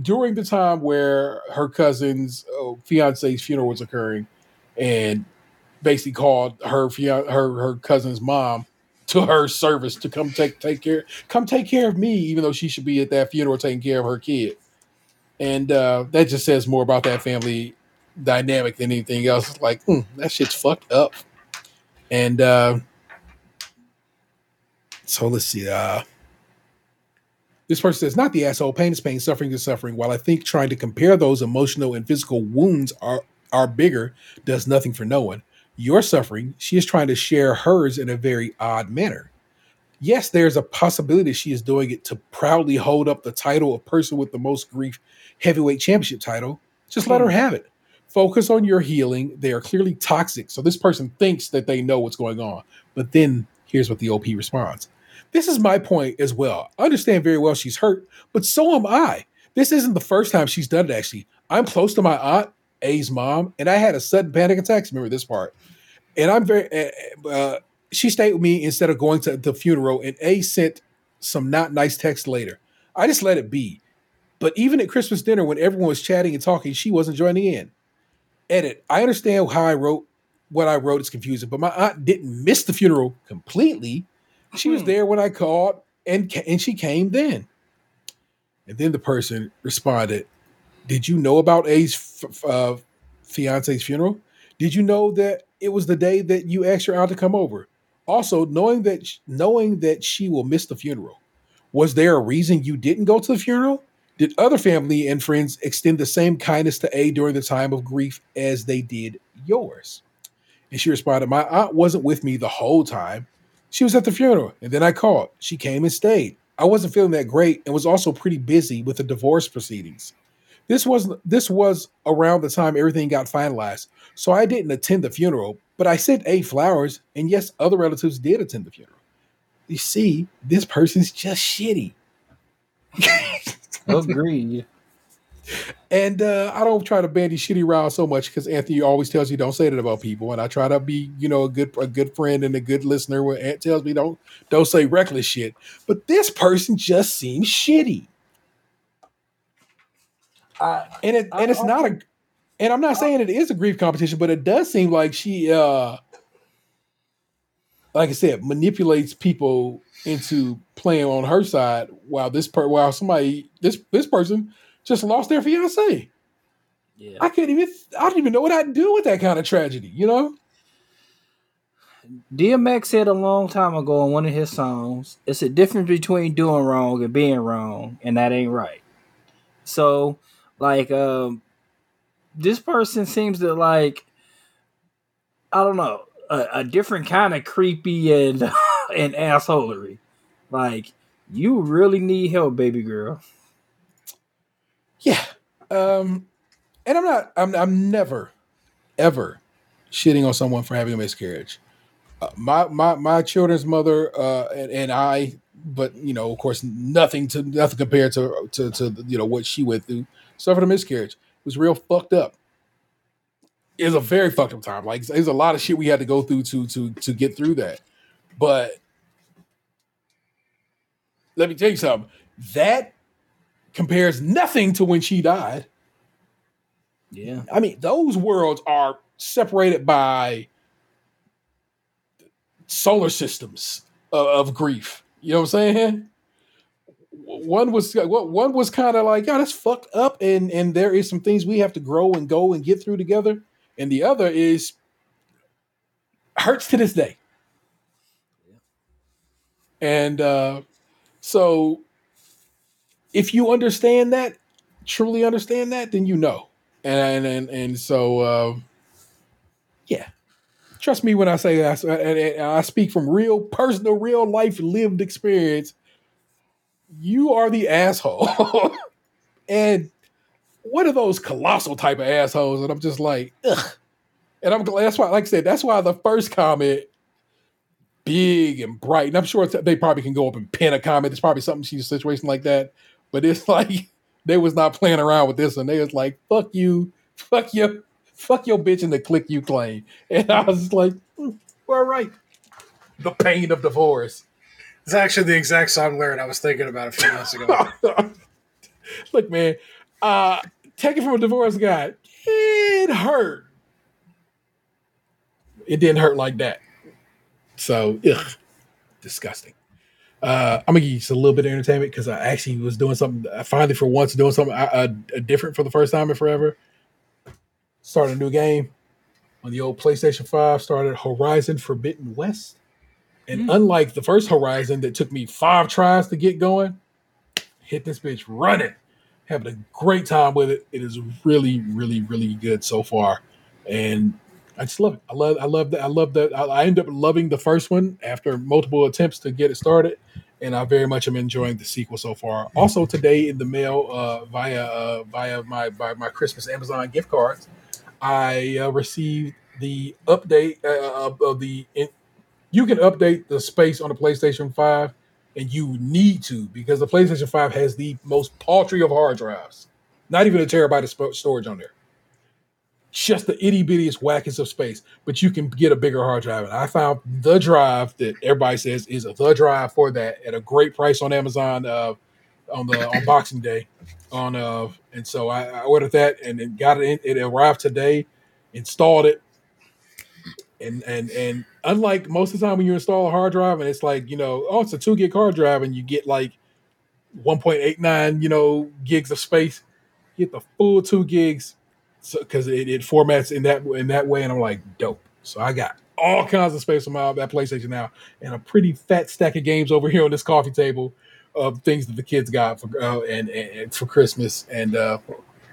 during the time where her cousin's uh, fiance's funeral was occurring, and basically called her fian- her her cousin's mom to her service to come take take care come take care of me, even though she should be at that funeral taking care of her kid. And uh, that just says more about that family dynamic than anything else. It's like, hmm, that shit's fucked up. And uh, so let's see. Uh, this person says, not the asshole. Pain is pain, suffering is suffering. While I think trying to compare those emotional and physical wounds are, are bigger does nothing for no one. Your suffering, she is trying to share hers in a very odd manner. Yes, there's a possibility she is doing it to proudly hold up the title of person with the most grief heavyweight championship title. Just let her have it. Focus on your healing. They are clearly toxic. So this person thinks that they know what's going on. But then here's what the OP responds. This is my point as well. I understand very well she's hurt, but so am I. This isn't the first time she's done it, actually. I'm close to my aunt, A's mom, and I had a sudden panic attack. Remember this part. And I'm very, uh, uh, she stayed with me instead of going to the funeral, and A sent some not nice text later. I just let it be. But even at Christmas dinner, when everyone was chatting and talking, she wasn't joining in. Edit. I understand how I wrote what I wrote is confusing, but my aunt didn't miss the funeral completely. She was Hmm. there when I called, and and she came then. And then the person responded, "Did you know about A's f- f- uh, fiance's funeral? Did you know that it was the day that you asked your aunt to come over? Also, knowing that knowing that she will miss the funeral, was there a reason you didn't go to the funeral? Did other family and friends extend the same kindness to A during the time of grief as they did yours?" And she responded, "My aunt wasn't with me the whole time. She was at the funeral, and then I called. She came and stayed. I wasn't feeling that great and was also pretty busy with the divorce proceedings. This was this was around the time everything got finalized, so I didn't attend the funeral, but I sent A flowers, and yes, other relatives did attend the funeral. You see, this person's just shitty. Agreed. And uh, I don't try to bandy shitty around so much because Anthony always tells you don't say that about people, and I try to be, you know, a good a good friend and a good listener. When Ant tells me don't don't say reckless shit, but this person just seems shitty, I, and it and it's not a, and I'm not saying it is a grief competition, but it does seem like she, uh like I said, manipulates people into playing on her side while this per while somebody this this person just lost their fiance. yeah. I can't even I don't even know what I'd do with that kind of tragedy, you know? DMX said a long time ago in one of his songs, it's a difference between doing wrong and being wrong, and that ain't right. So, like, um, this person seems to like, I don't know, a, a different kind of creepy and and assholery. Like, you really need help, baby girl. Yeah. Um and I'm not I'm I'm never ever shitting on someone for having a miscarriage. Uh, my my my children's mother uh and, and I but you know of course nothing to nothing compared to to to you know what she went through suffered a miscarriage. It was real fucked up. It was a very fucked up time. Like there's a lot of shit we had to go through to to to get through that. But let me tell you something. That compares nothing to when she died. Yeah. I mean, those worlds are separated by solar systems of, of grief. You know what I'm saying? One was uh, what one was kind of like, yeah, that's fucked up, and and there is some things we have to grow and go and get through together. And the other is hurts to this day. And uh, so, if you understand that, truly understand that, then you know. And and and so, uh, yeah, trust me when I say that. And I speak from real, personal, real life, lived experience. You are the asshole, and what are those colossal type of assholes? And I'm just like, ugh. And I'm glad. That's why, like I said, that's why the first comment big and bright. And I'm sure they probably can go up and pin a comment. It's probably something she's a situation like that. But it's like they was not playing around with this and They was like, fuck you, fuck you, fuck your bitch and the click you claim. And I was like, mm, all right. The pain of divorce. It's actually the exact song lyric I was thinking about a few months ago. Look, man, uh, take it from a divorce guy. It hurt. It didn't hurt like that. So, ugh, disgusting. Uh, I'm gonna give you just a little bit of entertainment because I actually was doing something. I finally, for once, doing something uh, different for the first time in forever. Started a new game on the old PlayStation Five. Started Horizon Forbidden West, and unlike the first Horizon that took me five tries to get going, hit this bitch running, having a great time with it. It is really, really, really good so far, and I just love it. I love, I love that. I love that. I, I end up loving the first one after multiple attempts to get it started, and I very much am enjoying the sequel so far. Also, today in the mail uh, via uh, via my by my Christmas Amazon gift cards, I uh, received the update uh, of, the. In, you can update the space on the PlayStation Five, and you need to because the PlayStation Five has the most paltry of hard drives. Not even a terabyte of storage on there just the itty bittiest wackest of space, but you can get a bigger hard drive. And I found the drive that everybody says is a the drive for that at a great price on Amazon uh, on the on Boxing Day. On uh, and so I, I ordered that and it got it. In, it arrived today. Installed it, and and and unlike most of the time when you install a hard drive and it's like you know oh it's a two gig hard drive and you get like 1.89 you know gigs of space, you get the full two gigs because so, it, it, formats in that in that way, and I'm like, dope. So I got all kinds of space on my that PlayStation now, and a pretty fat stack of games over here on this coffee table of things that the kids got for uh, and, and, for Christmas. And uh,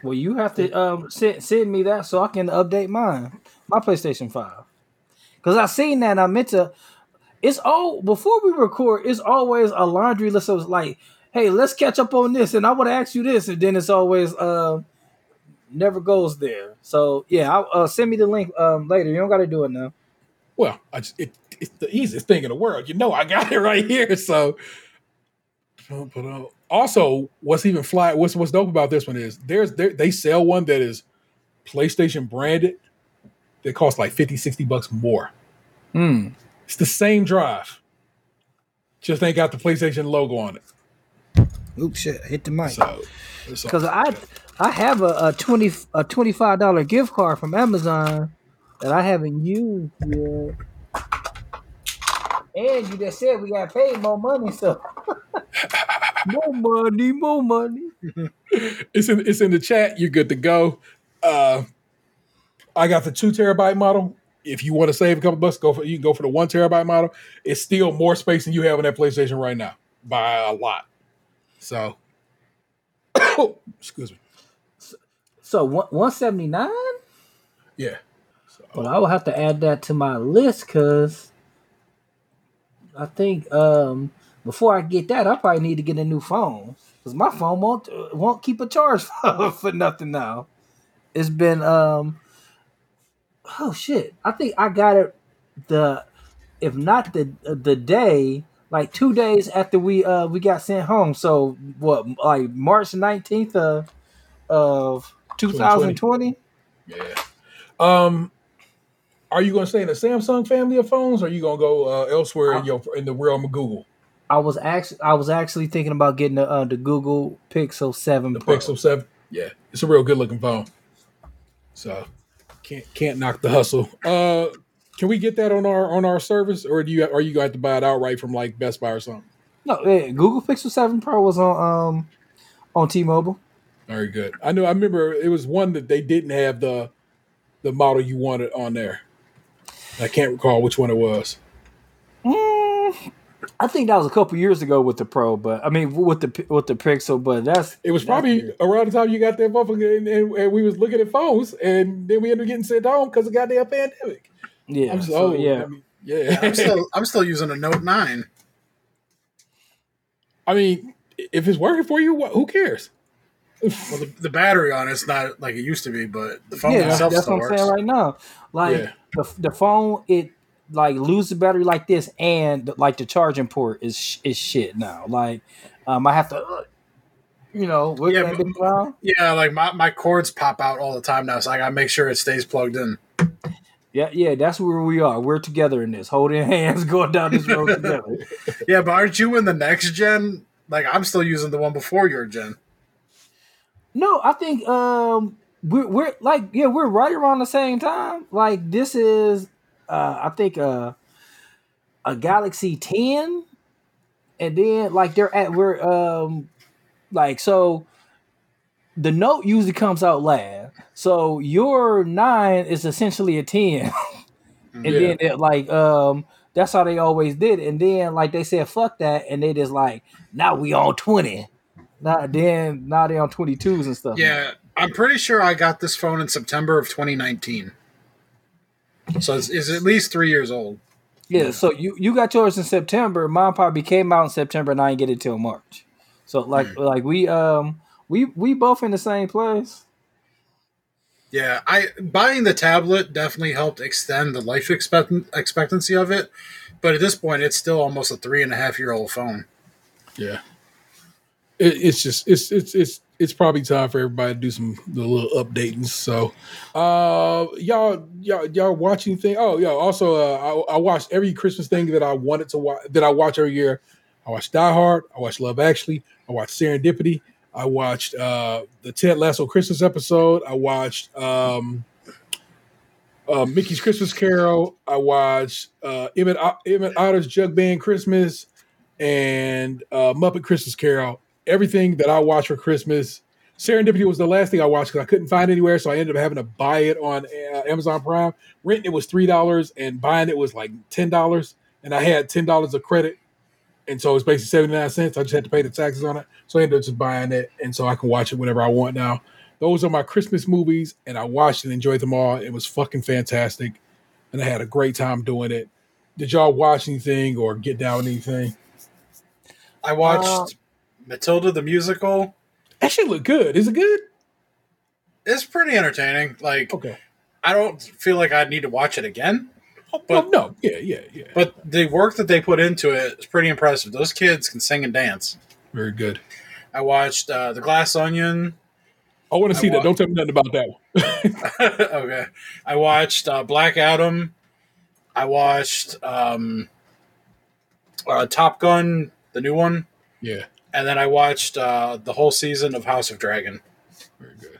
well, you have to um, send send me that so I can update mine, my PlayStation Five, because I seen that I meant to. It's all before we record. It's always a laundry list of like, hey, let's catch up on this, and I want to ask you this, and then it's always. Uh, never goes there. So yeah, I'll, uh, send me the link um, later. You don't got to do it now. Well, I just, it it's the easiest thing in the world. You know, I got it right here. So, also, what's even fly? What's what's dope about this one is there's there, they sell one that is PlayStation branded that costs like 50, 60 bucks more. Hmm. It's the same drive, just ain't got the PlayStation logo on it. Oops, shit, hit the mic. So, Because I I have a, a twenty a twenty five dollar gift card from Amazon that I haven't used yet. And you just said we got paid more money, so more money, more money. it's in it's in the chat. You're good to go. Uh, I got the two terabyte model. If you want to save a couple bucks, go for you can go for the one terabyte model. It's still more space than you have on that PlayStation right now by a lot. So, excuse me. So one one seventy nine. Yeah. Well, I will have to add that to my list because I think um, before I get that, I probably need to get a new phone because my phone won't won't keep a charge for, for nothing now. It's been um, oh shit! I think I got it the if not the the day like two days after we uh we got sent home. So what like March nineteenth of of two thousand twenty. Yeah. Um, are you going to stay in the Samsung family of phones, or are you going to go uh, elsewhere in your in the realm of Google? I was actually I was actually thinking about getting the uh, the Google Pixel Seven The Pro. Pixel Seven. Yeah, it's a real good looking phone. So can't can't knock the hustle. Uh, can we get that on our on our service, or do you are you going to have to buy it outright from like Best Buy or something? No, eh, Google Pixel Seven Pro was on um on T-Mobile. Very good. I know. I remember it was one that they didn't have the the model you wanted on there. I can't recall which one it was. Mm, I think that was a couple years ago with the Pro, but I mean with the with the Pixel, but that's It was probably around the time you got that motherfucker, and, and, and we was looking at phones, and then we ended up getting sent home because of the goddamn pandemic. Yeah. I'm just, so, oh yeah. I mean, yeah. I'm still I'm still using a Note Nine. I mean, if it's working for you, what, who cares? Well, the, the battery on it's not like it used to be, but the phone yeah, that's, itself that's what I'm works. saying right now. Like Yeah. the the phone, it like loses battery like this, and like the charging port is is shit now. Like um, I have to, you know, Yeah, but- Yeah, like my, my cords pop out all the time now, so I gotta make sure it stays plugged in. Yeah, yeah, that's where we are. We're together in this, holding hands, going down this road together. Yeah, but aren't you in the next gen? Like I'm still using the one before your gen. No, I think um we're we're like yeah, we're right around the same time. Like this is uh I think uh a Galaxy 10 and then like they're at we're um like so the note usually comes out last. So your 9 is essentially a 10. and Yeah. then it like um that's how they always did. It. And then like they said fuck that and they just like now we on 20. Now then now they on 22s and stuff. Yeah, I'm pretty sure I got this phone in September of 2019. So it's, it's at least three years old. Yeah, so you you got yours in September. Mine probably came out in September, and I didn't get it till March. So like like we um we we both in the same place. Yeah, I buying the tablet definitely helped extend the life expect- expectancy of it, but at this point, it's still almost a three and a half year old phone. Yeah. It, it's just it's it's it's it's probably time for everybody to do some little updating. So, uh, y'all y'all y'all watching thing. Oh, yeah. Also, uh, I, I every Christmas thing that I wanted to watch that I watch every year. I watched Die Hard. I watched Love Actually. I watched Serendipity. I watched uh the Ted Lasso Christmas episode. I watched um. Uh, Mickey's Christmas Carol. I watched uh, Emmett, Emmett Otter's Jug Band Christmas and uh, Muppet Christmas Carol. Everything that I watched for Christmas. Serendipity was the last thing I watched because I couldn't find anywhere, so I ended up having to buy it on uh, Amazon Prime. Renting it was three dollars, and buying it was like ten dollars, and I had ten dollars of credit, and so it's basically seventy nine cents. I just had to pay the taxes on it, so I ended up just buying it, and so I can watch it whenever I want now. Those are my Christmas movies, and I watched and enjoyed them all. It was fucking fantastic, and I had a great time doing it. Did y'all watch anything or get down anything? I watched Uh, Matilda the musical. That shit look good. Is it good? It's pretty entertaining. Like Okay. I don't feel like I need to watch it again, Oh, But- no, yeah, yeah, yeah. But the work that they put into it is pretty impressive. Those kids can sing and dance. Very good. I watched uh, The Glass Onion. I want to I see that. wa- Don't tell me nothing about that one. okay. I watched uh, Black Adam. I watched um, uh, Top Gun, the new one. yeah, And then I watched uh, the whole season of House of Dragon. very good.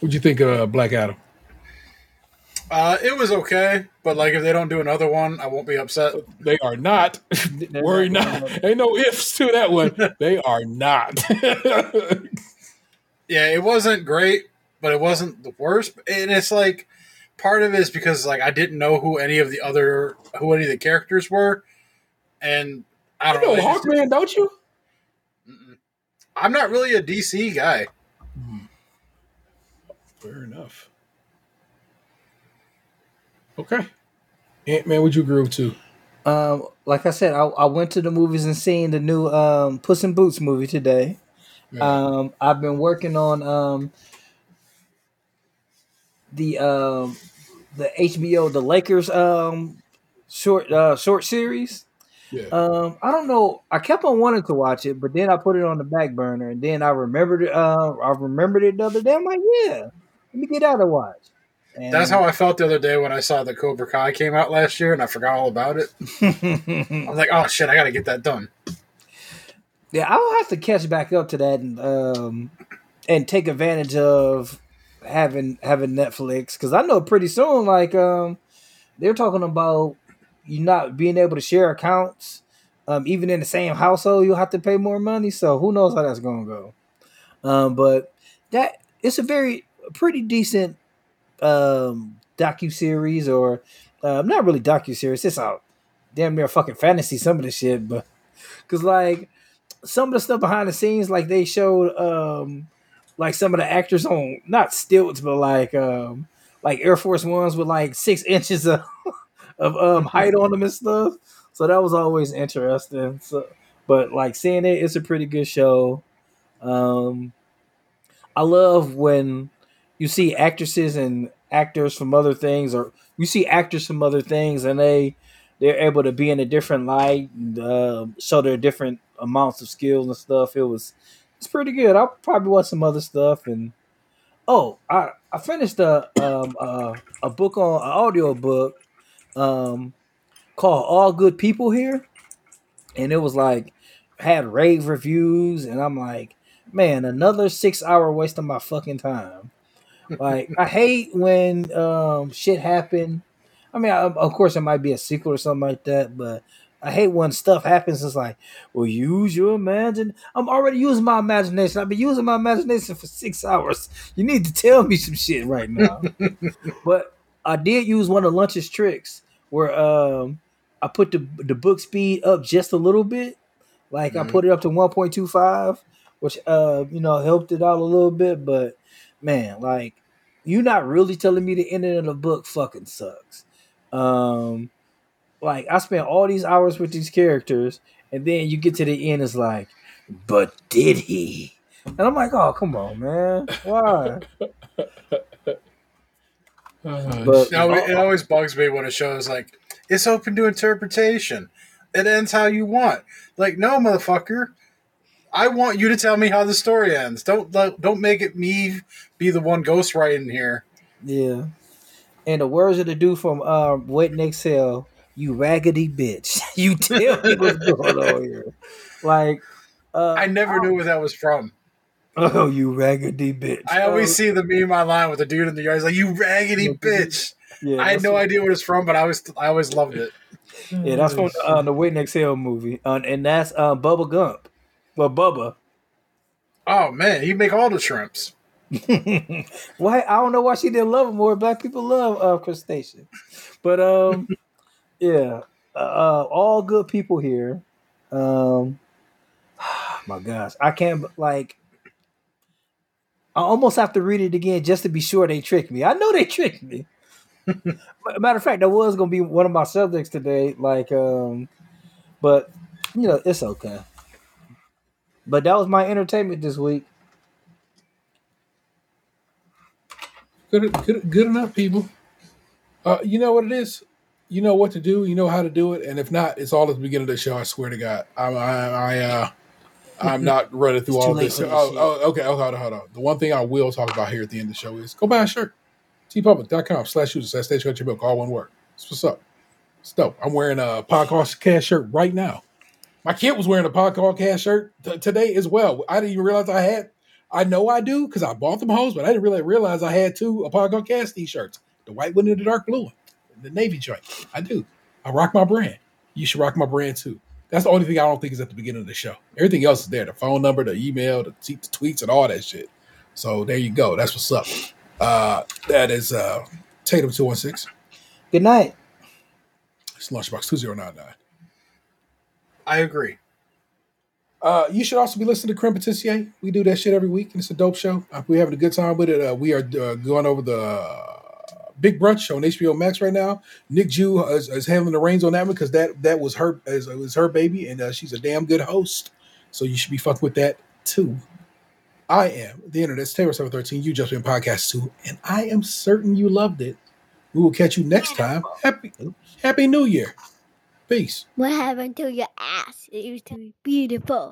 What'd you think of uh, Black Adam? Uh, it was okay, but like if they don't do another one, I won't be upset. They are not. They're Worry not- not. Ain't no ifs to that one. They are not. Yeah, it wasn't great, but it wasn't the worst. And it's like part of it is because like I didn't know who any of the other who any of the characters were, and I I don't know. know it just- Hawkman, don't you? I'm not really a DC guy. Fair enough. Okay. Ant Man, would you agree with too? Um, like I said, I, I went to the movies and seen the new um, Puss in Boots movie today. Um, I've been working on um, the um, the HBO the Lakers um, short uh, short series. yeah. Um, I don't know. I kept on wanting to watch it, but then I put it on the back burner, and then I remembered it. Uh, I remembered it the other day. I'm like, yeah, let me get out and watch. And, That's how I felt the other day when I saw that Cobra Kai came out last year, and I forgot all about it. I was like, "Oh shit, I got to get that done." Yeah, I'll have to catch back up to that and um and take advantage of having having Netflix because I know pretty soon like um they're talking about you not being able to share accounts um even in the same household you'll have to pay more money so who knows how that's gonna go um but that it's a very pretty decent um docu series or um not really docu series it's a damn near fucking fantasy some of the shit but because like some of the stuff behind the scenes, like they showed, um, like some of the actors on not stilts, but like, um, like Air Force Ones with like six inches of of um height on them and stuff. So that was always interesting. So, but like seeing it, it's a pretty good show. Um, I love when you see actresses and actors from other things, or you see actors from other things, and they they're able to be in a different light, and, uh, show their different amounts of skills and stuff. It was it's pretty good. I'll probably watch some other stuff and oh, I I finished a um uh, a book on an audio book um called All Good People Here, and it was like had rave reviews, and I'm like, man, another six hour waste of my fucking time. Like I hate when um shit happen. I mean, I, of course, it might be a sequel or something like that, but I hate when stuff happens. It's like, well, use your imagine. I'm already using my imagination. I've been using my imagination for six hours. You need to tell me some shit right now. but I did use one of Lunch's tricks where um I put the the book speed up just a little bit. Like I Mhm. put it up to 1.25, which uh you know helped it out a little bit. But man, like you're not really telling me the ending of the book fucking sucks. Um like I spent all these hours with these characters, and then you get to the end, it's like, but did he? And I'm like, oh come on, man, why? Uh, But- No, it, it always bugs me when a show is like, "It's open to interpretation. It ends how you want." Like, no, motherfucker. I want you to tell me how the story ends. Don't don't make it me be the one ghostwriting here. Yeah. And the words of the dude from um Waiting to Exhale, you raggedy bitch. you tell me what's going on here. Like uh I never knew where that was from. Oh, you raggedy bitch. I always Oh, see the meme online with the dude in the yard. He's like, "You raggedy bitch." yeah, I had no idea what it's from, but I was I always loved it. Yeah, that's from uh, the Waiting to Exhale movie. Uh, and that's uh, Bubba Gump. Well, Bubba. Oh man, you make all the shrimps. why I don't know why she didn't love him more. Black people love uh crustacean. But um yeah. Uh all good people here. Um my gosh. I can't like I almost have to read it again just to be sure they tricked me. I know they tricked me. Matter of fact, that was gonna be one of my subjects today. Like um but you know, it's okay. But that was my entertainment this week. good, good, good enough, people. Uh, you know what it is? you know what to do. You know how to do it. And if not, it's all at the beginning of the show. I swear to God, I, I, I uh, I'm not running through all this. this Oh, oh, okay, okay, hold on, hold on. The one thing I will talk about here at the end of the show is go buy a shirt. teepublic.com slash users slash stays krunchy milk, all one word. That's what's up. It's dope. I'm wearing a podcast cash shirt right now. My kid was wearing a podcast shirt t- today as well. I didn't even realize I had. I know I do because I bought them hoes, but I didn't really realize I had two a podcast t-shirts. The white one and the dark blue one. The navy joint. I do. I rock my brand. You should rock my brand too. That's the only thing I don't think is at the beginning of the show. Everything else is there. The phone number, the email, the, t- the tweets, and all that shit. So there you go. That's what's up. Uh, that is uh, Tatum two one six. Good night. It's Lunchbox two zero nine nine. I agree. Uh, you should also be listening to Creme Patissier. We do that shit every week, and it's a dope show. Uh, we're having a good time with it. Uh, we are uh, going over the uh, Big Brunch on HBO Max right now. Nick Jew is, is handling the reins on that one because that that was her as was her baby, and uh, she's a damn good host. So you should be fucking with that too. I am the internet's Tayrel seven thirteen. You just been podcast too, and I am certain you loved it. We will catch you next time. Happy Happy New Year. Peace. What happened to your ass? It used to be beautiful.